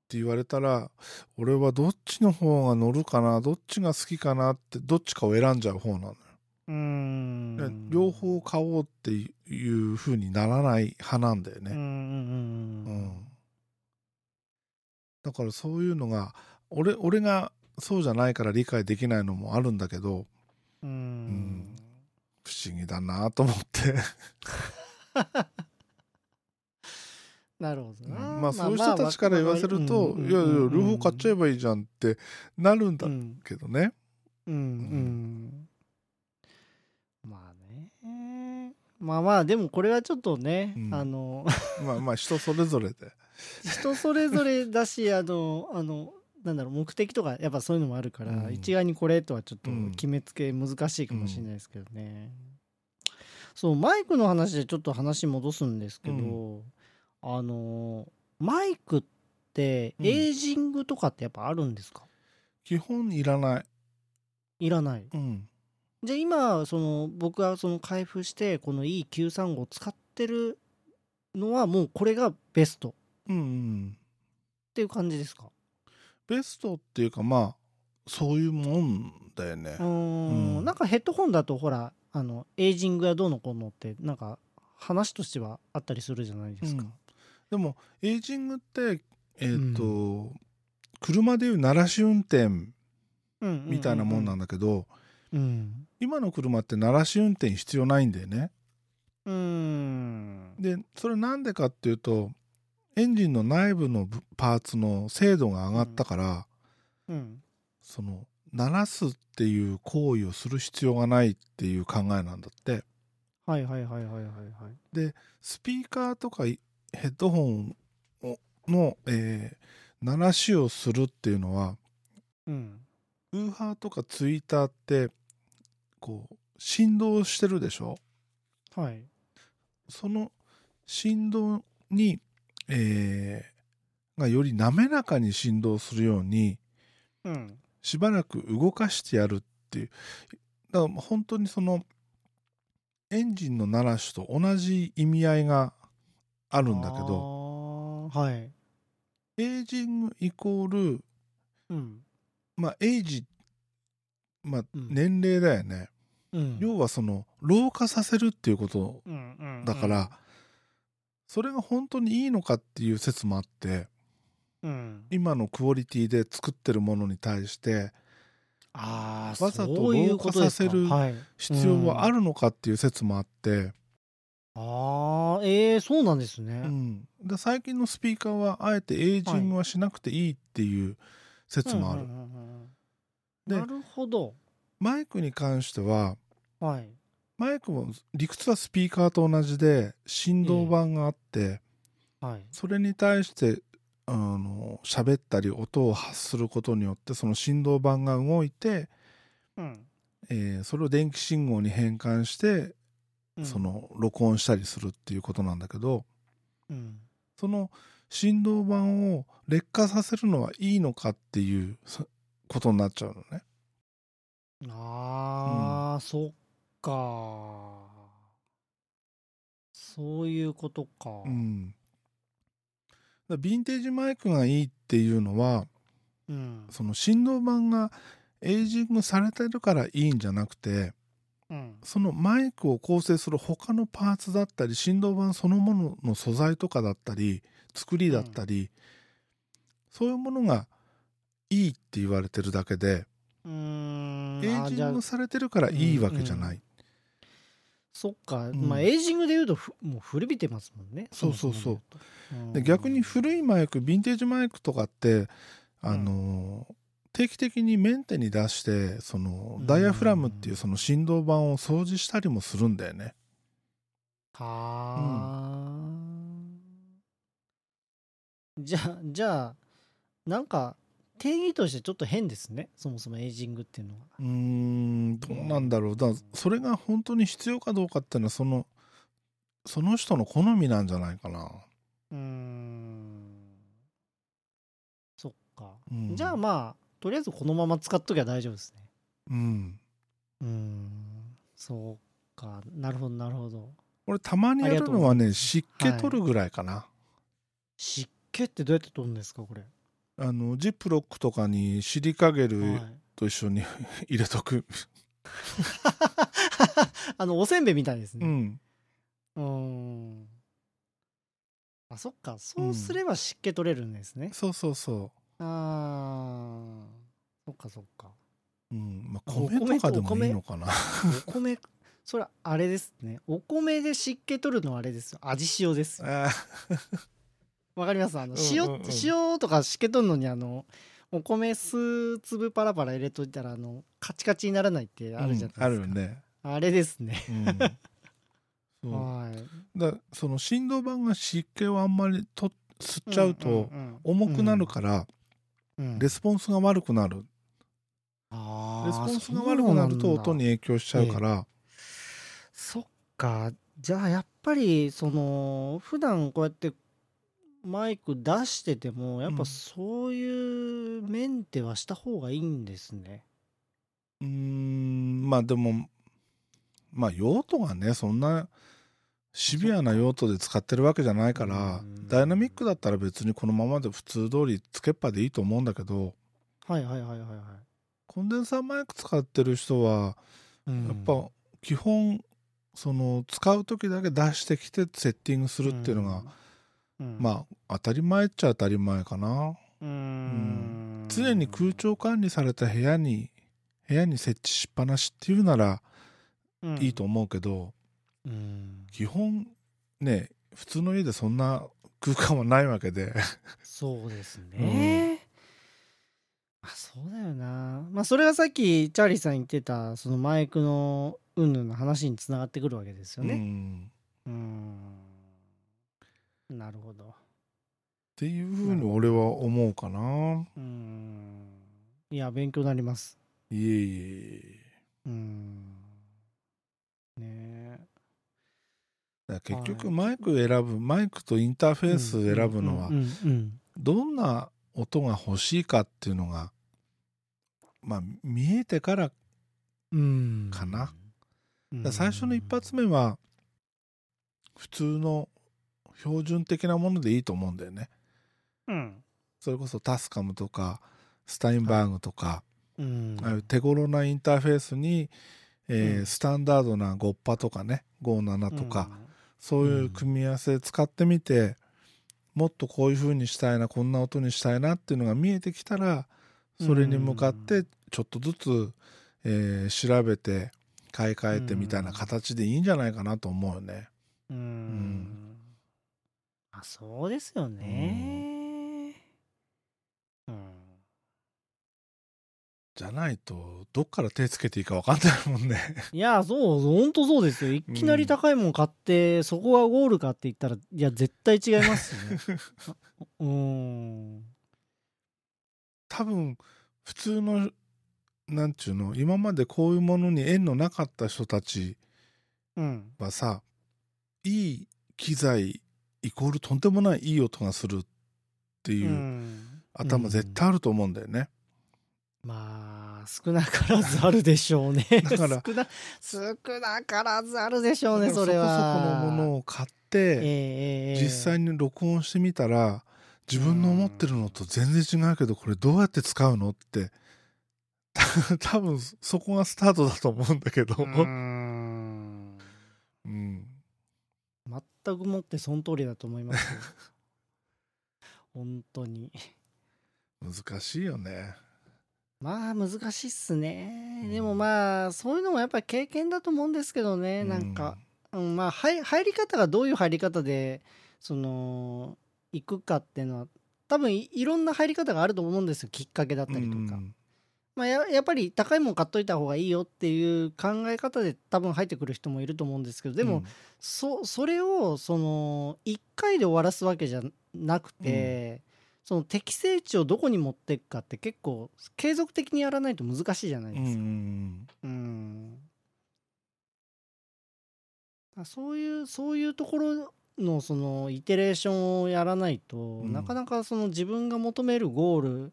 Speaker 1: って言われたら俺はどっちの方が乗るかなどっちが好きかなってどっちかを選んじゃう方なのよ。
Speaker 2: うん
Speaker 1: で両方買おうっていう風にならない派なんだよね。
Speaker 2: うんうん
Speaker 1: だからそういうのが俺俺がそうじゃないから理解できないのもあるんだけど
Speaker 2: うん。うん。
Speaker 1: 不思議だなと思って。
Speaker 2: なるほどな。
Speaker 1: まあそういう人たちから言わせると「いやいや両方買っちゃえばいいじゃん」ってなるんだ
Speaker 2: うん
Speaker 1: けどね。
Speaker 2: うんうん。まあね。まあまあでもこれはちょっとね、
Speaker 1: うん。
Speaker 2: あの
Speaker 1: まあまあ人それぞれで。
Speaker 2: 人それぞれだしあのあのなんだろう目的とかやっぱそういうのもあるから、
Speaker 1: うん。
Speaker 2: 一概にこれとはちょっと
Speaker 1: うん。
Speaker 2: 決めつけ難しいかもしれないですけどね、そうマイクの話でちょっと話戻すんですけど、あのマイクって
Speaker 1: うん。
Speaker 2: エイジングとかってやっぱあるんですか、
Speaker 1: 基本いらない。
Speaker 2: いらない。
Speaker 1: うん。
Speaker 2: じゃあ今その僕がその開封してこの E935 を使ってるのはもうこれがベスト。っ
Speaker 1: うんうん。
Speaker 2: ていう感じですか？
Speaker 1: ベストっていうかまあそういうもんだよね
Speaker 2: う。ーん
Speaker 1: うん
Speaker 2: なんかヘッドホンだとほらあのエイジングやどうのこうのってなんか話としてはあったりするじゃないですか。
Speaker 1: でもエイジングってえっ、と、車でいう鳴らし運転みたいなもんなん
Speaker 2: だ。
Speaker 1: だけど、
Speaker 2: うん。
Speaker 1: 今の車って鳴らし運転必要ないんだよね。
Speaker 2: うーん。
Speaker 1: でそれなんでかっていうとエンジンの内部の部パーツの精度が上がったから、
Speaker 2: うん。
Speaker 1: その鳴らすっていう行為をする必要がないっていう考えなんだって
Speaker 2: はいはいはいはいはいはい。
Speaker 1: スピーカーとかいヘッドホンをの、えー鳴らしをするっていうのは
Speaker 2: うん。
Speaker 1: ウーハーとかツイーターってこう振動してるでしょ？
Speaker 2: はい。
Speaker 1: その振動に、えーがより滑らかに振動するように
Speaker 2: うん。
Speaker 1: しばらく動かしてやるっていうだから本当にそのエンジンの鳴らしと同じ意味合いがあ
Speaker 2: あ
Speaker 1: るんだけど
Speaker 2: ど。はい。
Speaker 1: エイジングイコール
Speaker 2: うん。
Speaker 1: まあエイジまあ
Speaker 2: うん
Speaker 1: 年齢だよね、
Speaker 2: うん。
Speaker 1: 要はその老化させるっていうことだから、それが本当にいいのかっていう説もあって
Speaker 2: うん。
Speaker 1: 今のクオリティで作ってるものに対して
Speaker 2: ああ、
Speaker 1: わざと老化させる
Speaker 2: はい。
Speaker 1: 必要はあるのかっていう説もあって、
Speaker 2: ああ、ええそうなんですね。
Speaker 1: うん、で最近のスピーカーはあえてエイジングはしなくていいっていう説もある、
Speaker 2: なるほど。
Speaker 1: マイクに関しては
Speaker 2: はい。
Speaker 1: マイクも理屈はスピーカーと同じで振動板があって、
Speaker 2: はい。
Speaker 1: それに対してあの喋ったり音を発することによってその振動板が動いて、
Speaker 2: うん。
Speaker 1: えーそれを電気信号に変換して
Speaker 2: うん
Speaker 1: その録音したりするっていうことなんだけど
Speaker 2: うん
Speaker 1: その振動板を劣化させるのはいいのかっていうそことになっちゃうのね。
Speaker 2: ああ、そっか。そういうことか。
Speaker 1: うん、だヴィンテージマイクがいいっていうのは
Speaker 2: うん。
Speaker 1: その振動板がエイジングされてるからいいんじゃなくて
Speaker 2: うん。
Speaker 1: そのマイクを構成する他のパーツだったり振動板そのものの素材とかだったり作りだったり、そういうものがいいって言われてるだけでエイジングされてるからいいわけじゃない。
Speaker 2: そっか、
Speaker 1: ん。
Speaker 2: まあエイジングでいうとふもう古びてますもんね。
Speaker 1: そうそうそう。
Speaker 2: もそも
Speaker 1: で逆に古いマイクヴィンテージマイクとかってあのー定期的にメンテに出してその
Speaker 2: うん。
Speaker 1: ダイヤフラムっていうその振動板を掃除したりもするんだよね。
Speaker 2: はあ、じゃあじゃあなんか定義としてちょっと変ですねそもそもエイジングっていうのは。
Speaker 1: うーんどうなんだろう。だそれが本当に必要かどうかっていうのはそのその人の好みなんじゃないかな。
Speaker 2: うーん。そっか、
Speaker 1: うん。
Speaker 2: じゃあまあとりあえずこのまま使っときゃ大丈夫ですね。
Speaker 1: うん。
Speaker 2: うーん。そうか。なるほどなるほど。
Speaker 1: 俺たまにやるのはね湿気取るぐらいかな。
Speaker 2: 湿気ってどうやって取るんですかこれ、
Speaker 1: あのジップロックとかにシリカゲル
Speaker 2: はい。
Speaker 1: と一緒に 入れとく。
Speaker 2: あのおせんべいみたいですね。
Speaker 1: うん。
Speaker 2: あそっか。そうすれば湿気取れるんですね、
Speaker 1: そうそうそ
Speaker 2: あー。そっかそっか。
Speaker 1: う。うん。まあ、
Speaker 2: お
Speaker 1: 米
Speaker 2: 米
Speaker 1: とかでもいいのかな。
Speaker 2: お米それあれですね。お米で湿気取るのはあれですよ。味塩ですよ。
Speaker 1: あ
Speaker 2: わかります。あの
Speaker 1: うん
Speaker 2: 塩、
Speaker 1: うんうん。
Speaker 2: 塩とか湿気取るのにあのお米数粒パラパラ入れといたらあのカチカチにならないってあるじゃないですか、
Speaker 1: あるよね。
Speaker 2: あれですね。
Speaker 1: うん、
Speaker 2: はい。
Speaker 1: だその振動板が湿気をあんまりと吸っちゃうと重くなるから
Speaker 2: ら
Speaker 1: レスポンスが悪くなる、レスポンスが悪くなると音に影響しちゃうから。
Speaker 2: そっか。じゃあやっぱりその普段こうやってマイク出しててもやっ
Speaker 1: うん
Speaker 2: ぱそういうメンテはした方がいいんですね。
Speaker 1: うーんまあでもまあ用途がねそんなシビアな用途で使ってるわけじゃないから
Speaker 2: うん
Speaker 1: ダイナミックだったら別にこのままで普通通りつけっぱでいいと思うんだけど
Speaker 2: はいはいはいはいはい。
Speaker 1: コンデンサーマイク使ってる人は
Speaker 2: うん
Speaker 1: やっぱ基本その使う時だけ出してきてセッティングするっていうのが、
Speaker 2: うん、
Speaker 1: まあ当たり前っちゃ当たり前かな
Speaker 2: うーん
Speaker 1: 常に空調管理された部屋に部屋に設置しっぱなしっていうならいいと思うけど、
Speaker 2: うん
Speaker 1: 基本ね普通の家でそんな空間はないわけで
Speaker 2: そうですね。あそうだよな。まあそれがさっきチャーリーさん言ってたそのマイクの云々の話につながってくるわけですよ
Speaker 1: う
Speaker 2: ね。
Speaker 1: ん
Speaker 2: うーん。なるほど。
Speaker 1: っていうふうに俺は思うかな
Speaker 2: うーん。いや勉強になります。
Speaker 1: いえいえ
Speaker 2: うーん。ねえ。
Speaker 1: 結局
Speaker 2: はい
Speaker 1: マイク選ぶマイクとインターフェース選ぶのはどんな音が欲しいかっていうのがまあ見えてから
Speaker 2: うん
Speaker 1: かな最初の一発目は普通の標準的なものでいいと思うんだよね。
Speaker 2: うん。
Speaker 1: それこそタスカムとかスタインバーグとか、
Speaker 2: うん。
Speaker 1: ああいう手頃なインターフェースに、えー
Speaker 2: うん。
Speaker 1: スタンダードな5パとかね57とか、そういう組み合わせ使ってみて、もっとこういう風にしたいなこんな音にしたいなっていうのが見えてきたらそれに向かってちょっとずつ、えー調べて買い替えてみたいな形でいいんじゃないかなと思うよね。
Speaker 2: うん、
Speaker 1: ん
Speaker 2: あそうですよね。うん、
Speaker 1: じゃないとどっから手つけていいか分かんないもんね。
Speaker 2: いやそう本当そうですよ。いきなり高いもん買って、そこがゴールかって言ったらいや絶対違いますよね。うん。
Speaker 1: 多分普通のなんちゅうの今までこういうものに縁のなかった人たち
Speaker 2: うん。
Speaker 1: はさいい機材イコールとんでもないいい音がするっていううん。頭絶対あると思うんだよね。
Speaker 2: まあ 少なからずあるでしょうね。
Speaker 1: だから
Speaker 2: 少な少なからずあるでしょうねそれ
Speaker 1: だからそこ
Speaker 2: は
Speaker 1: そこのものを買っ
Speaker 2: ええ
Speaker 1: て、
Speaker 2: ええ
Speaker 1: 実際に録音してみたら自分の思ってるのと全然違うけどこれどうやって使うのってた多分そこがスタートだと思うんだけど、
Speaker 2: うーん
Speaker 1: うん
Speaker 2: 全くもってその通りだと思いますよ。本当に。
Speaker 1: 難しいよね。
Speaker 2: まあ難しいっすね、
Speaker 1: うん。
Speaker 2: でもまあそういうのもやっぱり経験だと思うんですけどね、なんか、うん、まあ入入り方がどういう入り方でその行くかっていうのは多分いいろんな入り方があると思うんですよ。きっかけだっ
Speaker 1: うん、
Speaker 2: たりとか、
Speaker 1: うん
Speaker 2: まあ、ややっぱり高いもん買っといた方がいいよっていう考え方で多分入ってくる人もいると思うんですけどでも、そそれをその1回で終わらすわけじゃなくて、その適正値をどこに持っていくかって結構継続的にやらないと難しいじゃない
Speaker 1: うんう
Speaker 2: ですか。
Speaker 1: ん。
Speaker 2: うん。あそういうそういうところのそのイテレーションをやらないと、
Speaker 1: ん。
Speaker 2: なかなかその自分が求めるゴール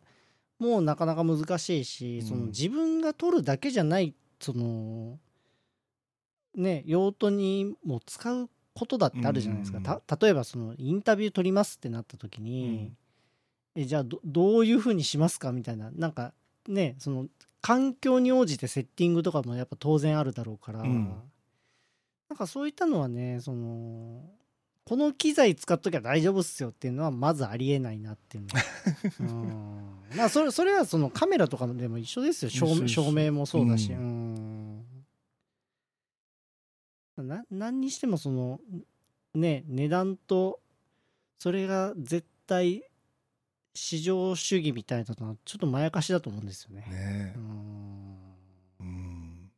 Speaker 2: もなかなか難しいし、
Speaker 1: うん。
Speaker 2: その自分が取るだけじゃないそのね用途にも使うことだってあるじゃないですか。
Speaker 1: うん
Speaker 2: た例えばそのインタビュー取りますってなった時に、えじゃあどどういうふうにしますかみたいな。なんかねその環境に応じてセッティングとかもやっぱ当然あるだろうから、
Speaker 1: うん。
Speaker 2: なんかそういったのはねそのこの機材使っときゃ大丈夫っすよっていうのはまずありえないなっていうの。うん。まあそれそれはそのカメラとかでも一緒ですよ。照照明もそうだし、
Speaker 1: う
Speaker 2: うん。な何にしてもそのね値段とそれが絶対市場主義みたいなのはちょっとまやかしだと思うんですよね。
Speaker 1: ね
Speaker 2: う
Speaker 1: え
Speaker 2: ん。
Speaker 1: うん。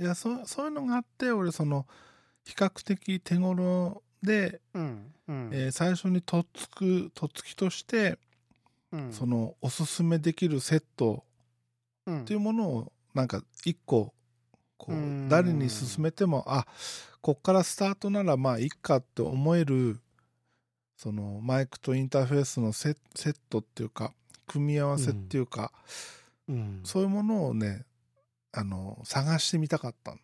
Speaker 1: いやそうそういうのがあって俺その比較的手頃で、
Speaker 2: うんうん。
Speaker 1: えー最初にとっつくとっつきとして、
Speaker 2: うん。
Speaker 1: そのおすすめできるセット
Speaker 2: うん。
Speaker 1: っていうものをなんか一個こう
Speaker 2: うん。
Speaker 1: 誰に勧めてもあこっからスタートならまあいっかって思えるそのマイクとインターフェースのセセットっていうか組み合わせっていうか、
Speaker 2: うん。
Speaker 1: そういうものをねあの探してみたかったの。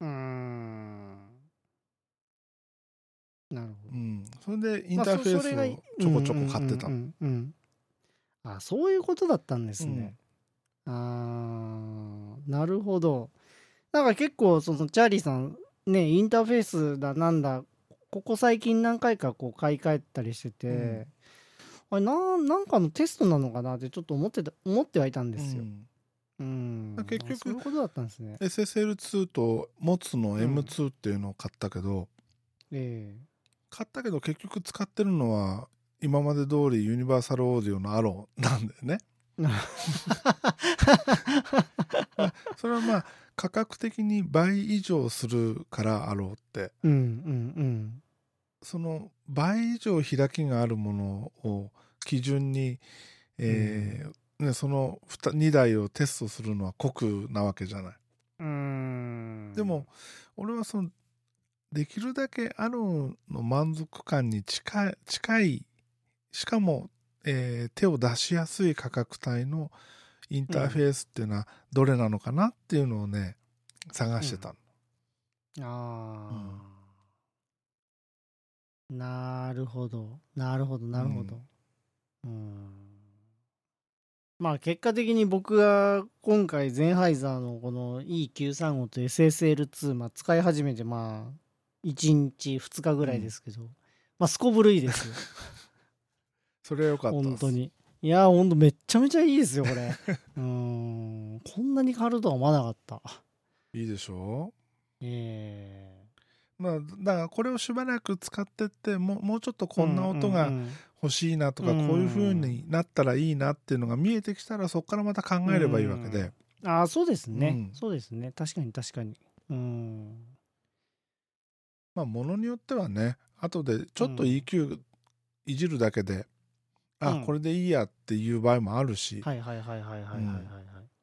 Speaker 2: うーんなるほど
Speaker 1: う。ん、それでイン
Speaker 2: まあ
Speaker 1: ターフェースをちょこちょこ買ってた
Speaker 2: あそういうことだったんですね。あーなるほど。なんか結構そのチャーリーさんねインターフェースだなんだここ最近何回かこう買い替えたりしてて、
Speaker 1: うん
Speaker 2: あれなんなんかのテストなのかなってちょっと思ってた思ってはいたんですよ。
Speaker 1: うん
Speaker 2: うん、
Speaker 1: 結局
Speaker 2: ことだったんですね。
Speaker 1: SSL2 とモツの
Speaker 2: うん
Speaker 1: M2 っていうのを買ったけど、
Speaker 2: え
Speaker 1: 買ったけど結局使ってるのは今まで通りユニバーサルオーディオのアローなんだよね。
Speaker 2: え
Speaker 1: それはまあ価格的に倍以上するからアローって
Speaker 2: うんうん
Speaker 1: その倍以上開きがあるものを基準に、えーね、その 2, 台をテストするのは酷なわけじゃない。
Speaker 2: うん。うん
Speaker 1: でも俺はそのできるだけアローの満足感に近い近いしかも、えー手を出しやすい価格帯のインターフェースっていうのはどれなのかなっていうのをね探してたの、
Speaker 2: ああ、なるほど。なるほどなるほど。うん。まあ結果的に僕が今回ゼンハイザーのこの E935 と SSL2、まあ、使い始めてまあ1日2日ぐらいですけど、まあすこぶるいいですよ。
Speaker 1: それはよかった
Speaker 2: 本当に。いや本当めっちゃめちゃいいですよこれ。うん。こんなに変わるとは思わなかった。
Speaker 1: いいでしょ？
Speaker 2: ええ。
Speaker 1: まあだからこれをしばらく使ってってもうもうちょっとこんな音が
Speaker 2: うんうんうん。
Speaker 1: 欲しいなとか、
Speaker 2: うん。
Speaker 1: こういう風になったらいいなっていうのが見えてきたらそこからまた考えればいいわけで、
Speaker 2: ああそうですね、
Speaker 1: うん。
Speaker 2: そうですね。確かに確かに。うん
Speaker 1: まあ、ものによってはね、後でちょっと EQ いじるだけで、
Speaker 2: うん、あ、
Speaker 1: これでいいやっていう場合もあるし。
Speaker 2: はいはいはいはいはいはい、はい。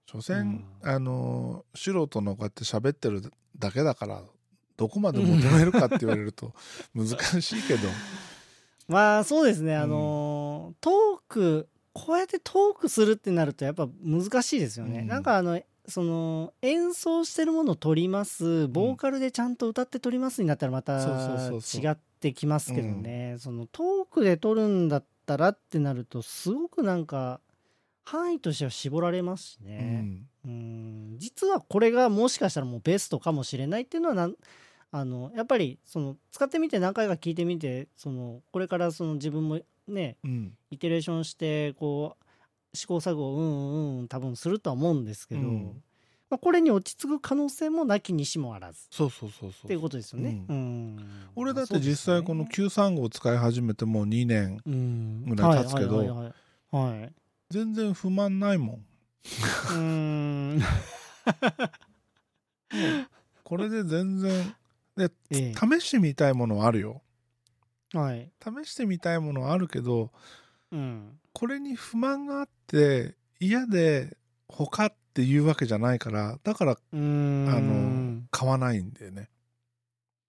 Speaker 1: 所詮、
Speaker 2: うん、
Speaker 1: あの、素人のこうやって喋ってるだけだから、どこまで求めるかって言われると 難しいけど。
Speaker 2: まあそうですね、あの、うん、トーク、こうやってトークするってなるとやっぱ難しいですよね。
Speaker 1: うん、
Speaker 2: なんかあの、その演奏してるものを撮ります。ボーカルでちゃんと歌って撮りますになったらまた違ってきますけどね。そのトークで撮るんだったらってなるとすごくなんか範囲としては絞られますし
Speaker 1: う
Speaker 2: ね、
Speaker 1: ん。
Speaker 2: うん。実はこれがもしかしたらもうベストかもしれないっていうのはなんあのやっぱりその使ってみて何回か聞いてみてそのこれからその自分もね
Speaker 1: うん。
Speaker 2: イテレーションしてこう試行錯誤をうんうんうん多分するとは思うんですけど、
Speaker 1: うん。
Speaker 2: まあ、これに落ち着く可能性もなきにしもあらず。
Speaker 1: そうそうそうそう
Speaker 2: っていうことですよね。
Speaker 1: う
Speaker 2: うん。
Speaker 1: 俺だって実際この935を使い始めてもう2年
Speaker 2: うん。
Speaker 1: ぐらい経つけど全然不満ないもん。
Speaker 2: うーん。
Speaker 1: これで全然で
Speaker 2: え
Speaker 1: 試してみたいものはあるよ。
Speaker 2: えはい。
Speaker 1: 試してみたいものはあるけど
Speaker 2: うん。
Speaker 1: これに不満があって嫌で他っていうわけじゃないからだからあの買わないんだよね。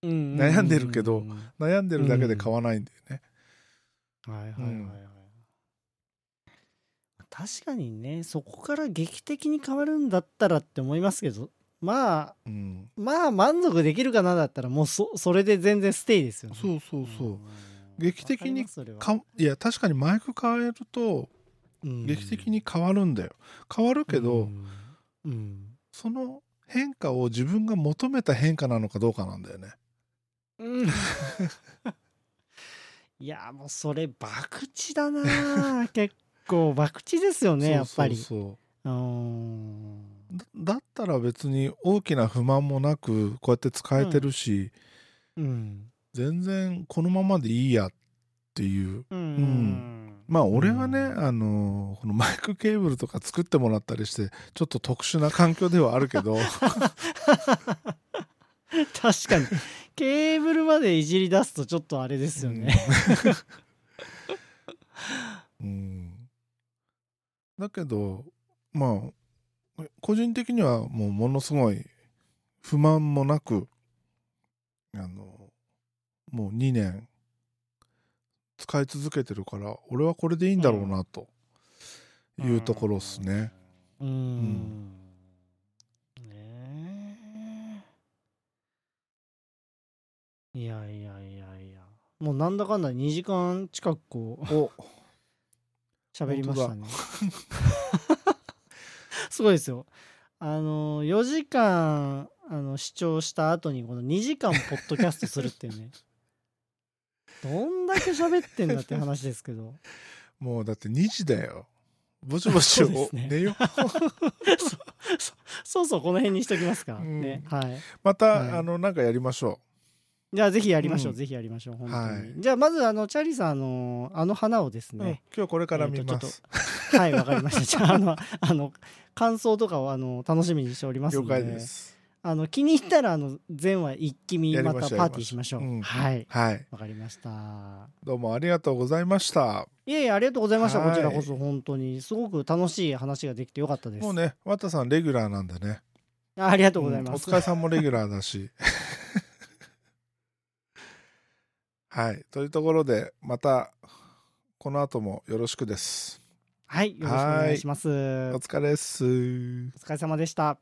Speaker 2: うん
Speaker 1: 悩んでるけど
Speaker 2: うん
Speaker 1: 悩んでるだけで買わないんだよね、
Speaker 2: はいはいはいはい、確かにねそこから劇的に変わるんだったらって思いますけどまあ
Speaker 1: うん、
Speaker 2: まあ満足できるかなだったらもうそそれで全然ステイですよね。
Speaker 1: そうそうそう、
Speaker 2: ん。
Speaker 1: 劇的に
Speaker 2: わか
Speaker 1: いや確かにマイク変えると
Speaker 2: うん
Speaker 1: 劇的に変わるんだよ。変わるけど、
Speaker 2: うん。うん。
Speaker 1: その変化を自分が求めた変化なのかどうかなんだよね。
Speaker 2: うん。いやもうそれ博打だな 結構博打ですよねやっぱり。
Speaker 1: そうだったら別に大きな不満もなくこうやって使えてるし、
Speaker 2: うん。
Speaker 1: 全然このままでいいやっていう。
Speaker 2: うん
Speaker 1: まあ俺はね、
Speaker 2: うん
Speaker 1: あのこのマイクケーブルとか作ってもらったりしてちょっと特殊な環境ではあるけど。
Speaker 2: 確かに。ケーブルまでいじり出すとちょっとあれですよね、
Speaker 1: うん、うん。だけどまあ個人的にはもうものすごい不満もなくあのもう2年使い続けてるから俺はこれでいいんだろうなというところですね。
Speaker 2: うん。ねえいやいやいやいや。もうなんだかんだ2時間近くこう
Speaker 1: お。
Speaker 2: 喋りましたね。すごいですよ。あの4時間あの視聴した後にこの2時間ポッドキャストするっていうねどんだけ喋ってんだって話ですけど。
Speaker 1: もうだって2時だよ。ぼちぼち
Speaker 2: そうですね。
Speaker 1: 寝よう。
Speaker 2: そうそうこの辺にしときますか、
Speaker 1: うん。
Speaker 2: ね。はい。
Speaker 1: また、
Speaker 2: はい。
Speaker 1: あのなんかやりましょ
Speaker 2: じゃあぜひやりましょう、
Speaker 1: うん。
Speaker 2: ぜひやりましょう本当に、
Speaker 1: はい。
Speaker 2: じゃあまずあのチャーリーさんあのあの花をです
Speaker 1: う。うん。
Speaker 2: ね、
Speaker 1: 今日これから見ま
Speaker 2: えー。はいわかりました。じゃああのあの感想とかをあの楽しみにしております
Speaker 1: 了
Speaker 2: ので。
Speaker 1: 解です。
Speaker 2: あの気に入ったらあの前話一気見またパーティーしましょう、
Speaker 1: うん
Speaker 2: はい
Speaker 1: はい。
Speaker 2: わかりました
Speaker 1: どうもありがとうございました。
Speaker 2: いえいえありがとうございました
Speaker 1: はい
Speaker 2: こちらこそ本当にすごく楽しい話ができてよかったです
Speaker 1: もうね、ワタさんレギュラーなんでね。
Speaker 2: あありがとうございます、
Speaker 1: うんお疲れさんもレギュラーだし。はい。というところで、また、この後もよろしくです。
Speaker 2: はいよろしくお願いしますお
Speaker 1: お疲れっす。
Speaker 2: 疲れ様でした